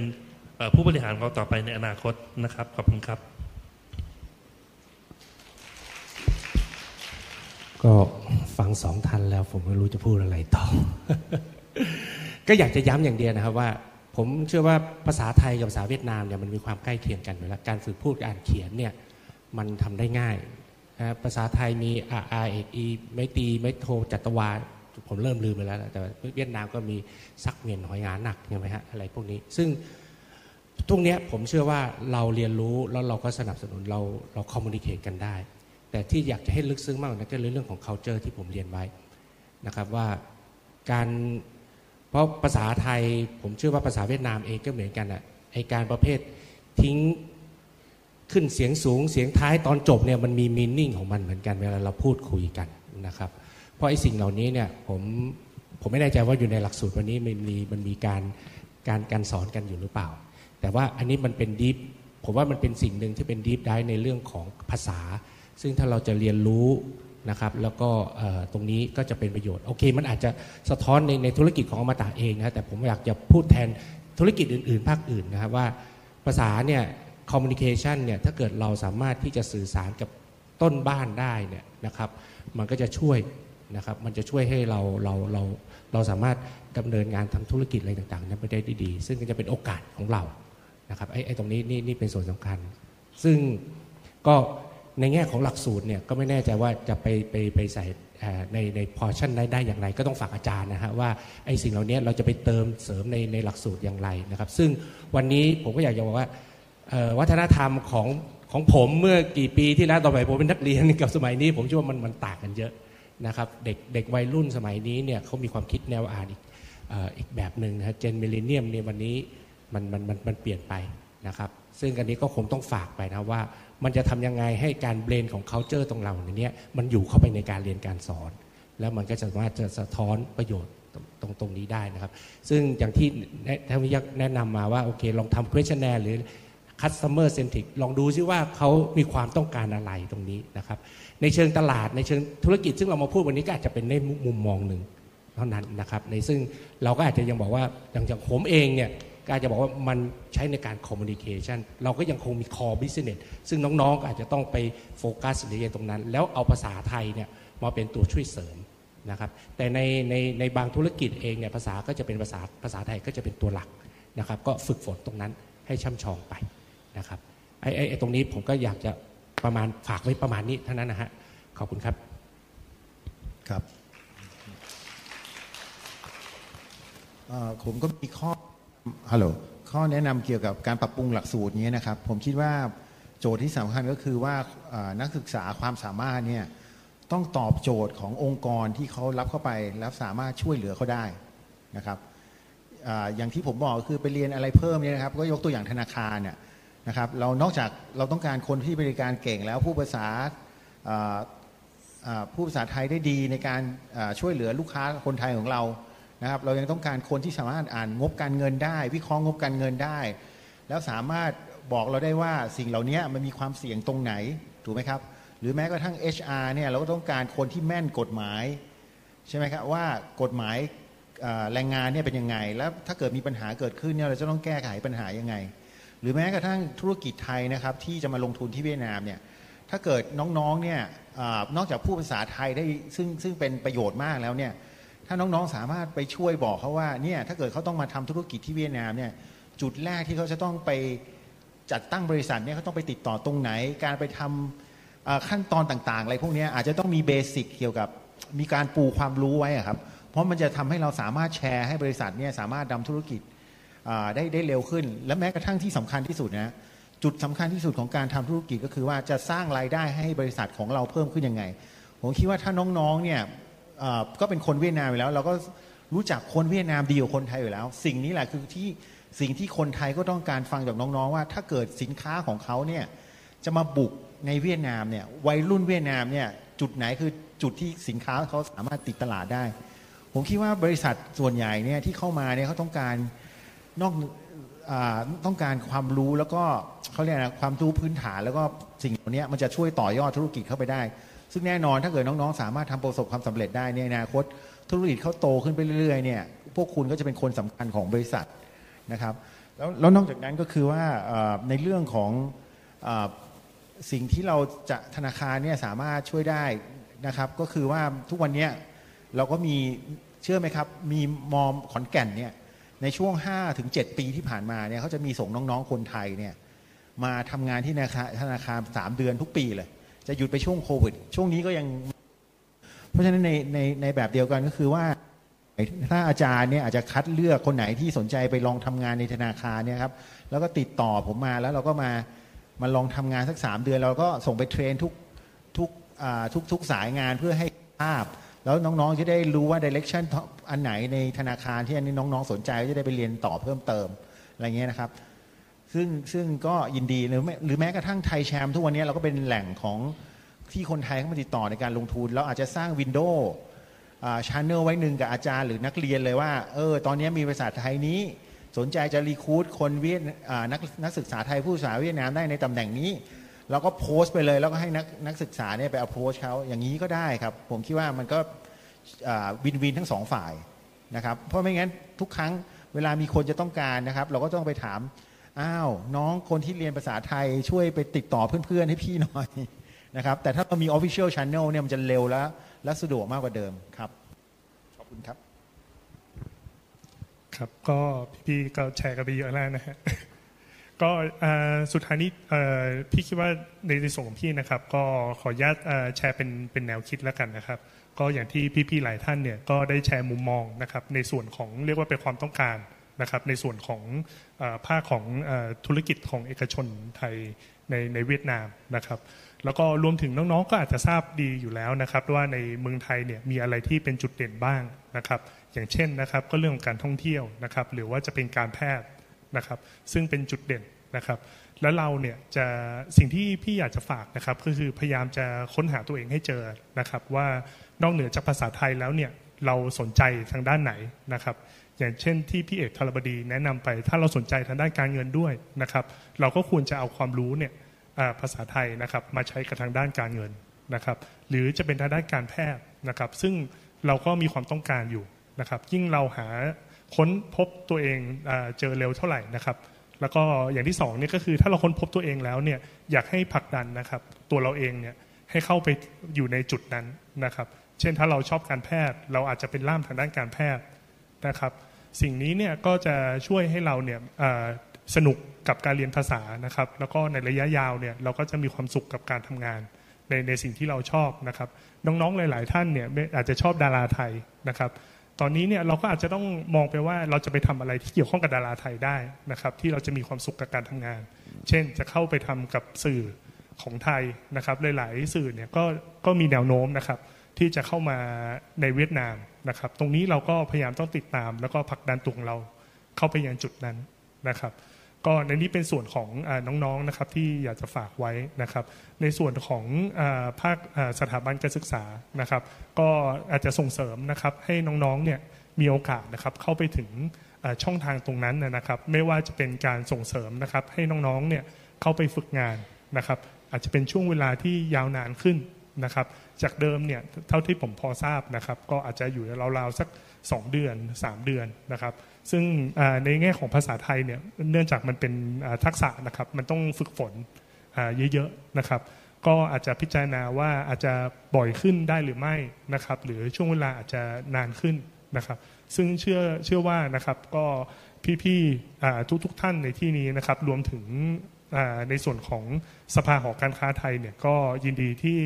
ผู้บริหารของเราต่อไปในอนาคตนะครับ ขอบคุณครับ ก็ฟังสองทันแล้วผมไม่รู้จะพูดอะไรต่อ ก็อยากจะย้ำอย่างเดียวนะครับว่า ผมเชื่อว่าภาษาไทยกับภาษาเวียดนามเนี่ยมันมีความใกล้เคียงกันอยู่แล้วการฝึกพูดอ่านเขียนเนี่ยมันทำได้ง่ายนะภาษาไทยมีอาอาเอกอีไม่ตีไม่โทจัตวา ผมเริ่มลืมไปแล้ว แต่เวียดนามก็มีซักเมียนหอยงาหนักใช่ไหมฮะอะไรพวกนี้ ซึ่งตรงเนี้ยผมเชื่อว่าเราเรียนรู้แล้วเราก็สนับสนุนเราเราคอมมูนิเคตกันได้ แต่ที่อยากจะให้ลึกซึ้งมากกว่านั้นก็คือเรื่องของ culture ที่ผมเรียนไว้นะครับว่าการเพราะภาษาไทยผมเชื่อว่าภาษาเวียดนามเองก็เหมือนกันอะไอการประเภททิ้งขึ้นเสียงสูงเสียงท้ายตอนจบเนี่ยมันมีมีนิ่งของมันเหมือนกันเวลาเราพูดคุยกันนะครับ เพราะไอ้สิ่งเหล่านี้เนี่ยผมผมไม่แน่ใจว่าอยู่ในหลักสูตรวันนี้มันมีมันมีการการการสอนกันอยู่หรือเปล่า แต่ว่าอันนี้มันเป็นดีฟผมว่ามันเป็นสิ่งหนึ่งที่เป็นดีฟได้ในเรื่องของภาษา ซึ่งถ้าเราจะเรียนรู้นะครับ แล้วก็ตรงนี้ก็จะเป็นประโยชน์ โอเค มันอาจจะสะท้อนในในธุรกิจของอมตะเองนะแต่ผมอยากจะพูดแทนธุรกิจอื่น ๆ ภาคอื่นนะครับว่าภาษาเนี่ยคอมมูนิเคชันเนี่ยถ้าเกิดเราสามารถที่จะสื่อสารกับต้นบ้านได้เนี่ยนะครับ มันก็จะช่วย นะครับมันจะช่วยให้เราเราเราเราสามารถดำเนินงานทำธุรกิจอะไรต่างๆนั้นไปได้ดีซึ่งก็จะเป็นโอกาสของเรานะครับไอ้ไอ้ตรงนี้นี่นี่เป็นส่วนสำคัญ ซึ่งก็ในแง่ของหลักสูตรเนี่ยก็ไม่แน่ใจว่าจะไปไปไปใส่ในในพอชั่นได้ได้อย่างไร ก็ต้องฝากอาจารย์นะฮะว่าไอ้สิ่งเหล่านี้เราจะไปเติมเสริมในในหลักสูตรอย่างไรนะครับ ซึ่งวันนี้ผมก็อยากจะบอกว่าวัฒนธรรมของของผมเมื่อกี่ปีที่แล้วต่อไปผมเป็นนักเรียนกับสมัยนี้ ผมเชื่อว่ามันมันต่างกันเยอะ นะครับเด็กเด็กวัยรุ่นสมัยนี้เนี่ยเขามีความคิดแนวอ่านอีกอีกแบบหนึ่งนะเจนมิเลเนียมเนี่ยวันนี้มันมันมันมันเปลี่ยนไปนะครับซึ่งอันนี้ก็คงต้องฝากไปนะว่ามันจะทำยังไงให้การเบรนของ culture ตรงเราเนี้ยมันอยู่เข้าไปในการเรียนการสอน แล้วมันก็จะสามารถจะสะท้อนประโยชน์ตรงตรงนี้ได้นะครับ ซึ่งอย่างที่ท่านวิทยาแนะนำมาว่าโอเคลองทำ questionnaire หรือ customer centric ลองดูซิว่าเขามีความต้องการอะไรตรงนี้นะครับ ในเชิงตลาดในเชิงธุรกิจ ซึ่งเรามาพูดวันนี้ก็อาจจะเป็นในมุมมองหนึ่งเท่านั้นนะครับ ในซึ่งเราก็อาจจะยังบอกว่าอย่างอย่างผมเองเนี่ยก็อาจจะบอกว่ามันใช้ในการ communication เราก็ยังคงมี core business ซึ่งน้องๆก็อาจจะต้องไปโฟกัสหรืออะไรตรงนั้น แล้วเอาภาษาไทยเนี่ยมาเป็นตัวช่วยเสริมนะครับแต่ในในในบางธุรกิจเองเนี่ยภาษาก็จะเป็นภาษาภาษาไทยก็จะเป็นตัวหลักนะครับ ก็ฝึกฝนตรงนั้นให้ช่ำชองไปนะครับไอไอ้ไอ้ตรงนี้ผมก็อยากจะ ประมาณฝากไว้ประมาณนี้เท่านั้นนะฮะขอบคุณครับครับผมก็มีข้อฮัลโหลข้อแนะนำเกี่ยวกับการปรับปรุงหลักสูตรนี้นะครับ ผมคิดว่าโจทย์ที่สำคัญก็คือว่านักศึกษาความสามารถเนี่ยต้องตอบโจทย์ขององค์กรที่เขารับเข้าไปแล้วสามารถช่วยเหลือเขาได้นะครับออย่างที่ผมบอกคือไปเรียนอะไรเพิ่มเนี่ยนะครับ ก็ยกตัวอย่างธนาคารเนี่ย นะครับเรานอกจากเราต้องการคนที่บริการเก่งแล้วผู้ภาษาผู้ภาษาไทยได้ดีในการช่วยเหลือลูกค้าคนไทยของเรานะครับเรายังต้องการคนที่สามารถอ่านงบการเงินได้ วิเคราะห์งบการเงินได้ แล้วสามารถบอกเราได้ว่าสิ่งเหล่านี้มันมีความเสี่ยงตรงไหนถูกไหมครับหรือแม้กระทั่ง HR เนี่ยเราก็ต้องการคนที่แม่นกฎหมายใช่ไหมครับว่ากฎหมายแรงงานเนี่ยเป็นยังไง แล้วถ้าเกิดมีปัญหาเกิดขึ้นเนี่ยเราจะต้องแก้ไขปัญหายังไง หรือแม้กระทั่งธุรกิจไทยนะครับที่จะมาลงทุนที่เวียดนามเนี่ยถ้าเกิดน้องๆเนี่ยอนอกจากพูดภาษาไทยได้ซึ่งซึ่งเป็นประโยชน์มากแล้วเนี่ยถ้าน้องๆสามารถไปช่วยบอกเขาว่าเนี่ยถ้าเกิดเขาต้องมาทำธุรกิจที่เวียดนามเนี่ยจุดแรกที่เขาจะต้องไปจัดตั้งบริษัทเนี่ยเขาต้องไปติดต่อตรงไหน การไปทำอ่าขั้นตอนต่างๆอะไรพวกนี้อาจจะต้องมีเบสิกเกี่ยวกับมีการปูความรู้ไว้ครับ เพราะมันจะทำให้เราสามารถแชร์ให้บริษัทเนี่ยสามารถดำธุรกิจ ได้ได้เร็วขึ้น และแม้กระทั่งที่สำคัญที่สุดนะจุดสำคัญที่สุดของการทำธุรกิจก็คือว่าจะสร้างรายได้ให้บริษัทของเราเพิ่มขึ้นยังไง ผมคิดว่าถ้าน้องๆเนี่ยก็เป็นคนเวียดนามอยู่แล้ว เราก็รู้จักคนเวียดนามดีกว่าคนไทยอยู่แล้ว สิ่งนี้แหละคือที่สิ่งที่คนไทยก็ต้องการฟังจากน้องๆว่า ถ้าเกิดสินค้าของเขาเนี่ยจะมาบุกในเวียดนามเนี่ยวัยรุ่นเวียดนามเนี่ยจุดไหนคือจุดที่สินค้าเขาสามารถติดตลาดได้ ผมคิดว่าบริษัทส่วนใหญ่เนี่ยที่เข้ามาเนี่ยเขาต้องการ นอกอาต้องการความรู้แล้วก็เขาเรียกนะความรู้พื้นฐานแล้วก็สิ่งเหล่านี้มันจะช่วยต่อยอดธุรกิจเข้าไปได้ ซึ่งแน่นอนถ้าเกิดน้องๆ สามารถทำประสบความสำเร็จได้ในอนาคตธุรกิจเขาโตขึ้นไปเรื่อยๆเนี่ยพวกคุณก็จะเป็นคนสำคัญของบริษัทนะครับแล้วแล้วนอกจากนั้นก็คือว่าในเรื่องของอสิ่งที่เราจะธนาคารเนี่ยสามารถช่วยได้นะครับก็คือว่าทุกวันนี้เราก็มีเชื่อไหมครับ มีมอมขอนแก่นเนี่ย ในช่วง5ถึง7ปีที่ผ่านมาเนี่ยเขาจะมีส่งน้องๆคนไทยเนี่ยมาทำงานที่ธนาคารธนาคาร3เดือนทุกปีเลย จะหยุดไปช่วงโควิด ช่วงนี้ก็ยัง เพราะฉะนั้นในในในแบบเดียวกันก็คือว่า ถ้าอาจารย์เนี่ยอาจจะคัดเลือกคนไหนที่สนใจไปลองทำงานในธนาคารเนี่ยครับแล้วก็ติดต่อผมมาแล้วเราก็มามาลองทำงานสักสามเดือน เราก็ส่งไปเทรนทุกทุกทุกทุกสายงานเพื่อให้ทราบ แล้วน้องๆจะได้รู้ว่าดิเรกชันอันไหนในธนาคารที่อันนี้น้องๆสนใจก็จะได้ไปเรียนต่อเพิ่มเติมอะไรเงี้ยนะครับซึ่งซึ่งก็ยินดีหรือไม่หรือแม้กระทั่งไทยแชมป์ทุกวันนี้เราก็เป็นแหล่งของที่คนไทยเข้ามาติดต่อในการลงทุน เราอาจจะสร้างวินโดว์ชานเนลไว้หนึ่งกับอาจารย์หรือนักเรียนเลยว่าเออตอนนี้มีบริษัทไทยนี้สนใจจะรีคูดคนเวียดนักนักศึกษาไทยผู้ศึกษาเวียดนามได้ในตำแหน่งนี้ เราก็โพสต์ไปเลย แล้วก็ให้นักนักศึกษาเนี่ยไปเอาโพสเขาอย่างนี้ก็ได้ครับ ผมคิดว่ามันก็ วินวินทั้งสองฝ่ายนะครับเพราะไม่งั้นทุกครั้งเวลามีคนจะต้องการนะครับ เราก็ต้องไปถามอ้าวน้องคนที่เรียนภาษาไทยช่วยไปติดต่อเพื่อนๆให้พี่หน่อยนะครับแต่ถ้าเรามี Official Channel เนี่ยมันจะเร็วและและสะดวกมากกว่าเดิมครับขอบคุณครับ ครับก็พี่ๆก็แชร์กันไปเยอะแล้วนะฮะก็สุดท้ายนี้พี่คิดว่าในส่วนของพี่นะครับ ก็ขออนุญาตแชร์เป็นเป็นแนวคิดแล้วกันนะครับ ก็อย่างที่พี่ๆหลายท่านเนี่ยก็ได้แชร์มุมมองนะครับในส่วนของเรียกว่าเป็นความต้องการนะครับในส่วนของอภาคของอธุรกิจของเอกชนไทยในในเวียดนามนะครับแล้วก็รวมถึงน้องๆก็อาจจะทราบดีอยู่แล้วนะครับว่าในเมืองไทยเนี่ยมีอะไรที่เป็นจุดเด่นบ้างนะครับอย่างเช่นนะครับก็เรื่องของการท่องเที่ยวนะครับหรือว่าจะเป็นการแพทย์นะครับซึ่งเป็นจุดเด่นนะครับ แล้วเราเนี่ยจะสิ่งที่พี่อยากจะฝากนะครับก็คือพยายามจะค้นหาตัวเองให้เจอนะครับ ว่านอกเหนือจากภาษาไทยแล้วเนี่ยเราสนใจทางด้านไหนนะครับ อย่างเช่นที่พี่เอกธารบดีแนะนำไป ถ้าเราสนใจทางด้านการเงินด้วยนะครับ เราก็ควรจะเอาความรู้เนี่ยภาษาไทยนะครับมาใช้กับทางด้านการเงินนะครับ หรือจะเป็นทางด้านการแพทย์นะครับ ซึ่งเราก็มีความต้องการอยู่นะครับ ยิ่งเราหาค้นพบตัวเองอเจอเร็วเท่าไหร่นะครับ แล้วก็อย่างที่สองเนี่ยก็คือถ้าเราค้นพบตัวเองแล้วเนี่ยอยากให้ผลักดันนะครับตัวเราเองเนี่ยให้เข้าไปอยู่ในจุดนั้นนะครับ เช่นถ้าเราชอบการแพทย์ เราอาจจะเป็นล่ามทางด้านการแพทย์นะครับ สิ่งนี้เนี่ยก็จะช่วยให้เราเนี่ยสนุกกับการเรียนภาษานะครับ แล้วก็ในระยะยาวเนี่ยเราก็จะมีความสุขกับการทำงานในในสิ่งที่เราชอบนะครับ น้องๆหลาย ๆ ท่านเนี่ยอาจจะชอบดาราไทยนะครับ ตอนนี้เนี่ยเราก็อาจจะต้องมองไปว่าเราจะไปทำอะไรที่เกี่ยวข้องกับดาราไทยได้นะครับ ที่เราจะมีความสุขกับการทำงาน เช่นจะเข้าไปทำกับสื่อของไทยนะครับ หลาย ๆ สื่อเนี่ยก็ก็มีแนวโน้มนะครับ ที่จะเข้ามาในเวียดนามนะครับ ตรงนี้เราก็พยายามต้องติดตาม แล้วก็ผลักดันตัวของเราเข้าไปยังจุดนั้นนะครับ ก็ในนี้เป็นส่วนของน้องๆนะครับที่อยากจะฝากไว้นะครับ ในส่วนของอภาคสถาบันการศึกษานะครับ ก็อาจจะส่งเสริมนะครับให้น้องๆเนี่ยมีโอกาสนะครับเข้าไปถึงช่องทางตรงนั้นนะครับ ไม่ว่าจะเป็นการส่งเสริมนะครับ ให้น้องๆเนี่ยเข้าไปฝึกงานนะครับ อาจจะเป็นช่วงเวลาที่ยาวนานขึ้นนะครับ จากเดิมเนี่ยเท่าที่ผมพอทราบนะครับ ก็อาจจะอยู่ราวๆสัก 2 เดือน 3 เดือนนะครับ ซึ่งในแง่ของภาษาไทยเนี่ยเนื่องจากมันเป็นทักษะนะครับมันต้องฝึกฝนเยอะๆนะครับ ก็อาจจะพิจารณาว่าอาจจะบ่อยขึ้นได้หรือไม่นะครับ หรือช่วงเวลาอาจจะนานขึ้นนะครับ ซึ่งเชื่อเชื่อว่านะครับก็พี่ๆทุกๆท่านในที่นี้นะครับ รวมถึงในส่วนของสภาหอการค้าไทยเนี่ยก็ยินดีที่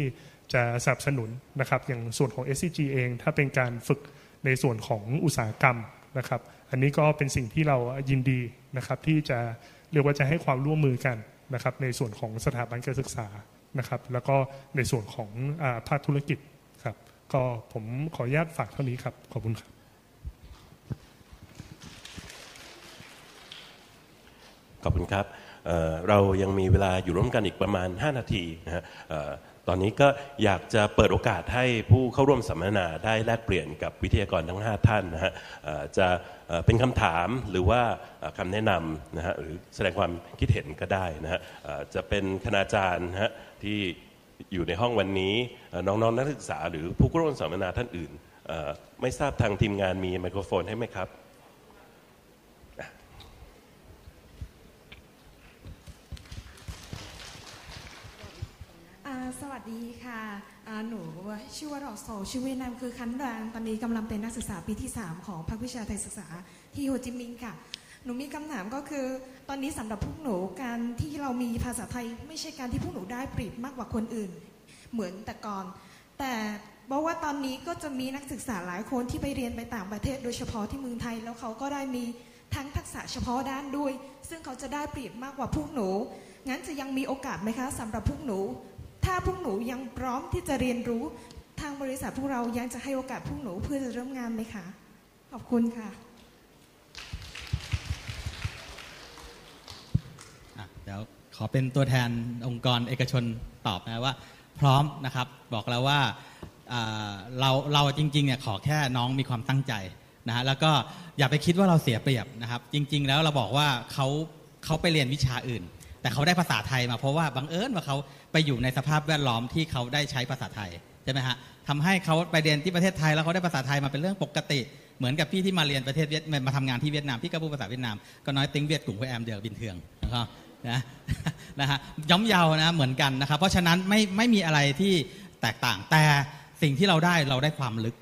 จะสนับสนุนนะครับ อย่างส่วนของ SCG เอง ถ้าเป็นการฝึกในส่วนของอุตสาหกรรมนะครับ อันนี้ก็เป็นสิ่งที่เรายินดีนะครับที่จะเรียกว่าจะให้ความร่วมมือกันนะครับในส่วนของสถาบันการศึกษานะครับ แล้วก็ในส่วนของภาคธุรกิจครับก็ผมขออนุญาตฝากเท่านี้ครับ ขอบคุณครับ ขอบคุณครับเเรายังมีเวลาอยู่ร่วมกันอีกประมาณ 5 นาทีนะฮะตอนนี้ก็อยากจะเปิดโอกาสให้ผู้เข้าร่วมสัมมนาได้แลกเปลี่ยนกับวิทยากรทั้ง 5 ท่านนะฮะจะ เป็นคำถามหรือว่าคำแนะนำนะฮะหรือแสดงความคิดเห็นก็ได้นะฮะจะเป็นคณาจารย์นะฮะที่อยู่ในห้องวันนี้น้องๆนักศึกษา หรือผู้ร่วมสัมมนาท่านอื่น ไม่ทราบทางทีมงานมีไมโครโฟนให้ไหมครับสวัสดีค่ะ หนูชื่อว่าดอกโซชื่อเวียดนามคือคันรางตอนนี้กำลังเป็นนักศึกษาปีที่ 3 ของภาควิชาไทยศึกษาที่โฮจิมินห์ค่ะ หนูมีคำถามก็คือ ตอนนี้สำหรับพวกหนูการที่เรามีภาษาไทย ไม่ใช่การที่พวกหนูได้เปรียบมากกว่าคนอื่น เหมือนแต่ก่อน แต่บอกว่าตอนนี้ก็จะมีนักศึกษาหลายคนที่ไปเรียนไปต่างประเทศ โดยเฉพาะที่เมืองไทยแล้วเขาก็ได้มีทั้งทักษะเฉพาะด้านด้วย ซึ่งเขาจะได้เปรียบมากกว่าพวกหนู งั้นจะยังมีโอกาสไหมคะสำหรับพวกหนู ถ้าพวกหนูยังพร้อมที่จะเรียนรู้ทางบริษัทพวกเรายังจะให้โอกาสพวกหนูเพื่อจะเริ่มงานไหมคะ ขอบคุณค่ะอะเดี๋ยวขอเป็นตัวแทนองค์กรเอกชนตอบนะว่าพร้อมนะครับบอกแล้วว่าอ่าเราเราจริงๆเนี่ยขอแค่น้องมีความตั้งใจนะฮะแล้วก็อย่าไปคิดว่าเราเสียเปรียบนะครับ จริง ๆ แล้วเราบอกว่าเขาเขาไปเรียนวิชาอื่น แต่เขาได้ภาษาไทยมาเพราะว่าบังเอิญว่าเขา ไปอยู่ในสภาพแวดล้อมที่เขาได้ใช้ภาษาไทยใช่ไหมฮะทำให้เขาไปเรียนที่ประเทศไทยแล้วเขาได้ภาษาไทยมาเป็นเรื่องปกติ เหมือนกับพี่ที่มาเรียนประเทศเวียดมาทำงานที่เวียดนามพี่ก็พูดภาษาเวียดนามก็ nói tiếng Việt cũng được em đều bình thường นะครับนะนะฮะย้อมเยาวนะเหมือนกันนะครับ เพราะฉะนั้นไม่ไม่มีอะไรที่แตกต่างแต่สิ่งที่เราได้เราได้ความลึก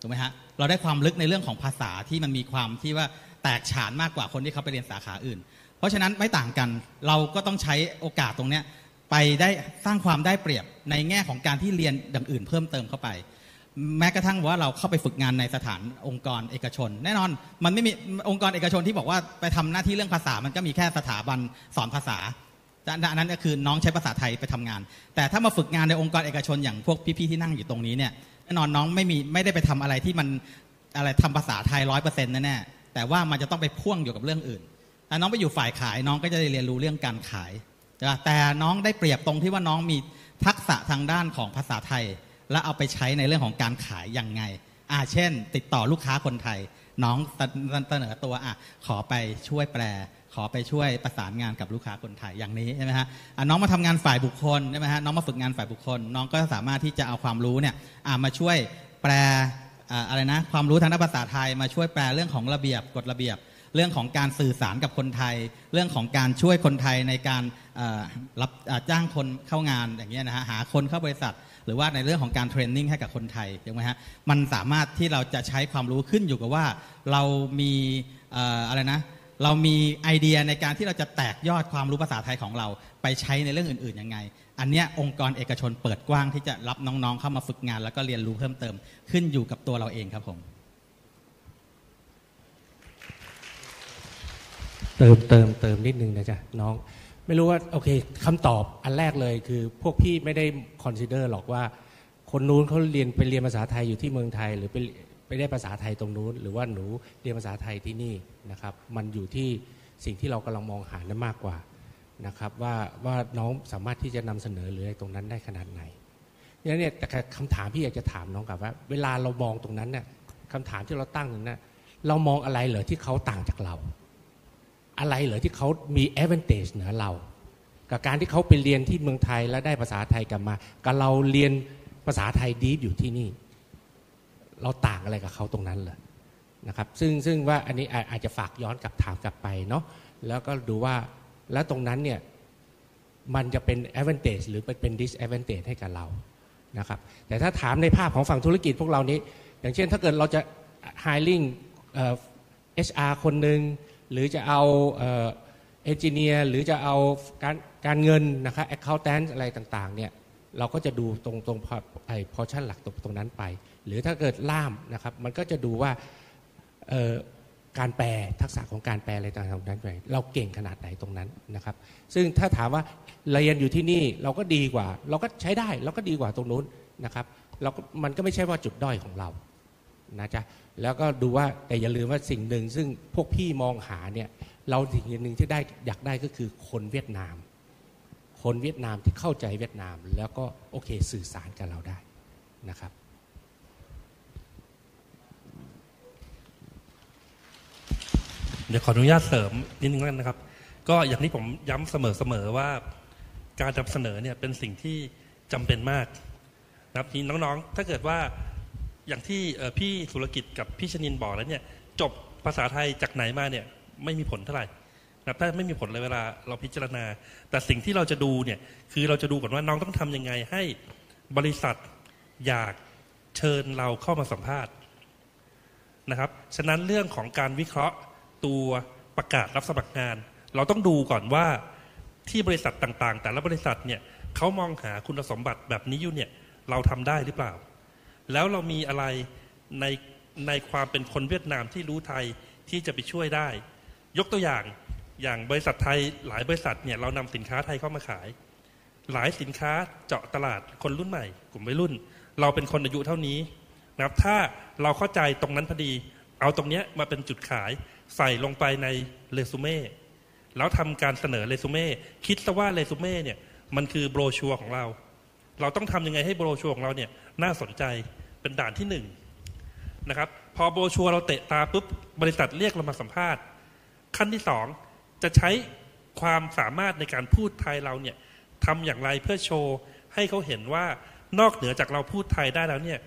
ถูกไหมฮะเราได้ความลึกในเรื่องของภาษาที่มันมีความที่ว่าแตกฉานมากกว่าคนที่เขาไปเรียนสาขาอื่น เพราะฉะนั้นไม่ต่างกันเราก็ต้องใช้โอกาสตรงเนี้ย ไปได้สร้างความได้เปรียบในแง่ของการที่เรียนอย่างอื่นเพิ่มเติมเข้าไป แม้กระทั่งว่าเราเข้าไปฝึกงานในสถานองค์กรเอกชน แน่นอนมันไม่มีองค์กรเอกชนที่บอกว่าไปทำหน้าที่เรื่องภาษามันก็มีแค่สถาบันสอนภาษาอันนั้นก็คือน้องใช้ภาษาไทยไปทำงาน แต่ถ้ามาฝึกงานในองค์กรเอกชนอย่างพวกพี่ๆที่นั่งอยู่ตรงนี้เนี่ยแน่นอนน้องไม่มีไม่ได้ไปทำอะไรที่มันอะไรทำภาษาไทยร้อยเปอร์เซ็นต์แน่แต่ว่ามันจะต้องไปพ่วงอยู่กับเรื่องอื่นถ้าน้องไปอยู่ฝ่ายขายน้องก็จะได้เรียนรู้เรื่องการขาย แต่น้องได้เปรียบตรงที่ว่าน้องมีทักษะทางด้านของภาษาไทย และเอาไปใช้ในเรื่องของการขายยังไงอ่าเช่น ติดต่อลูกค้าคนไทย น้องเสนอตัวอะขอไปช่วยแปล ขอไปช่วยประสานงานกับลูกค้าคนไทยอย่างนี้ใช่ไหมฮะอะน้องมาทำงานฝ่ายบุคคลใช่ไหมฮะน้องมาฝึกงานฝ่ายบุคคล น้องก็สามารถที่จะเอาความรู้เนี่ยอะมาช่วยแปลอ่าอะไรนะความรู้ทางด้านภาษาไทยมาช่วยแปลเรื่องของระเบียบกฎระเบียบ เรื่องของการสื่อสารกับคนไทย เรื่องของการช่วยคนไทยในการรับจ้างคนเข้างานอย่างเงี้ยนะฮะหาคนเข้าบริษัท หรือว่าในเรื่องของการเทรนนิ่งให้กับคนไทยถูกไหมฮะมันสามารถที่เราจะใช้ความรู้ขึ้นอยู่กับว่าเรามีอะไรนะเรามีไอเดียในการที่เราจะแตกยอดความรู้ภาษาไทยของเรา ไปใช้ในเรื่องอื่นๆยังไง อันเนี้ยองค์กรเอกชนเปิดกว้างที่จะรับน้องๆเข้ามาฝึกงาน แล้วก็เรียนรู้เพิ่มเติม ขึ้นอยู่กับตัวเราเองครับผม เติมเติมเติมนิดนึงนะจ๊ะน้อง ไม่รู้ว่าโอเคคำตอบอันแรกเลยคือ พวกพี่ไม่ได้ consider หรอกว่า คนนู้นเขาเรียนไปเรียนภาษาไทยอยู่ที่เมืองไทย หรือไปไปได้ภาษาไทยตรงนู้น หรือว่าหนูเรียนภาษาไทยที่นี่นะครับ มันอยู่ที่สิ่งที่เรากำลังมองหานั้นมากกว่านะครับว่าว่าน้องสามารถที่จะนำเสนอหรืออะไรตรงนั้นได้ขนาดไหนเนี่ยเนี่ยแต่คำถามพี่อยากจะถามน้องกับว่า เวลาเรามองตรงนั้นเนี่ยคำถามที่เราตั้งนั้นนะเรามองอะไรเหรอที่เขาต่างจากเรา อะไรเหรอที่เขามี advantage เหนือเรา กับการที่เขาไปเรียนที่เมืองไทยแล้วได้ภาษาไทยกลับมา กับเราเรียนภาษาไทยดีฟอยู่ที่นี่ เราต่างอะไรกับเขาตรงนั้นเลยนะครับซึ่งซึ่งว่าอันนี้อาจจะฝากย้อนกลับถามกลับไปเนาะแล้วก็ดูว่าแล้วตรงนั้นเนี่ยมันจะเป็น advantage หรือเป็น disadvantage ให้กับเรานะครับแต่ถ้าถามในภาพของฝั่งธุรกิจพวกเรานี้ อย่างเช่นถ้าเกิดเราจะ hiring เอ่อ HR คนหนึ่ง หรือจะเอาเอนจิเนียร์หรือจะเอาการการเงินนะครับ accountant อะไรต่างๆเนี่ยเราก็จะดูตรงตรงไอ้พอชั่นหลักตรงตรงนั้นไป หรือถ้าเกิดล่ามนะครับมันก็จะดูว่าการแปลทักษะของการแปลอะไรต่างๆตรงนั้นไปเราเก่งขนาดไหนตรงนั้นนะครับ ซึ่งถ้าถามว่าเรียนอยู่ที่นี่เราก็ดีกว่า เราก็ใช้ได้เราก็ดีกว่าตรงนู้นนะครับเราก็มันก็ไม่ใช่ว่าจุดด้อยของเรา นะจ๊ะแล้วก็ดูว่าแต่อย่าลืมว่าสิ่งหนึ่ง ซึ่งพวกพี่มองหาเนี่ยเราสิ่งหนึ่งที่ได้อยากได้ก็คือคนเวียดนาม คนเวียดนามที่เข้าใจเวียดนาม แล้วก็โอเคสื่อสารกับเราได้นะครับเดี๋ยวขออนุญาตเสริมนิดนึงแล้วกันนะครับ ก็อย่างที่ผมย้ำเสมอๆว่าการนำเสนอเนี่ยเป็นสิ่งที่จำเป็นมากนะครับทีน้องๆ ถ้าเกิดว่า อย่างที่พี่ธุรกิจกับพี่ชนินบอกแล้วเนี่ย จบภาษาไทยจากไหนมาเนี่ยไม่มีผลเท่าไหร่นะถ้าไม่มีผลเลยเวลาเราพิจารณา แต่สิ่งที่เราจะดูเนี่ยคือเราจะดูก่อนว่าน้องต้องทำยังไงให้บริษัทอยากเชิญเราเข้ามาสัมภาษณ์นะครับ ฉะนั้นเรื่องของการวิเคราะห์ตัวประกาศรับสมัครงาน เราต้องดูก่อนว่าที่บริษัทต่างๆ แต่ละบริษัทเนี่ยเขามองหาคุณสมบัติแบบนี้อยู่เนี่ยเราทำได้หรือเปล่า แล้วเรามีอะไรในในความเป็นคนเวียดนามที่รู้ไทยที่จะไปช่วยได้ ยกตัวอย่างอย่างบริษัทไทยหลายบริษัทเนี่ยเรานำสินค้าไทยเข้ามาขาย หลายสินค้าเจาะตลาดคนรุ่นใหม่ กลุ่มวัยรุ่น เราเป็นคนอายุเท่านี้นะครับถ้าเราเข้าใจตรงนั้นพอดี เอาตรงเนี้ยมาเป็นจุดขายใส่ลงไปในเรซูเม่แล้วทำการเสนอเรซูเม่คิดซะว่าเรซูเม่เนี่ยมันคือโบรชัวร์ของเรา เราต้องทำยังไงให้โบรชัวร์ของเราเนี่ยน่าสนใจ เป็นด่านที่หนึ่งนะครับ พอโบชัวเราเตะตาปุ๊บบริษัทเรียกเรามาสัมภาษณ์ ขั้นที่สองจะใช้ความสามารถในการพูดไทยเราเนี่ยทำอย่างไรเพื่อโชว์ให้เขาเห็นว่านอกเหนือจากเราพูดไทยได้แล้วเนี่ย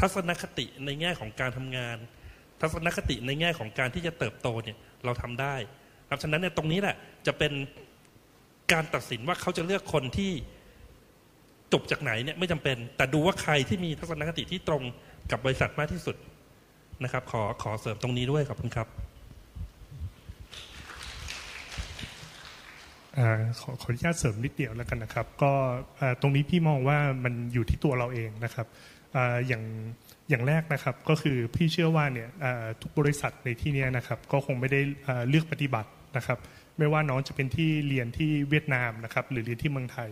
ทัศนคติในแง่ของการทำงาน ทัศนคติในแง่ของการที่จะเติบโตเนี่ยเราทำได้ครับฉะนั้นเนี่ยตรงนี้แหละจะเป็นการตัดสินว่าเขาจะเลือกคนที่ จบจากไหนเนี่ยไม่จำเป็น แต่ดูว่าใครที่มีทัศนคติที่ตรงกับบริษัทมากที่สุดนะครับ ขอขอเสริมตรงนี้ด้วยขอบคุณครับอขอขออนุญาตเสริมนิดเดียวแล้วกันนะครับ ก็ตรงนี้พี่มองว่ามันอยู่ที่ตัวเราเองนะครับออย่างอย่างแรกนะครับก็คือพี่เชื่อว่าเนี่ยทุกบริษัทในที่นี้นะครับก็คงไม่ได้เลือกปฏิบัตินะครับ ไม่ว่าน้องจะเป็นที่เรียนที่เวียดนามนะครับหรือเรียนที่เมืองไทย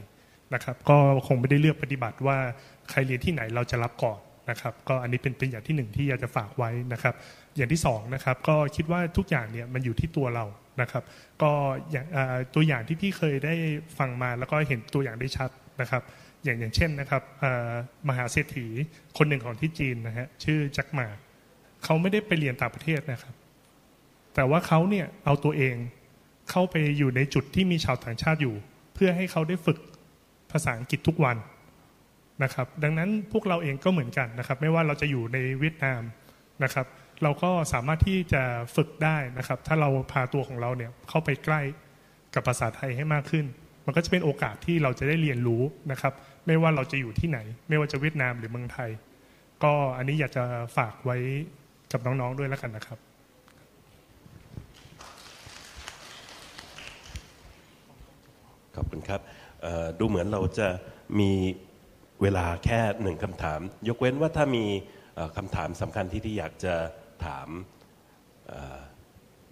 นะครับก็คงไม่ได้เลือกปฏิบัติว่าใครเรียนที่ไหนเราจะรับก่อนนะครับก็อันนี้เป็นเป็นอย่างที่หนึ่งที่อยากจะฝากไว้นะครับ อย่างที่สองนะครับก็คิดว่าทุกอย่างเนี่ยมันอยู่ที่ตัวเรานะครับ ก็อย่างตัวอย่างที่พี่เคยได้ฟังมาแล้วก็เห็นตัวอย่างได้ชัดนะครับ อย่างอย่างเช่นนะครับมหาเศรษฐีคนหนึ่งของที่จีนนะฮะชื่อแจ็คหมาเขาไม่ได้ไปเรียนต่างประเทศนะครับ แต่ว่าเขาเนี่ยเอาตัวเองเข้าไปอยู่ในจุดที่มีชาวต่างชาติอยู่ เพื่อให้เขาได้ฝึกาษาอังกฤษทุกวันนะครับ ดังนั้นพวกเราเองก็เหมือนกันนะครับ ไม่ว่าเราจะอยู่ในเวียดนามนะครับ เราก็สามารถที่จะฝึกได้นะครับ ถ้าเราพาตัวของเราเนี่ยเข้าไปใกล้กับภาษาไทยให้มากขึ้น มันก็จะเป็นโอกาสที่เราจะได้เรียนรู้นะครับ ไม่ว่าเราจะอยู่ที่ไหน ไม่ว่าจะเวียดนามหรือเมืองไทย ก็อันนี้อยากจะฝากไว้กับน้องๆด้วยแล้วกันนะครับขอบคุณครับ ดูเหมือนเราจะมีเวลาแค่หนึ่งคำถาม ยกเว้นว่าถ้ามีคำถามสำคัญที่ที่อยากจะถาม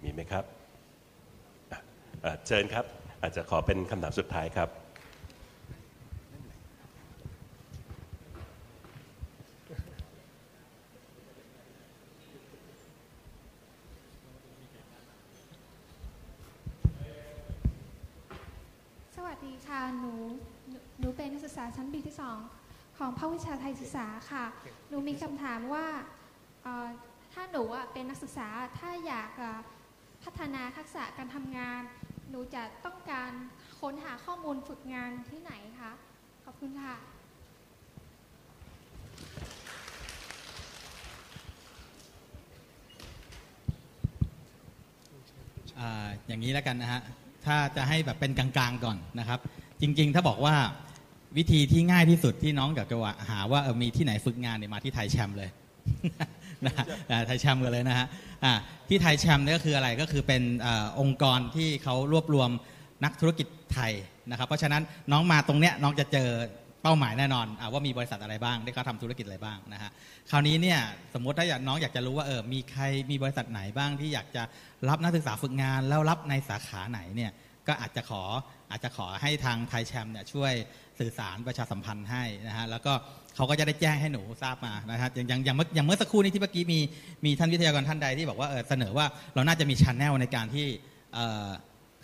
มีไหมครับเชิญครับ อาจจะขอเป็นคำถามสุดท้ายครับ ส หนู หนูเป็นนักศึกษาชั้นปีที่สองของภาควิชาไทยศึกษาค่ะ หนูมีคำถามว่าเอ่อถ้าหนูอะเป็นนักศึกษา ถ้าอยากอ่อพัฒนาทักษะการทำงาน หนูจะต้องการค้นหาข้อมูลฝึกงานที่ไหนคะ ขอบคุณค่ะ อ่าอย่างนี้แล้วกันนะฮะ ถ้าจะให้แบบเป็นกลางๆก่อนนะครับ จริง ๆ ถ้าบอกว่าวิธีที่ง่ายที่สุดที่น้องอยากจะว่าหาว่ามีที่ไหนฝึกงานเนี่ยมาที่ไทยแชมป์เลยนะฮะไทยแชมป์กันเลยนะฮะที่ไทยแชมป์เนี่ยก็คืออะไรก็คือเป็นอองค์กรที่เขารวบรวมนักธุรกิจไทยนะครับ เพราะฉะนั้นน้องมาตรงเนี้ยน้องจะเจอเป้าหมายแน่นอนอว่ามีบริษัทอะไรบ้างที่เขาทำธุรกิจอะไรบ้างนะฮะคราวนี้เนี่ยสมมติถ้าอยากน้องอยากจะรู้ว่าเออมีใครมีบริษัทไหนบ้างที่อยากจะรับนักศึกษาฝึกงาน แล้วรับในสาขาไหนเนี่ยก็อาจจะขออาจจะขอให้ทางไทยแชมป์เนี่ยช่วยสื่อสารประชาสัมพันธ์ให้นะฮะแล้วก็เขาก็จะได้แจ้งให้หนูทราบมานะฮะอย่างอย่างอย่างเมื่ออย่างเมื่อสักครู่นี้ที่เมื่อกี้มีมีท่านวิทยากรท่านใดที่บอกว่าเออเสนอว่าเราน่าจะมีช anel ในการที่เออ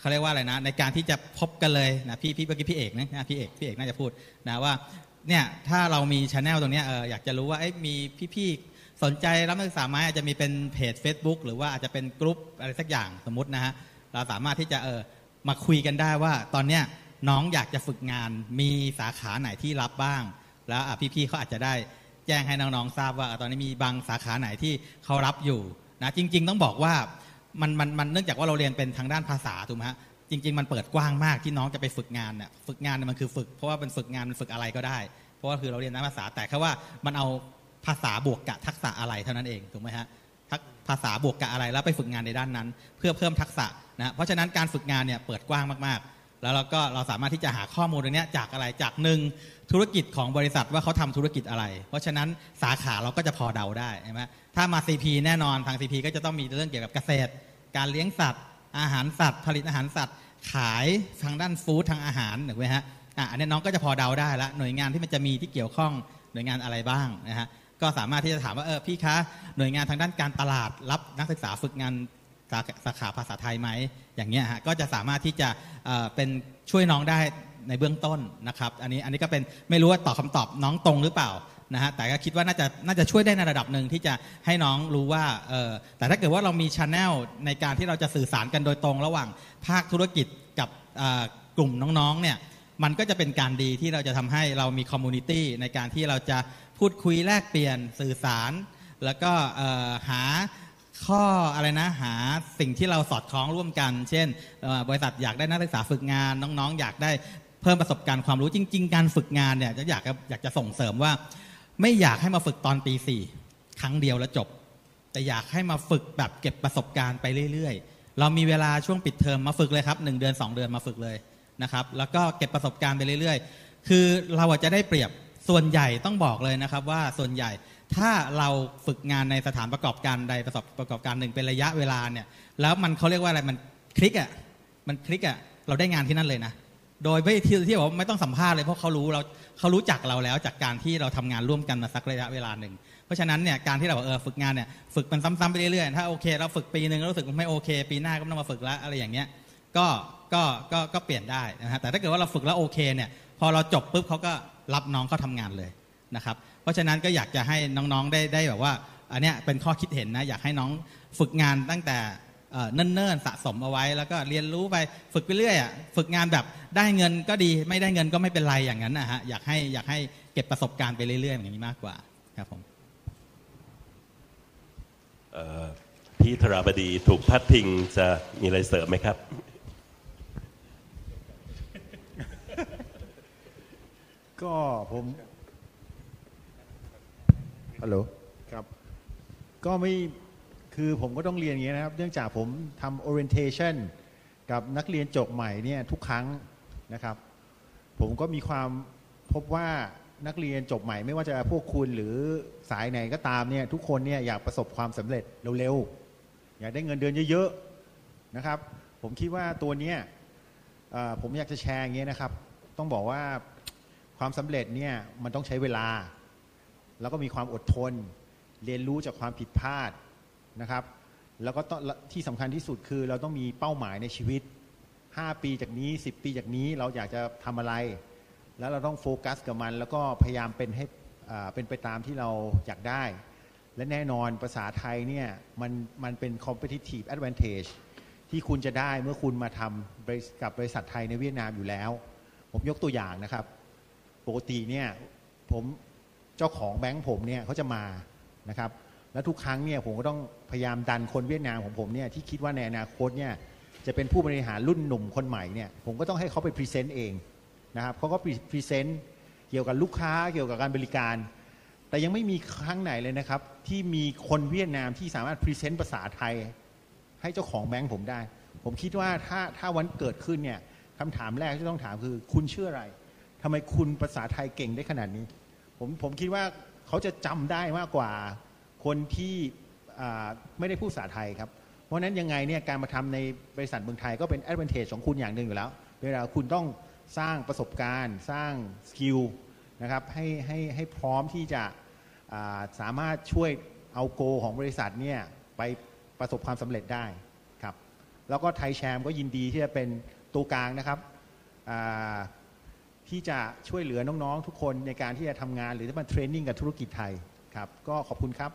เขาเรียกว่าอะไรนะ ในการที่จะพบกันเลยนะพี่พี่เมื่อกี้พี่เอกนะพี่เอกพี่เอกน่าจะพูดนะว่าเนี่ยถ้าเรามีช anel ตรงนี้เอออยากจะรู้ว่าเอ้มีพี่ๆสนใจรับนักศึกษาไหมอาจจะมีเป็นเพจ Facebook หรือว่าอาจจะเป็นกลุ่มอะไรสักอย่างสมมตินะฮะเราสามารถที่จะเออ มาคุยกันได้ว่า ตอนเนี้ยน้องอยากจะฝึกงาน มีสาขาไหนที่รับบ้าง แล้วพี่ๆเขาอาจจะได้แจ้งให้น้องๆทราบว่า ตอนนี้มีบางสาขาไหนที่เขารับอยู่นะจริง ๆ ต้องบอกว่ามันมันมันเนื่องจากว่าเราเรียนเป็นทางด้านภาษาถูกไหมฮะจริง ๆ มันเปิดกว้างมากที่น้องจะไปฝึกงานเนี่ยฝึกงานเนี่ยมันคือฝึกเพราะว่าเป็นฝึกงานมันฝึกอะไรก็ได้ เพราะว่าคือเราเรียนด้านภาษาแต่แค่ว่ามันเอาภาษาบวกกับทักษะอะไรเท่านั้นเองถูกไหมฮะ ภาษาบวกกับอะไรแล้วไปฝึกงานในด้านนั้น เพื่อเพิ่มทักษะนะเพราะฉะนั้นการฝึกงานเนี่ยเปิดกว้างมากๆ แล้วเราก็เราสามารถที่จะหาข้อมูลตรงนี้จากอะไรจากหนึ่งธุรกิจของบริษัทว่าเขาทำธุรกิจอะไร เพราะฉะนั้นสาขาเราก็จะพอเดาได้ใช่ไหมถ้ามา CP แน่นอนทาง CP ก็จะต้องมีเรื่องเกี่ยวกับเกษตร การเลี้ยงสัตว์ อาหารสัตว์ ผลิตอาหารสัตว์ ขายทางด้านฟู้ดทางอาหารถูกไหมฮะอะอันนี้น้องก็จะพอเดาได้ละหน่วยงานที่มันจะมีที่เกี่ยวข้องหน่วยงานอะไรบ้างนะฮะ ก็สามารถที่จะถามว่าเออพี่คะหน่วยงานทางด้านการตลาดรับนักศึกษาฝึกงานสาสาขาภาษาไทยไหมอย่างเงี้ยฮะก็จะสามารถที่จะเเป็นช่วยน้องได้ในเบื้องต้นนะครับอันนี้อันนี้ก็เป็นไม่รู้ว่าตอบคำตอบน้องตรงหรือเปล่านะฮะแต่ก็คิดว่าน่าจะน่าจะช่วยได้ในระดับหนึ่งที่จะให้น้องรู้ว่าเออแต่ถ้าเกิดว่าเรามีช anel ในการที่เราจะสื่อสารกันโดยตรง ระหว่างภาคธุรกิจกับกลุ่มน้องๆเนี่ยมันก็จะเป็นการดีที่เราจะทำให้เรามีคอมมูนิตี้ในการที่เราจะ พูดคุยแลกเปลี่ยนสื่อสาร แล้วก็หาข้ออะไรนะหาสิ่งที่เราสอดคล้องร่วมกัน เช่น บริษัทอยากได้นักศึกษาฝึกงานน้องๆ อยากได้เพิ่มประสบการณ์ความรู้จริง ๆ การฝึกงานเนี่ยจะอยากอยากจะส่งเสริมว่า ไม่อยากให้มาฝึกตอนปีสี่ครั้งเดียวแล้วจบ แต่อยากให้มาฝึกแบบเก็บประสบการณ์ไปเรื่อยๆ เรามีเวลาช่วงปิดเทอมมาฝึกเลยครับหนึ่งเดือน 2 เดือนมาฝึกเลยนะครับแล้วก็เก็บประสบการณ์ไปเรื่อยๆ คือเราจะได้เปรียบ ส่วนใหญ่ต้องบอกเลยนะครับว่าส่วนใหญ่ถ้าเราฝึกงานในสถานประกอบการใดประสบประกอบการหนึ่งเป็นระยะเวลาเนี่ยแล้วมันเขาเรียกว่าอะไรมันคลิกอะมันคลิกอะเราได้งานที่นั่นเลยนะโดยไม่ที่ที่บอกว่าไม่ต้องสัมภาษณ์เลยเพราะเขารู้เราเขารู้จักเราแล้วจากการที่เราทำงานร่วมกันมาสักระยะเวลาหนึ่งเพราะฉะนั้นเนี่ยการที่เราเออฝึกงานเนี่ยฝึกมันซ้ำๆไปเรื่อยๆถ้าโอเคเราฝึกปีหนึ่งแล้วรู้สึกไม่โอเค ปีหน้าก็ต้องมาฝึกแล้วอะไรอย่างเงี้ยก็ก็ก็ก็เปลี่ยนได้นะฮะแต่ถ้าเกิดว่าเราฝึกแล้วโอเคเนี่ยพอเราจบปุ๊บเขาก็รับน้องเข้าทำงานเลยนะครับ เพราะฉะนั้นก็อยากจะให้น้องๆได้ได้แบบว่าอันเนี้ยเป็นข้อคิดเห็นนะอยากให้น้องฝึกงานตั้งแต่เนิ่นๆสะสมเอาไว้ แล้วก็เรียนรู้ไปฝึกไปเรื่อยอะฝึกงานแบบได้เงินก็ดี ไม่ได้เงินก็ไม่เป็นไรอย่างนั้นนะฮะอยากให้อยากให้เก็บประสบการณ์ไปเรื่อยๆอย่างนี้มากกว่าครับผมพี่ธราบดีถูกพัดพิงจะมีอะไรเสริมไหมครับ ก็ผมฮัลโหลครับ ก็ไม่คือผมก็ต้องเรียนอย่างนี้นะครับ เนื่องจากผมทำ orientation กับนักเรียนจบใหม่เนี่ยทุกครั้งนะครับ ผมก็มีความพบว่านักเรียนจบใหม่ไม่ว่าจะพวกคุณหรือสายไหนก็ตามเนี่ยทุกคนเนี่ยอยากประสบความสำเร็จเร็วๆ อยากได้เงินเดือนเยอะๆนะครับ ผมคิดว่าตัวเนี้ยเอ่อผมอยากจะแชร์อย่างนี้ยนะครับ ต้องบอกว่า ความสำเร็จเนี่ยมันต้องใช้เวลา แล้วก็มีความอดทน เรียนรู้จากความผิดพลาดนะครับ แล้วก็ที่สำคัญที่สุดคือเราต้องมีเป้าหมายในชีวิต 5 ปีจากนี้ 10 ปีจากนี้เราอยากจะทำอะไร แล้วเราต้องโฟกัสกับมัน แล้วก็พยายามเป็นให้เป็นไปตามที่เราอยากได้ และแน่นอนภาษาไทยเนี่ยมันมันเป็น competitive advantage ที่คุณจะได้เมื่อคุณมาทำกับบริษัทไทยในเวียดนามอยู่แล้ว ผมยกตัวอย่างนะครับ กติเนี่ยผมเจ้าของแบงค์ผมเนี่ยเขาจะมานะครับ แล้วทุกครั้งเนี่ยผมก็ต้องพยายามดันคนเวียดนามของผมเนี่ยที่คิดว่าในอนาคตเนี่ยจะเป็นผู้บริหารรุ่นหนุ่มคนใหม่เนี่ยผมก็ต้องให้เขาไป present เองนะครับเขาก็ present เกี่ยวกับลูกค้าเกี่ยวกับการบริการ แต่ยังไม่มีครั้งไหนเลยนะครับ ที่มีคนเวียดนามที่สามารถ present ภาษาไทย ให้เจ้าของแบงค์ผมได้ ผมคิดว่าถ้าถ้าวันเกิดขึ้นเนี่ยคำถามแรกที่ต้องถามคือคุณชื่ออะไร ทำไมคุณภาษาไทยเก่งได้ขนาดนี้ ผมผมคิดว่าเขาจะจำได้มากกว่าคนที่ไม่ได้พูดภาษาไทยครับ เพราะฉะนั้นยังไงเนี่ยการมาทำในบริษัทเมืองไทยก็เป็น advantage ของคุณอย่างหนึ่งอยู่แล้ว เวลาคุณต้องสร้างประสบการณ์ สร้าง skill นะครับให้ให้ให้พร้อมที่จะสามารถช่วยเอา goal ของบริษัทเนี่ยไปประสบความสำเร็จได้ครับ แล้วก็ไทยแชมป์ก็ยินดีที่จะเป็นตัวกลางนะครับ ที่จะช่วยเหลือน้องๆทุกคนในการที่จะทำงาน หรือที่มา training กับธุรกิจไทยครับ ก็ขอบคุณครับ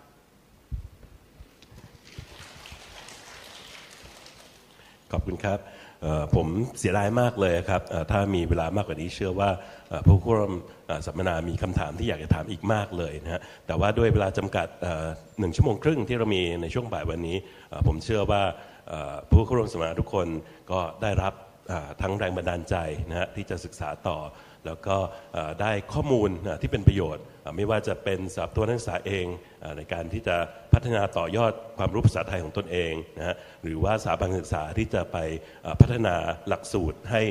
ขอบคุณครับเอ่อผมเสียดายมากเลยครับเอ่อถ้ามีเวลามากกว่านี้เชื่อว่าเอ่อผู้ร่วมเอ่อสัมมนามีคำถามที่อยากจะถามอีกมากเลยนะฮะแต่ว่าด้วยเวลาจำกัดเอ่อหนึ่งชั่วโมงครึ่งที่เรามีในช่วงบ่ายวันนี้เอ่อผมเชื่อว่าเอ่อผู้เข้าร่วมสัมมนาทุกคนก็ได้รับ อ่อทั้งแรงบันดาลใจนะฮะที่จะศึกษาต่อ แล้วก็ได้ข้อมูลที่เป็นประโยชน์ ไม่ว่าจะเป็นสำหรับตัวนักศึกษาเองในการที่จะพัฒนาต่อยอดความรู้ภาษาไทยของตนเองนะฮะหรือว่าสถาบันศึกษาที่จะไปพัฒนาหลักสูตรให้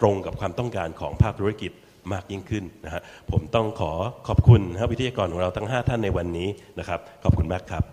ตรงกับความต้องการของภาคธุรกิจมากยิ่งขึ้นนะฮะผมต้องขอขอบคุณนะวิทยากรของเราทั้ง 5 ท่านในวันนี้นะครับ ขอบคุณมากครับ